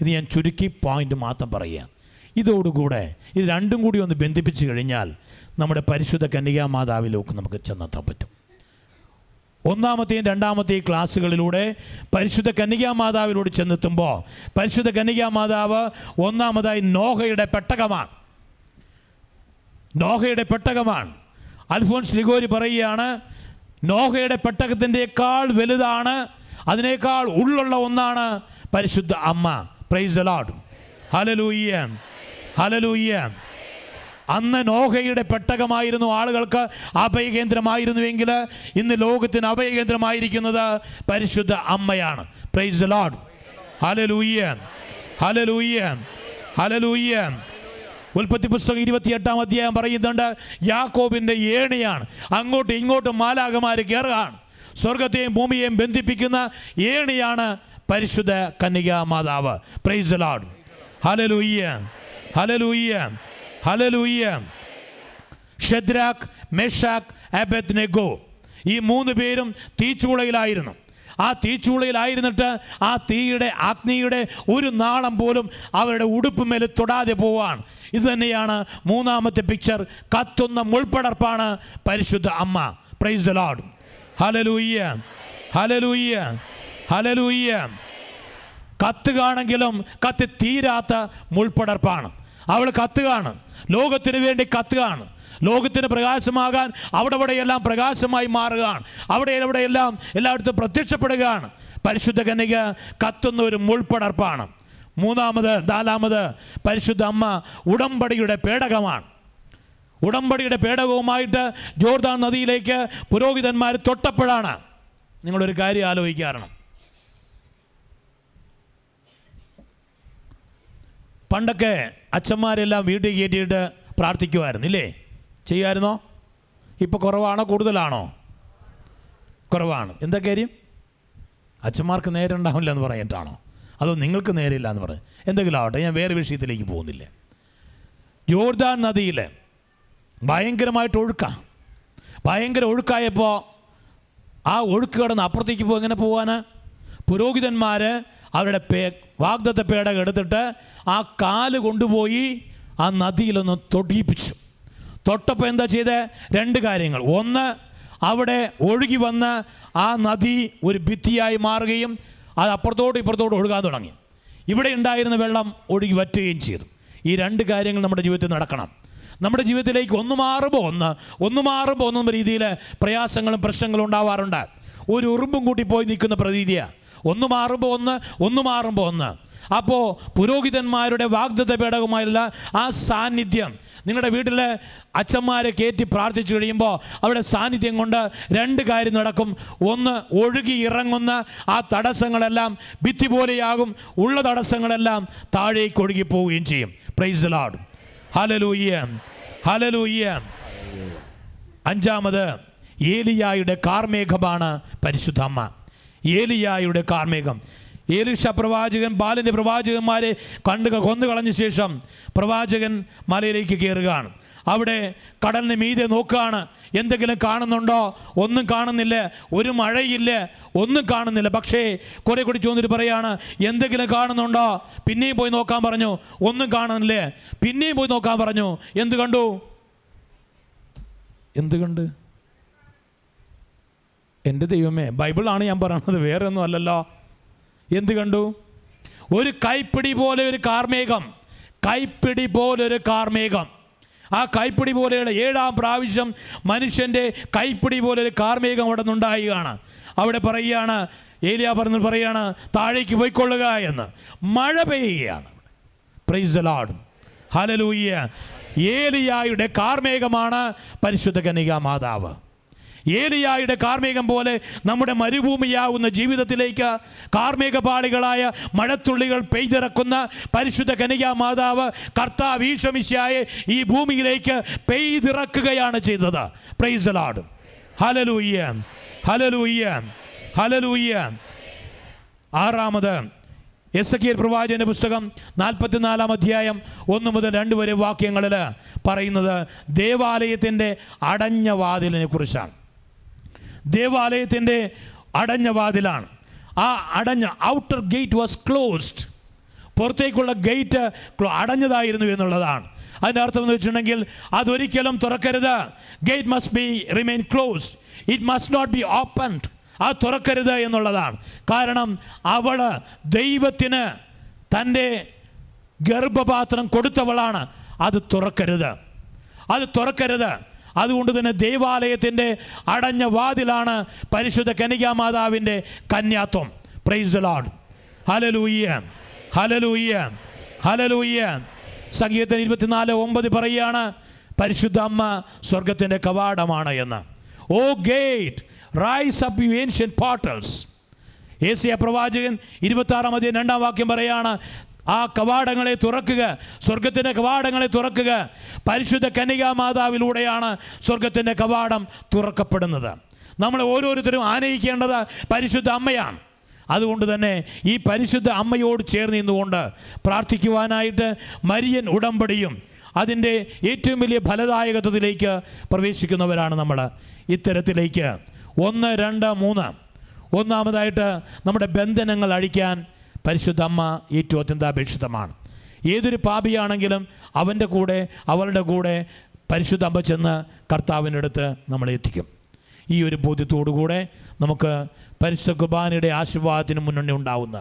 ഇത് ഞാൻ ചുരുക്കി പോയിന്റ് മാത്രം പറയുക ഇതോടുകൂടെ ഇത് രണ്ടും കൂടി ഒന്ന് ബന്ധിപ്പിച്ച് കഴിഞ്ഞാൽ നമ്മുടെ പരിശുദ്ധ കന്യകാ മാതാവിലേക്ക് നമുക്ക് ചെന്നെത്താൻ പറ്റും. ഒന്നാമത്തെയും രണ്ടാമത്തെയും ക്ലാസ്സുകളിലൂടെ പരിശുദ്ധ കന്യകാ മാതാവിലൂടെ ചെന്നെത്തുമ്പോൾ പരിശുദ്ധ കന്യകാ മാതാവ് ഒന്നാമതായി നോഹയുടെ പെട്ടകമാണ്. നോഹയുടെ പെട്ടകമാണ്. അൽഫോൻസ് ലിഗോരി പറയുകയാണ് നോഹയുടെ പെട്ടകത്തിന്റെക്കാൾ വലുതാണ് അതിനേക്കാൾ ഉള്ളുള്ള ഒന്നാണ് പരിശുദ്ധ അമ്മ. പ്രൈസ് അലാഡ് ഹലലൂയ്യ ഹലലൂയ്യ അന്ന് നോഹയുടെ പെട്ടകമായിരുന്നു ആളുകൾക്ക് അഭയകേന്ദ്രമായിരുന്നുവെങ്കിൽ ഇന്ന് ലോകത്തിന് അഭയകേന്ദ്രമായിരിക്കുന്നത് പരിശുദ്ധ അമ്മയാണ്. Praise Lord hallelujah hallelujah hallelujah ഉൽപ്പത്തി പുസ്തകം ഇരുപത്തിയെട്ടാം അധ്യായം പറയുന്നുണ്ട് യാക്കോബിന്റെ ഏണിയാണ്. അങ്ങോട്ടും ഇങ്ങോട്ടും മാലാകമാർ കയറുകയാണ്. സ്വർഗത്തെയും ഭൂമിയെയും ബന്ധിപ്പിക്കുന്ന ഏണിയാണ് പരിശുദ്ധ കന്യക മാതാവ്. Praise Lord hallelujah hallelujah hallelujah Shadrach Meshach Abednego ഈ മൂന്ന് പേരും തീച്ചൂളയിലായിരുന്നു. ആ തീച്ചൂളയിലായിരുന്നിട്ട് ആ തീയുടെ അഗ്നിയുടെ ഒരു നാളം പോലും അവരുടെ ഉടുപ്പ് ഉടുപ്പുമേൽ തൊടാതെ പോവാണ് ഇത് തന്നെയാണ് മൂന്നാമത്തെ പിക്ചർ കത്തുന്ന മുൾപ്പടർപ്പാണ് പരിശുദ്ധ അമ്മ. Praise the Lord hallelujah hallelujah hallelujah കത്തുകാണെങ്കിലും കത്തി തീരാത്ത മുൾപ്പടർപ്പാണ്. അവൾ കത്തുകാണ് ലോകത്തിന് വേണ്ടി കത്തുകാണ് ലോകത്തിന് പ്രകാശമാകാൻ അവിടെ അവിടെയെല്ലാം പ്രകാശമായി മാറുകയാണ്. അവിടെ എവിടെയെല്ലാം എല്ലായിടത്തും പ്രത്യക്ഷപ്പെടുകയാണ്. പരിശുദ്ധ കന്യക കത്തുന്ന ഒരു മുൾപ്പടർപ്പാണ്. മൂന്നാമത് നാലാമത് പരിശുദ്ധ അമ്മ ഉടമ്പടിയുടെ പേടകമാണ്. ഉടമ്പടിയുടെ പേടകവുമായിട്ട് ജോർദാൻ നദിയിലേക്ക് പുരോഹിതന്മാർ തൊട്ടപ്പോഴാണ് നിങ്ങളൊരു കാര്യം ആലോചിക്കാറണം പണ്ടൊക്കെ അച്ഛന്മാരെല്ലാം വീട്ടിൽ കയറ്റിയിട്ട് പ്രാർത്ഥിക്കുമായിരുന്നു ഇല്ലേ? ചെയ്യുമായിരുന്നോ ഇപ്പോൾ കുറവാണോ കൂടുതലാണോ? കുറവാണ്. എന്താ കാര്യം? അച്ഛന്മാർക്ക് നേരം ഉണ്ടാവില്ല എന്ന് പറഞ്ഞിട്ടാണോ അതോ നിങ്ങൾക്ക് നേരെയില്ല എന്ന് പറഞ്ഞു എന്തെങ്കിലും ആവട്ടെ ഞാൻ വേറെ വിഷയത്തിലേക്ക് പോകുന്നില്ല. ജോർദാൻ നദിയിൽ ഭയങ്കരമായിട്ട് ഒഴുക്കാം. ഭയങ്കര ഒഴുക്കായപ്പോൾ ആ ഒഴുക്ക് കടന്ന് അപ്പുറത്തേക്ക് പോ എങ്ങനെ പോകാൻ പുരോഹിതന്മാർ അവരുടെ പേ വാഗ്ദത്ത പേടകം എടുത്തിട്ട് ആ കാൽ കൊണ്ടുപോയി ആ നദിയിലൊന്ന് തൊടിയിപ്പിച്ചു തൊട്ടപ്പോൾ എന്താ ചെയ്തത് രണ്ട് കാര്യങ്ങൾ. ഒന്ന് അവിടെ ഒഴുകി വന്ന് ആ നദി ഒരു ഭിത്തിയായി മാറുകയും അത് അപ്പുറത്തോട്ട് ഇപ്പുറത്തോട്ട് ഒഴുകാൻ തുടങ്ങി. ഇവിടെ ഉണ്ടായിരുന്ന വെള്ളം ഒഴുകി വറ്റുകയും ചെയ്തു. ഈ രണ്ട് കാര്യങ്ങൾ നമ്മുടെ ജീവിതത്തിൽ നടക്കണം. നമ്മുടെ ജീവിതത്തിലേക്ക് ഒന്ന് മാറുമ്പോൾ ഒന്ന് ഒന്ന് മാറുമ്പോൾ ഒന്നും രീതിയിൽ പ്രയാസങ്ങളും പ്രശ്നങ്ങളും ഉണ്ടാവാറുണ്ട്. ഒരു ഉറുമ്പും കൂട്ടി പോയി നിൽക്കുന്ന പ്രതീതിയാണ് ഒന്ന് മാറുമ്പോൾ ഒന്ന് ഒന്ന് മാറുമ്പോൾ ഒന്ന്. അപ്പോൾ പുരോഹിതന്മാരുടെ വാഗ്ദത്ത പേടകമായുള്ള ആ സാന്നിധ്യം നിങ്ങളുടെ വീട്ടിൽ അച്ഛന്മാരെ കയറ്റി പ്രാർത്ഥിച്ചു കഴിയുമ്പോൾ അവരുടെ സാന്നിധ്യം കൊണ്ട് രണ്ട് കാര്യം നടക്കും. ഒന്ന് ഒഴുകി ഇറങ്ങുന്ന ആ തടസ്സങ്ങളെല്ലാം ഭിത്തി പോലെയാകും. ഉള്ള തടസ്സങ്ങളെല്ലാം താഴേക്ക് ഒഴുകി പോവുകയും ചെയ്യും. പ്രൈസ് ലാഡ് ഹലലൂയ്യ ഹലലൂയ്യ അഞ്ചാമത് ഏലിയായുടെ കാർമേഘമാണ് പരിശുദ്ധമ്മ ഏലിയായുടെ കാർമേഘം. ഏലിഷ പ്രവാചകൻ ബാലിന്റെ പ്രവാചകന്മാരെ കണ്ടു കൊന്നു കളഞ്ഞ ശേഷം പ്രവാചകൻ മലയിലേക്ക് കയറുകയാണ്. അവിടെ കടലിന് മീതെ നോക്കുകയാണ് എന്തെങ്കിലും കാണുന്നുണ്ടോ? ഒന്നും കാണുന്നില്ല. ഒരു മഴയില്ല. ഒന്നും കാണുന്നില്ല. പക്ഷേ കുറെ കൂടി ചോദിച്ചിട്ട് പറയാണ് എന്തെങ്കിലും കാണുന്നുണ്ടോ? പിന്നെയും പോയി നോക്കാൻ പറഞ്ഞു. ഒന്നും കാണുന്നില്ല. പിന്നെയും പോയി നോക്കാൻ പറഞ്ഞു. എന്ത് കണ്ടു? എന്ത് കണ്ട്? എന്റെ ദൈവമേ ബൈബിളാണ് ഞാൻ പറയണത് വേറെ ഒന്നും അല്ലല്ലോ. എന്ത് കണ്ടു? ഒരു കൈപ്പിടി പോലെ ഒരു കാർമേഘം. കൈപ്പിടി പോലെ ഒരു കാർമേഘം. ആ കൈപ്പിടി പോലെയുള്ള ഏഴാം പ്രാവശ്യം മനുഷ്യന്റെ കൈപ്പിടി പോലെ ഒരു കാർമേഘം അവിടെ നിന്നുണ്ടായുകയാണ് അവിടെ പറയുകയാണ് ഏലിയ പറഞ്ഞു പറയുകയാണ് താഴേക്ക് പോയിക്കൊള്ളുക എന്ന്. മഴ പെയ്യുകയാണ്. പ്രൈസ് ലാഡ് ഹലലൂയ്യ ഏലിയായുടെ കാർമേഘമാണ് പരിശുദ്ധ കനിക മാതാവ്. ഏലിയായുടെ കാർമേഘം പോലെ നമ്മുടെ മരുഭൂമിയാവുന്ന ജീവിതത്തിലേക്ക് കാർമേഘപാളികളായ മഴത്തുള്ളികൾ പെയ്തിറക്കുന്ന പരിശുദ്ധ കനിക മാതാവ് കർത്താവ് ഈശമിശായെ ഈ ഭൂമിയിലേക്ക് പെയ്തിറക്കുകയാണ് ചെയ്തത്. Praise Lord hallelujah hallelujah hallelujah ആറാമത് എസ് കെ പ്രവാചകന്റെ പുസ്തകം നാൽപ്പത്തിനാലാം അധ്യായം ഒന്ന് മുതൽ രണ്ട് വരെ വാക്യങ്ങളിൽ പറയുന്നത് ദേവാലയത്തിന്റെ അടഞ്ഞ വാതിലിനെ കുറിച്ചാണ്. ദേവാലയത്തിന്റെ അടഞ്ഞ വാതിലാണ്. ആ അടഞ്ഞ ഔട്ടർ ഗേറ്റ് വാസ് ക്ലോസ്ഡ്. പുറത്തേക്കുള്ള ഗേറ്റ് അടഞ്ഞതായിരുന്നു എന്നുള്ളതാണ്. അതിന്റെ അർത്ഥം എന്ന് വെച്ചിട്ടുണ്ടെങ്കിൽ അതൊരിക്കലും തുറക്കരുത്. Gate must be remain closed. It must not be opened ആ തുറക്കരുത് എന്നുള്ളതാണ്. കാരണം അവൾ ദൈവത്തിന് തന്റെ ഗർഭപാത്രം കൊടുത്തവളാണ്. അത് തുറക്കരുത്. അത് തുറക്കരുത്. അതുകൊണ്ട് തന്നെ ദേവാലയത്തിന്റെ അടഞ്ഞ വാതിലാണ് പരിശുദ്ധ കനികാമാതാവിന്റെ കന്യാത്വം. Praise lord hallelujah hallelujah hallelujah സംഗീതത്തിന് ഇരുപത്തിനാല് ഒമ്പത് പറയുകയാണ് പരിശുദ്ധ അമ്മ സ്വർഗത്തിന്റെ കവാടമാണ് എന്ന്. O gate rise up you ancient portals Asia പ്രവാചകൻ ഇരുപത്താറാം അധികം രണ്ടാം വാക്യം പറയാണ് ആ കവാടങ്ങളെ തുറക്കുക. സ്വർഗത്തിന്റെ കവാടങ്ങളെ തുറക്കുക. പരിശുദ്ധ കന്യകാ മാതാവിലൂടെയാണ് സ്വർഗത്തിന്റെ കവാടം തുറക്കപ്പെടുന്നത്. നമ്മൾ ഓരോരുത്തരും ആനയിക്കേണ്ടത് പരിശുദ്ധ അമ്മയാണ്. അതുകൊണ്ട് തന്നെ ഈ പരിശുദ്ധ അമ്മയോട് ചേർന്ന് നിന്നുകൊണ്ട് പ്രാർത്ഥിക്കുവാനായിട്ട് മരിയൻ ഉടമ്പടിയും അതിന്റെ ഏറ്റവും വലിയ ഫലദായകത്വത്തിലേക്ക് പ്രവേശിക്കുന്നവരാണ് നമ്മൾ. ഇത്തരത്തിലേക്ക് ഒന്ന് രണ്ട് മൂന്ന്. ഒന്നാമതായിട്ട് നമ്മുടെ ബന്ധനങ്ങൾ അഴിക്കാൻ പരിശുദ്ധ അമ്മ ഏറ്റവും അത്യന്താപേക്ഷിതമാണ് ഏതൊരു പാപിയാണെങ്കിലും അവന്റെ കൂടെ അവളുടെ കൂടെ പരിശുദ്ധ അമ്മ ചെന്ന് കർത്താവിന്റെ അടുത്ത് നമ്മളെ എത്തിക്കും. ഈ ഒരു ബോധ്യത്തോടുകൂടെ നമുക്ക് പരിശുദ്ധ കുർബാനയുടെ ആശീർവാദത്തിന് മുന്നണി ഉണ്ടാവുന്ന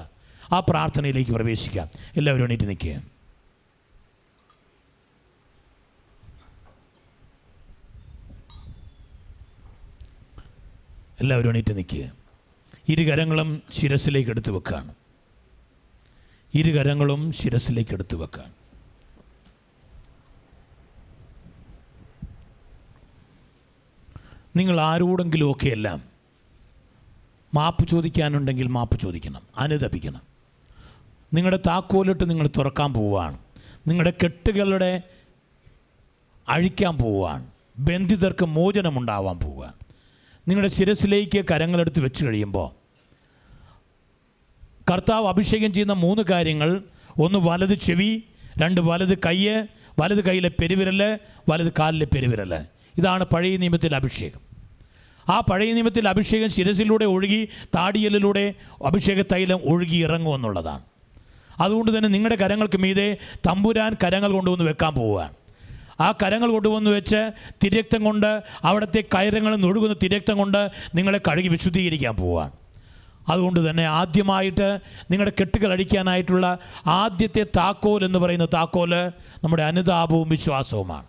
ആ പ്രാർത്ഥനയിലേക്ക് പ്രവേശിക്കാം. എല്ലാവരും എണീറ്റ് നിൽക്കുക എല്ലാവരും എണീറ്റ് നിൽക്കുക ഇരുകരങ്ങളും ശിരസിലേക്ക് എടുത്തു വെക്കുകയാണ് ഇരുകരങ്ങളും ശിരസിലേക്ക് എടുത്തു വെക്കാൻ. നിങ്ങൾ ആരോടെങ്കിലുമൊക്കെ എല്ലാം മാപ്പ് ചോദിക്കാനുണ്ടെങ്കിൽ മാപ്പ് ചോദിക്കണം അനുദപിക്കണം. നിങ്ങളുടെ താക്കോലിട്ട് നിങ്ങൾ തുറക്കാൻ പോവുകയാണ്. നിങ്ങളുടെ കെട്ടുകളുടെ അഴിക്കാൻ പോവുകയാണ്. ബന്ധിതർക്ക് മോചനമുണ്ടാവാൻ പോവുകയാണ്. നിങ്ങളുടെ ശിരസിലേക്ക് കരങ്ങളെടുത്ത് വെച്ച് കഴിയുമ്പോൾ കർത്താവ് അഭിഷേകം ചെയ്യുന്ന മൂന്ന് കാര്യങ്ങൾ. ഒന്ന് വലത് ചെവി രണ്ട് വലത് കയ്യ് വലത് കൈയിലെ പെരുവിരൽ വലത് കാലിലെ പെരുവിരൽ ഇതാണ് പഴയ നിയമത്തിലെ അഭിഷേകം. ആ പഴയ നിയമത്തിൽ അഭിഷേകം ശിരസിലൂടെ ഒഴുകി താടിയലിലൂടെ അഭിഷേക തൈലം ഒഴുകി ഇറങ്ങുമെന്നുള്ളതാണ് അതുകൊണ്ട് തന്നെ നിങ്ങളുടെ കരങ്ങൾക്ക് മീതെ തമ്പുരാൻ കരങ്ങൾ കൊണ്ടുവന്ന് വെക്കാൻ പോവുകയാണ് ആ കരങ്ങൾ കൊണ്ടുവന്ന് വെച്ച് തിരക്തം കൊണ്ട് അവിടുത്തെ കയറങ്ങളിൽ നിന്ന് ഒഴുകുന്ന തിരക്തം കൊണ്ട് നിങ്ങളെ കഴുകി വിശുദ്ധീകരിക്കാൻ പോവുകയാണ് അതുകൊണ്ട് തന്നെ ആദ്യമായിട്ട് നിങ്ങളുടെ കെട്ടുകൾ അടിക്കാനായിട്ടുള്ള ആദ്യത്തെ താക്കോൽ എന്ന് പറയുന്ന താക്കോൽ നമ്മുടെ അനുതാപവും വിശ്വാസവുമാണ്.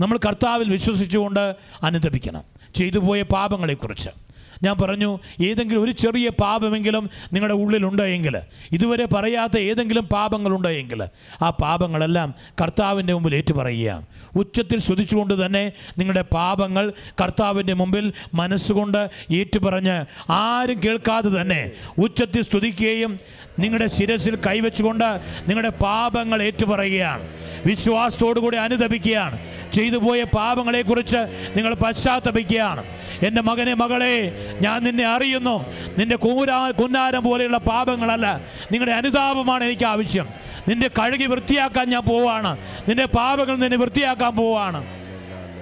നമ്മൾ കർത്താവിൽ വിശ്വസിച്ചുകൊണ്ട് അനുദപിക്കണം. ചെയ്തു പോയ പാപങ്ങളെക്കുറിച്ച്. ഞാൻ പറഞ്ഞു ഏതെങ്കിലും ഒരു ചെറിയ പാപമെങ്കിലും നിങ്ങളുടെ ഉള്ളിലുണ്ടെങ്കിൽ ഇതുവരെ പറയാത്ത ഏതെങ്കിലും പാപങ്ങളുണ്ടെങ്കിൽ ആ പാപങ്ങളെല്ലാം കർത്താവിന്റെ മുമ്പിൽ ഏറ്റുപറയുക ഉച്ചത്തിൽ ശ്രുതിച്ചുകൊണ്ട് തന്നെ നിങ്ങളുടെ പാപങ്ങൾ കർത്താവിന്റെ മുമ്പിൽ മനസ്സുകൊണ്ട് ഏറ്റുപറഞ്ഞ് ആരും കേൾക്കാതെ തന്നെ ഉച്ചത്തിൽ സ്തുതിക്കുകയും നിങ്ങളുടെ ശിരസിൽ കൈവച്ചുകൊണ്ട് നിങ്ങളുടെ പാപങ്ങൾ ഏറ്റുപറയുകയാണ്. വിശ്വാസത്തോടുകൂടി അനുദപിക്കുകയാണ് ചെയ്തു പോയ പാപങ്ങളെക്കുറിച്ച് നിങ്ങൾ പശ്ചാത്തപിക്കുകയാണ്. എന്റെ മകനെ മകളെ ഞാൻ നിന്നെ അറിയുന്നു. നിന്റെ കൂരാ കുന്നാരം പോലെയുള്ള പാപങ്ങളല്ല. നിങ്ങളുടെ അനുതാപമാണ് എനിക്ക് ആവശ്യം. നിന്റെ കഴുകി വൃത്തിയാക്കാൻ ഞാൻ പോവാണ്. നിന്റെ പാപങ്ങൾ നിന്നെ വൃത്തിയാക്കാൻ പോവാണ്.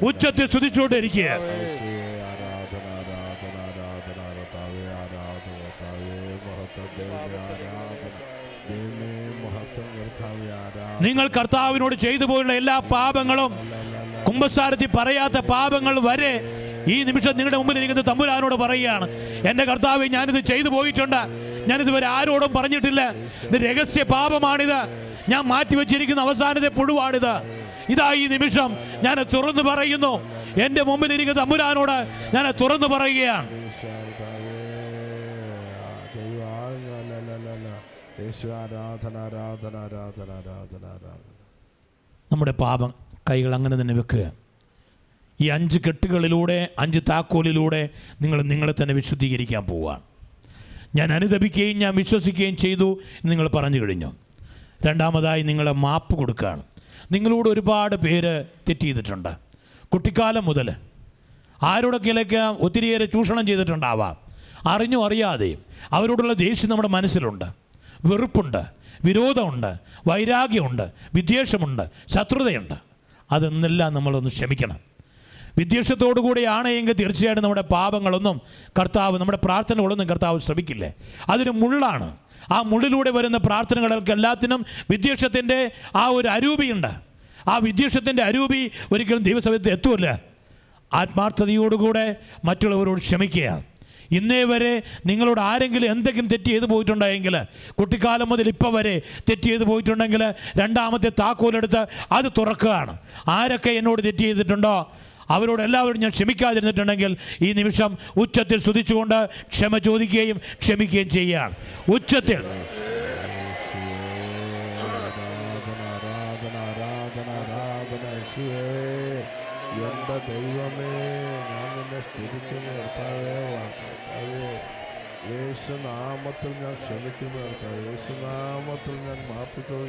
ഉച്ചത്തിൽ സ്തുതിച്ചുകൊണ്ടിരിക്കുക. നിങ്ങൾ കർത്താവിനോട് ചെയ്തു പോയുള്ള എല്ലാ പാപങ്ങളും കുംഭസാരത്തിൽ പറയാത്ത പാപങ്ങൾ വരെ ഈ നിമിഷം നിങ്ങളുടെ മുമ്പിൽ ഇരിക്കുന്ന തമ്പുരാനോട് പറയുകയാണ്. എന്റെ കർത്താവ് ഞാനിത് ചെയ്തു പോയിട്ടുണ്ട്. ഞാനിതുവരെ ആരോടും പറഞ്ഞിട്ടില്ല. ഇത് രഹസ്യ പാപമാണിത്. ഞാൻ മാറ്റിവെച്ചിരിക്കുന്ന അവസാനത്തെ പുഴുവാണിത്. ഇതാ ഈ നിമിഷം ഞാൻ തുറന്നു പറയുന്നു. എന്റെ മുമ്പിൽ ഇരിക്കുന്ന തമ്പുരാനോട് ഞാൻ തുറന്നു പറയുകയാണ്. നമ്മുടെ പാപം കൈകൾ അങ്ങനെ തന്നെ വെക്കുക. ഈ അഞ്ച് കെട്ടുകളിലൂടെ അഞ്ച് താക്കോലിലൂടെ നിങ്ങൾ നിങ്ങളെ തന്നെ വിശുദ്ധീകരിക്കാൻ പോവുകയാണ്. ഞാൻ അനുദപിക്കുകയും ഞാൻ വിശ്വസിക്കുകയും ചെയ്തു നിങ്ങൾ പറഞ്ഞു കഴിഞ്ഞു. രണ്ടാമതായി നിങ്ങളെ മാപ്പ് കൊടുക്കുകയാണ്. നിങ്ങളോട് ഒരുപാട് പേര് തെറ്റ് ചെയ്തിട്ടുണ്ട്. കുട്ടിക്കാലം മുതൽ ആരോടൊക്കെയിലേക്ക് ഒത്തിരിയേറെ ചൂഷണം ചെയ്തിട്ടുണ്ടാവാം. അറിഞ്ഞോ അറിയാതെയും അവരോടുള്ള ദേഷ്യം നമ്മുടെ മനസ്സിലുണ്ട്. വെറുപ്പുണ്ട് വിരോധമുണ്ട് വൈരാഗ്യമുണ്ട് വിദ്വേഷമുണ്ട് ശത്രുതയുണ്ട്. അതെന്നെല്ലാം നമ്മളൊന്ന് ക്ഷമിക്കണം. വിദ്വേഷത്തോടു കൂടിയാണ് എങ്കിൽ തീർച്ചയായിട്ടും നമ്മുടെ പാപങ്ങളൊന്നും കർത്താവ് നമ്മുടെ പ്രാർത്ഥനകളൊന്നും കർത്താവ് ശ്രമിക്കില്ലേ? അതൊരു മുള്ളാണ്. ആ മുള്ളിലൂടെ വരുന്ന പ്രാർത്ഥനകൾക്ക് എല്ലാത്തിനും വിദ്വേഷത്തിന്റെ ആ ഒരു അരൂപിയുണ്ട്. ആ വിദ്വേഷത്തിന്റെ അരൂപി ഒരിക്കലും ദൈവസഭയത്ത് എത്തുമല്ല ആത്മാർത്ഥതയോടുകൂടെ മറ്റുള്ളവരോട് ക്ഷമിക്കുക. ഇന്നേ വരെ നിങ്ങളോട് ആരെങ്കിലും എന്തെങ്കിലും തെറ്റ് ചെയ്തു പോയിട്ടുണ്ടെങ്കിൽ കുട്ടിക്കാലം മുതൽ ഇപ്പം വരെ തെറ്റ് ചെയ്തു പോയിട്ടുണ്ടെങ്കിൽ രണ്ടാമത്തെ താക്കോലെടുത്ത് അത് തുറക്കുകയാണ്. ആരൊക്കെ എന്നോട് തെറ്റ് ചെയ്തിട്ടുണ്ടോ? അവരോട് എല്ലാവരും ഞാൻ ക്ഷമിക്കാതിരുന്നിട്ടുണ്ടെങ്കിൽ ഈ നിമിഷം ഉച്ചത്തിൽ സ്തുതിച്ചുകൊണ്ട് ക്ഷമ ചോദിക്കുകയും ക്ഷമിക്കുകയും ചെയ്യുകയാണ്. ഉച്ചത്തിൽ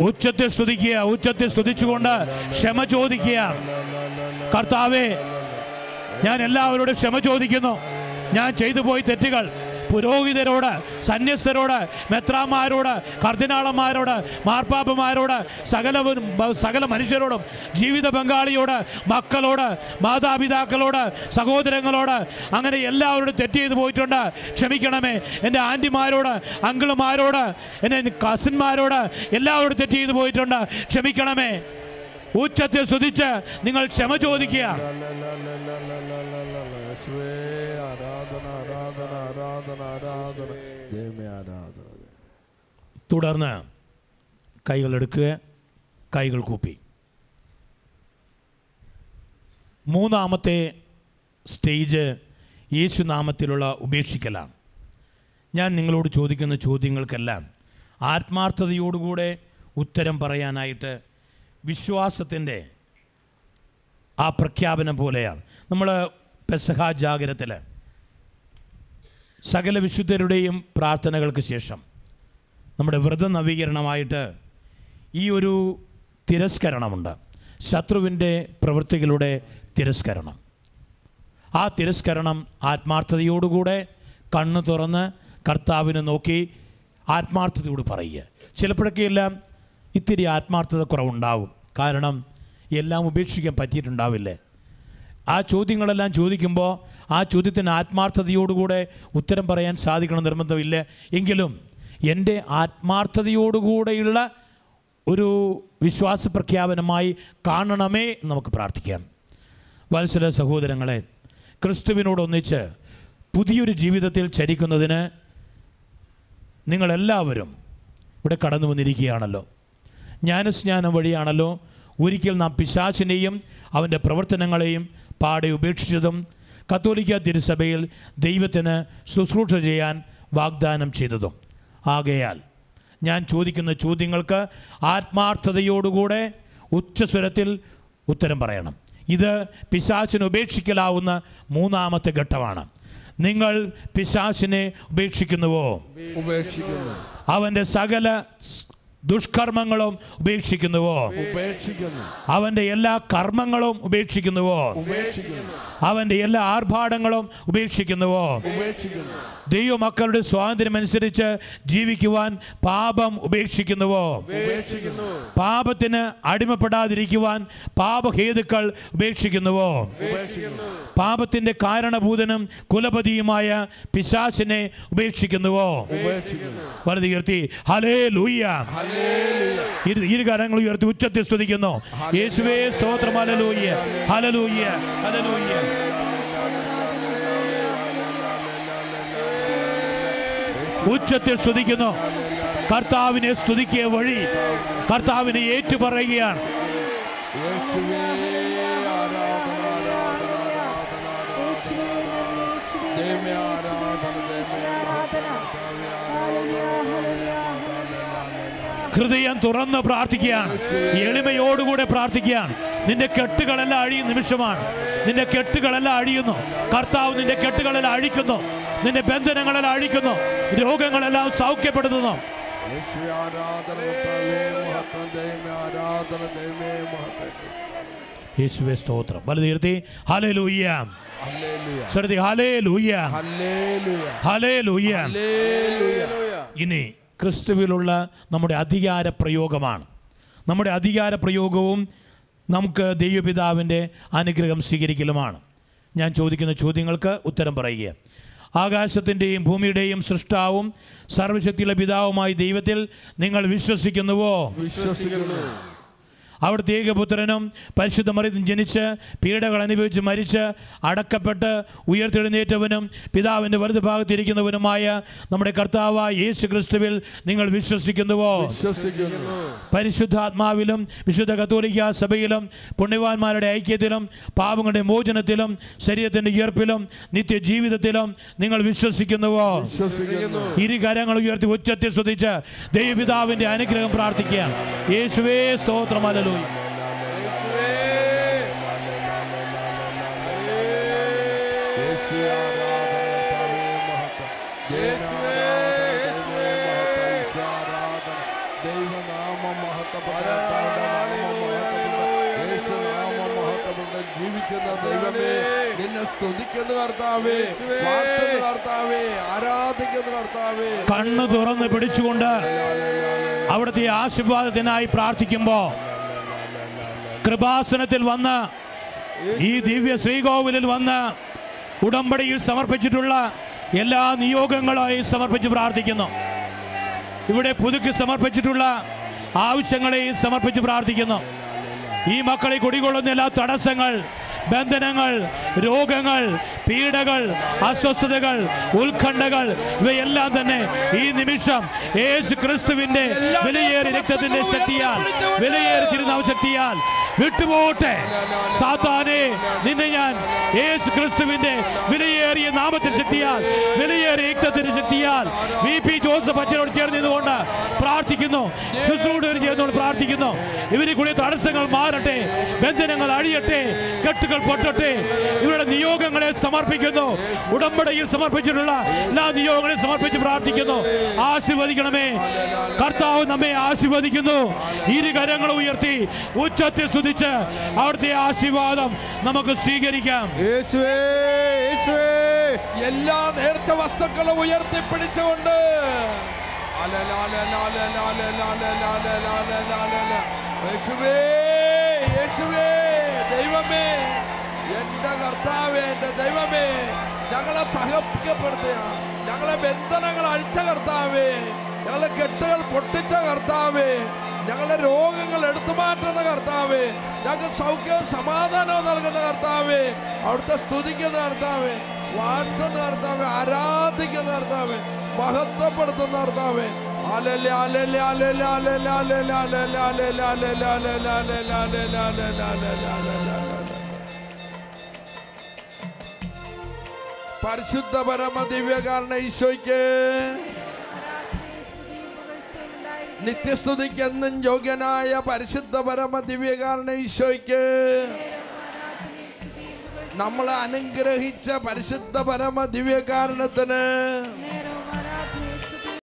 ഉച്ചത്തിൽ സ്തുതിക്കുക ഉച്ചത്തിൽ സ്തുതിച്ചുകൊണ്ട് ക്ഷമ ചോദിക്കുക. കർത്താവേ ഞാൻ എല്ലാവരോടും ക്ഷമ ചോദിക്കുന്നു. ഞാൻ ചെയ്തു പോയി തെറ്റുകൾ പുരോഹിതരോട് സന്യസ്തരോട് മെത്രാമാരോട് കർദിനാളന്മാരോട് മാർപ്പാപ്പമാരോട് സകല സകല മനുഷ്യരോടും ജീവിത പങ്കാളിയോട് മക്കളോട് മാതാപിതാക്കളോട് സഹോദരങ്ങളോട് അങ്ങനെ എല്ലാവരോടും തെറ്റ് ചെയ്തു പോയിട്ടുണ്ട് ക്ഷമിക്കണമേ എന്റെ ആന്റിമാരോട് അങ്കിളുമാരോട് എന്റെ കസിന്മാരോട് എല്ലാവരോടും തെറ്റ് ചെയ്തു പോയിട്ടുണ്ട് ക്ഷമിക്കണമേ ഉച്ചത്തിൽ സ്തുതിച്ച് നിങ്ങൾ ക്ഷമ ചോദിക്കുക തുടർന്ന് കൈകൾ എടുക്കുക കൈകൾ കൂപ്പി. മൂന്നാമത്തെ സ്റ്റേജ് യേശുനാമത്തിലുള്ള ഉപേക്ഷിക്കലാണ്. ഞാൻ നിങ്ങളോട് ചോദിക്കുന്ന ചോദ്യങ്ങൾക്കെല്ലാം ആത്മാർത്ഥതയോടുകൂടെ ഉത്തരം പറയാനായിട്ട് വിശ്വാസത്തിന്റെ ആ പ്രഖ്യാപനം പോലെയാണ്. നമ്മൾ പെസഹാ ജാഗരത്തിൽ സകല വിശുദ്ധരുടെയും പ്രാർത്ഥനകൾക്ക് ശേഷം നമ്മുടെ വ്രത നവീകരണമായിട്ട് ഈ ഒരു തിരസ്കരണമുണ്ട്. ശത്രുവിന്റെ പ്രവൃത്തികളുടെ തിരസ്കരണം. ആ തിരസ്കരണം ആത്മാർത്ഥതയോടുകൂടെ കണ്ണ് തുറന്ന് കർത്താവിനെ നോക്കി ആത്മാർത്ഥതയോട് പറയുക. ചിലപ്പോഴൊക്കെ എല്ലാം ഇത്തിരി ആത്മാർത്ഥത കുറവുണ്ടാവും. കാരണം എല്ലാം ഉപേക്ഷിക്കാൻ പറ്റിയിട്ടുണ്ടാവില്ലേ? ആ ചോദ്യങ്ങളെല്ലാം ചോദിക്കുമ്പോൾ ആ ചോദ്യത്തിന് ആത്മാർത്ഥതയോടുകൂടെ ഉത്തരം പറയാൻ സാധിക്കണം നിർബന്ധമില്ല. എങ്കിലും എന്റെ ആത്മാർത്ഥതയോടുകൂടെയുള്ള ഒരു വിശ്വാസ പ്രഖ്യാപനമായി കാണണമേ നമുക്ക് പ്രാർത്ഥിക്കാം. വത്സല സഹോദരങ്ങളെ ക്രിസ്തുവിനോടൊന്നിച്ച് പുതിയൊരു ജീവിതത്തിൽ ചരിക്കുന്നതിന് നിങ്ങളെല്ലാവരും ഇവിടെ കടന്നു വന്നിരിക്കുകയാണല്ലോ. ജ്ഞാനസ്നാനം വഴിയാണല്ലോ. ഒരിക്കൽ നാം പിശാചിനെയും അവന്റെ പ്രവർത്തനങ്ങളെയും പാടെ ഉപേക്ഷിച്ചതും കത്തോലിക്ക തിരുസഭയിൽ ദൈവത്തിന് ശുശ്രൂഷ ചെയ്യാൻ വാഗ്ദാനം ചെയ്തതും. ആകയാൽ. ഞാൻ ചോദിക്കുന്ന ചോദ്യങ്ങൾക്ക് ആത്മാർത്ഥതയോടുകൂടെ ഉച്ചസ്വരത്തിൽ ഉത്തരം പറയണം. ഇത് പിശാചിന് ഉപേക്ഷിക്കലാവുന്ന മൂന്നാമത്തെ ഘട്ടമാണ്. നിങ്ങൾ പിശാചിനെ ഉപേക്ഷിക്കുന്നുവോ? ഉപേക്ഷിക്കുന്നു. അവന്റെ സകല ദുഷ്കർമ്മങ്ങളും ഉപേക്ഷിക്കുന്നുവോ? ഉപേക്ഷിക്കുന്നു. അവന്റെ എല്ലാ കർമ്മങ്ങളും ഉപേക്ഷിക്കുന്നുവോ? ഉപേക്ഷിക്കുന്നു. അവന്റെ എല്ലാ ആർഭാടങ്ങളും ഉപേക്ഷിക്കുന്നുവോ? ഉപേക്ഷിക്കുന്നു. സ്വാതന്ത്ര്യം അനുസരിച്ച് ജീവിക്കുവാൻ പാപം ഉപേക്ഷിക്കുന്നുവോ? ഉപേക്ഷിക്കുന്നു. പാപത്തിന് അടിമപ്പെടാതിരിക്കുവാൻ പാപഹേതുക്കൾ ഉപേക്ഷിക്കുന്നുവോ? ഉപേക്ഷിക്കുന്നു. പാപത്തിന്റെ കാരണഭൂതനും കുലപതിയുമായ പിശാസിനെ ഉപേക്ഷിക്കുന്നുവോ? ഉപേക്ഷിക്കുന്നു. വലത് ഉയർത്തി. ഹലേ ലൂയ്യ ഇരു ഇരു കരങ്ങൾ ഉയർത്തി. ഉച്ചത്തിൽ സ്തുതിക്കുന്നു. യേശുവേ സ്തോത്രം. ഹലലൂയ്യ ഹലലൂയ്യ ഹലലൂയ്യ ഉച്ചത്തിൽ സ്തുതിക്കുന്നു. കർത്താവിനെ സ്തുതിക്കിയ വഴി കർത്താവിനെ ഏറ്റുപറയുകയാണ്. ഹൃദയം തുറന്ന് പ്രാർത്ഥിക്കുകയാണ്. എളിമയോടുകൂടെ പ്രാർത്ഥിക്കുകയാണ്. നിന്റെ കെട്ടുകളെല്ലാം അഴിയും നിമിഷമാണ്. നിന്റെ കെട്ടുകളെല്ലാം അഴിയുന്നു. കർത്താവ് നിന്റെ കെട്ടുകളെല്ലാം അഴിക്കുന്നു. നിന്റെ ബന്ധനങ്ങളെല്ലാം അഴിക്കുന്നു. രോഗങ്ങളെല്ലാം സൗഖ്യപ്പെടുത്തുന്നു. യേശുവേ സ്തോത്രം. വലുതീർത്തി ഹലേ ലൂയ്യ ഹല്ലേലൂയ. ശ്രദ്ധി ഹലേ ലൂയ്യ ഹല്ലേലൂയ. ഹലേ ലൂയ്യ ഇനി ക്രിസ്തുവിലുള്ള നമ്മുടെ അധികാര പ്രയോഗമാണ് നമ്മുടെ അധികാര പ്രയോഗവും നമുക്ക് ദൈവപിതാവിന്റെ അനുഗ്രഹം സ്വീകരിക്കലുമാണ്. ഞാൻ ചോദിക്കുന്ന ചോദ്യങ്ങൾക്ക് ഉത്തരം പറയുക. ആകാശത്തിന്റെയും ഭൂമിയുടെയും സൃഷ്ടാവും സർവശക്തിയുള്ള പിതാവുമായി ദൈവത്തിൽ നിങ്ങൾ വിശ്വസിക്കുന്നുവോ? വിശ്വസിക്കുന്നു. അവിടുത്തെ ഏകപുത്രനും പരിശുദ്ധ മറിയത്തും ജനിച്ച് പീഡകൾ അനുഭവിച്ച് മരിച്ച് അടക്കപ്പെട്ട് ഉയർത്തെഴുന്നേറ്റവനും പിതാവിന്റെ വലതു ഭാഗത്തിരിക്കുന്നവനുമായ നമ്മുടെ കർത്താവായ യേശു ക്രിസ്തുവിൽ നിങ്ങൾ വിശ്വസിക്കുന്നുവോ? വിശ്വസിക്കുന്നു. പരിശുദ്ധാത്മാവിലും വിശുദ്ധ കത്തോലിക്ക സഭയിലും പുണ്യവാന്മാരുടെ ഐക്യത്തിലും പാവങ്ങളുടെ മോചനത്തിലും ശരീരത്തിന്റെ ഉയർപ്പിലും നിത്യജീവിതത്തിലും നിങ്ങൾ വിശ്വസിക്കുന്നുവോ? വിശ്വസിക്കുന്നു. ഇരു കരങ്ങൾ ഉയർത്തി ഉച്ചത്തിൽ ശ്രദ്ധിച്ച് ദൈവപിതാവിന്റെ അനുഗ്രഹം പ്രാർത്ഥിക്കുക യേശുവേ സ്തോത്രമല്ലോ മഹത്വപ്പെട്ട് ജീവിക്കുന്ന ദൈവമേ നിന്നെ കണ്ണു തുറന്ന് പിടിച്ചുകൊണ്ട് അവിടുത്തെ ആശീർവാദത്തിനായി പ്രാർത്ഥിക്കുമ്പോൾ കൃപാസനത്തിൽ വന്ന് ഈ ദിവ്യ ശ്രീകോവിലിൽ വന്ന് ഉടമ്പടിയിൽ സമർപ്പിച്ചിട്ടുള്ള എല്ലാ നിയോഗങ്ങളെയും സമർപ്പിച്ച് പ്രാർത്ഥിക്കുന്നു. ഇവിടെ പുതുക്കി സമർപ്പിച്ചിട്ടുള്ള ആവശ്യങ്ങളെയും സമർപ്പിച്ച് പ്രാർത്ഥിക്കുന്നു. ഈ മക്കളെ കുടികൊള്ളുന്ന എല്ലാ തടസ്സങ്ങൾ ബന്ധനങ്ങൾ രോഗങ്ങൾ പീഡകൾ അസ്വസ്ഥതകൾ ഉത്കണ്ഠകൾ ഇവയെല്ലാം തന്നെ ഈ നിമിഷം യേശു ക്രിസ്തുവിന്റെ വിലയേറിയ രക്തത്തിന്റെ ശക്തിയാൽ വിലയേറി തിരുനാമ ശക്തിയാൽ വിട്ടുപോട്ടെ. സാത്താനെ നിന്നെ ഞാൻ യേശു ക്രിസ്തുവിന്റെ വിലയേറിയ നാമത്തിൽ ശക്തിയാൽ വിലയേറിയ യുക്തത്തിന് ശക്തിയാൽ വി പി ജോസഫ് അച്ഛനോട് ചേർന്നതുകൊണ്ട് പ്രാർത്ഥിക്കുന്നു. ശുശ്രൂഷകർ ചേർന്നുകൊണ്ട് പ്രാർത്ഥിക്കുന്നു. ഇവരെ കൂടി തടസ്സങ്ങൾ മാറട്ടെ ബന്ധനങ്ങൾ അഴിയട്ടെ കെട്ടുകൾ പൊട്ടട്ടെ. ഇവരുടെ നിയോഗങ്ങളെ സമർപ്പിക്കുന്നു. ഉടമ്പടിയിൽ സമർപ്പിച്ചിട്ടുള്ള എല്ലാ നിയോഗങ്ങളെയും സമർപ്പിച്ച് പ്രാർത്ഥിക്കുന്നു. ആശീർവദിക്കണമേ. കർത്താവ് നമ്മെ ആശീർവദിക്കുന്നു. ഇരു കരങ്ങൾ ഉയർത്തി. ഉച്ചത്തിൽ സ്തുതിച്ച് അവിടുത്തെ ആശീർവാദം നമുക്ക് സ്വീകരിക്കാം. യേശുവേ യേശുവേ. എല്ലാ നേർച്ച വസ്തുക്കളും ഉയർത്തിപ്പിടിച്ചുകൊണ്ട്. ദൈവമേ എന്റെ കർത്താവേ എന്റെ ദൈവമേ ഞങ്ങളെ സഹപ്പിക്കപ്പെടുത്തുകയാണ് ഞങ്ങളെ ബന്ധനങ്ങൾ അഴിച്ച കർത്താവേ ഞങ്ങളെ കെട്ടുകൾ പൊട്ടിച്ച കർത്താവേ ഞങ്ങളുടെ രോഗങ്ങൾ എടുത്തു മാറ്റുന്ന കർത്താവേ ഞങ്ങൾക്ക് സൗഖ്യവും സമാധാനവും നൽകുന്ന കർത്താവേ അവിടുത്തെ സ്തുതിക്കുന്ന കർത്താവേ വാഴ്ത്തുന്ന കർത്താവേ ആരാധിക്കുന്ന കർത്താവേ മഹത്വപ്പെടുത്തുന്ന കർത്താവേ ദിവ്യ കാരണ ഹല്ലേലൂയ, നിത്യസ്തുതിക്കെന്നും യോഗ്യനായ പരിശുദ്ധ പരമ ദിവ്യകാരണ ഈശോയ്ക്ക്. നമ്മളെ അനുഗ്രഹിച്ച പരിശുദ്ധ പരമ ദിവ്യകാരണത്തിന്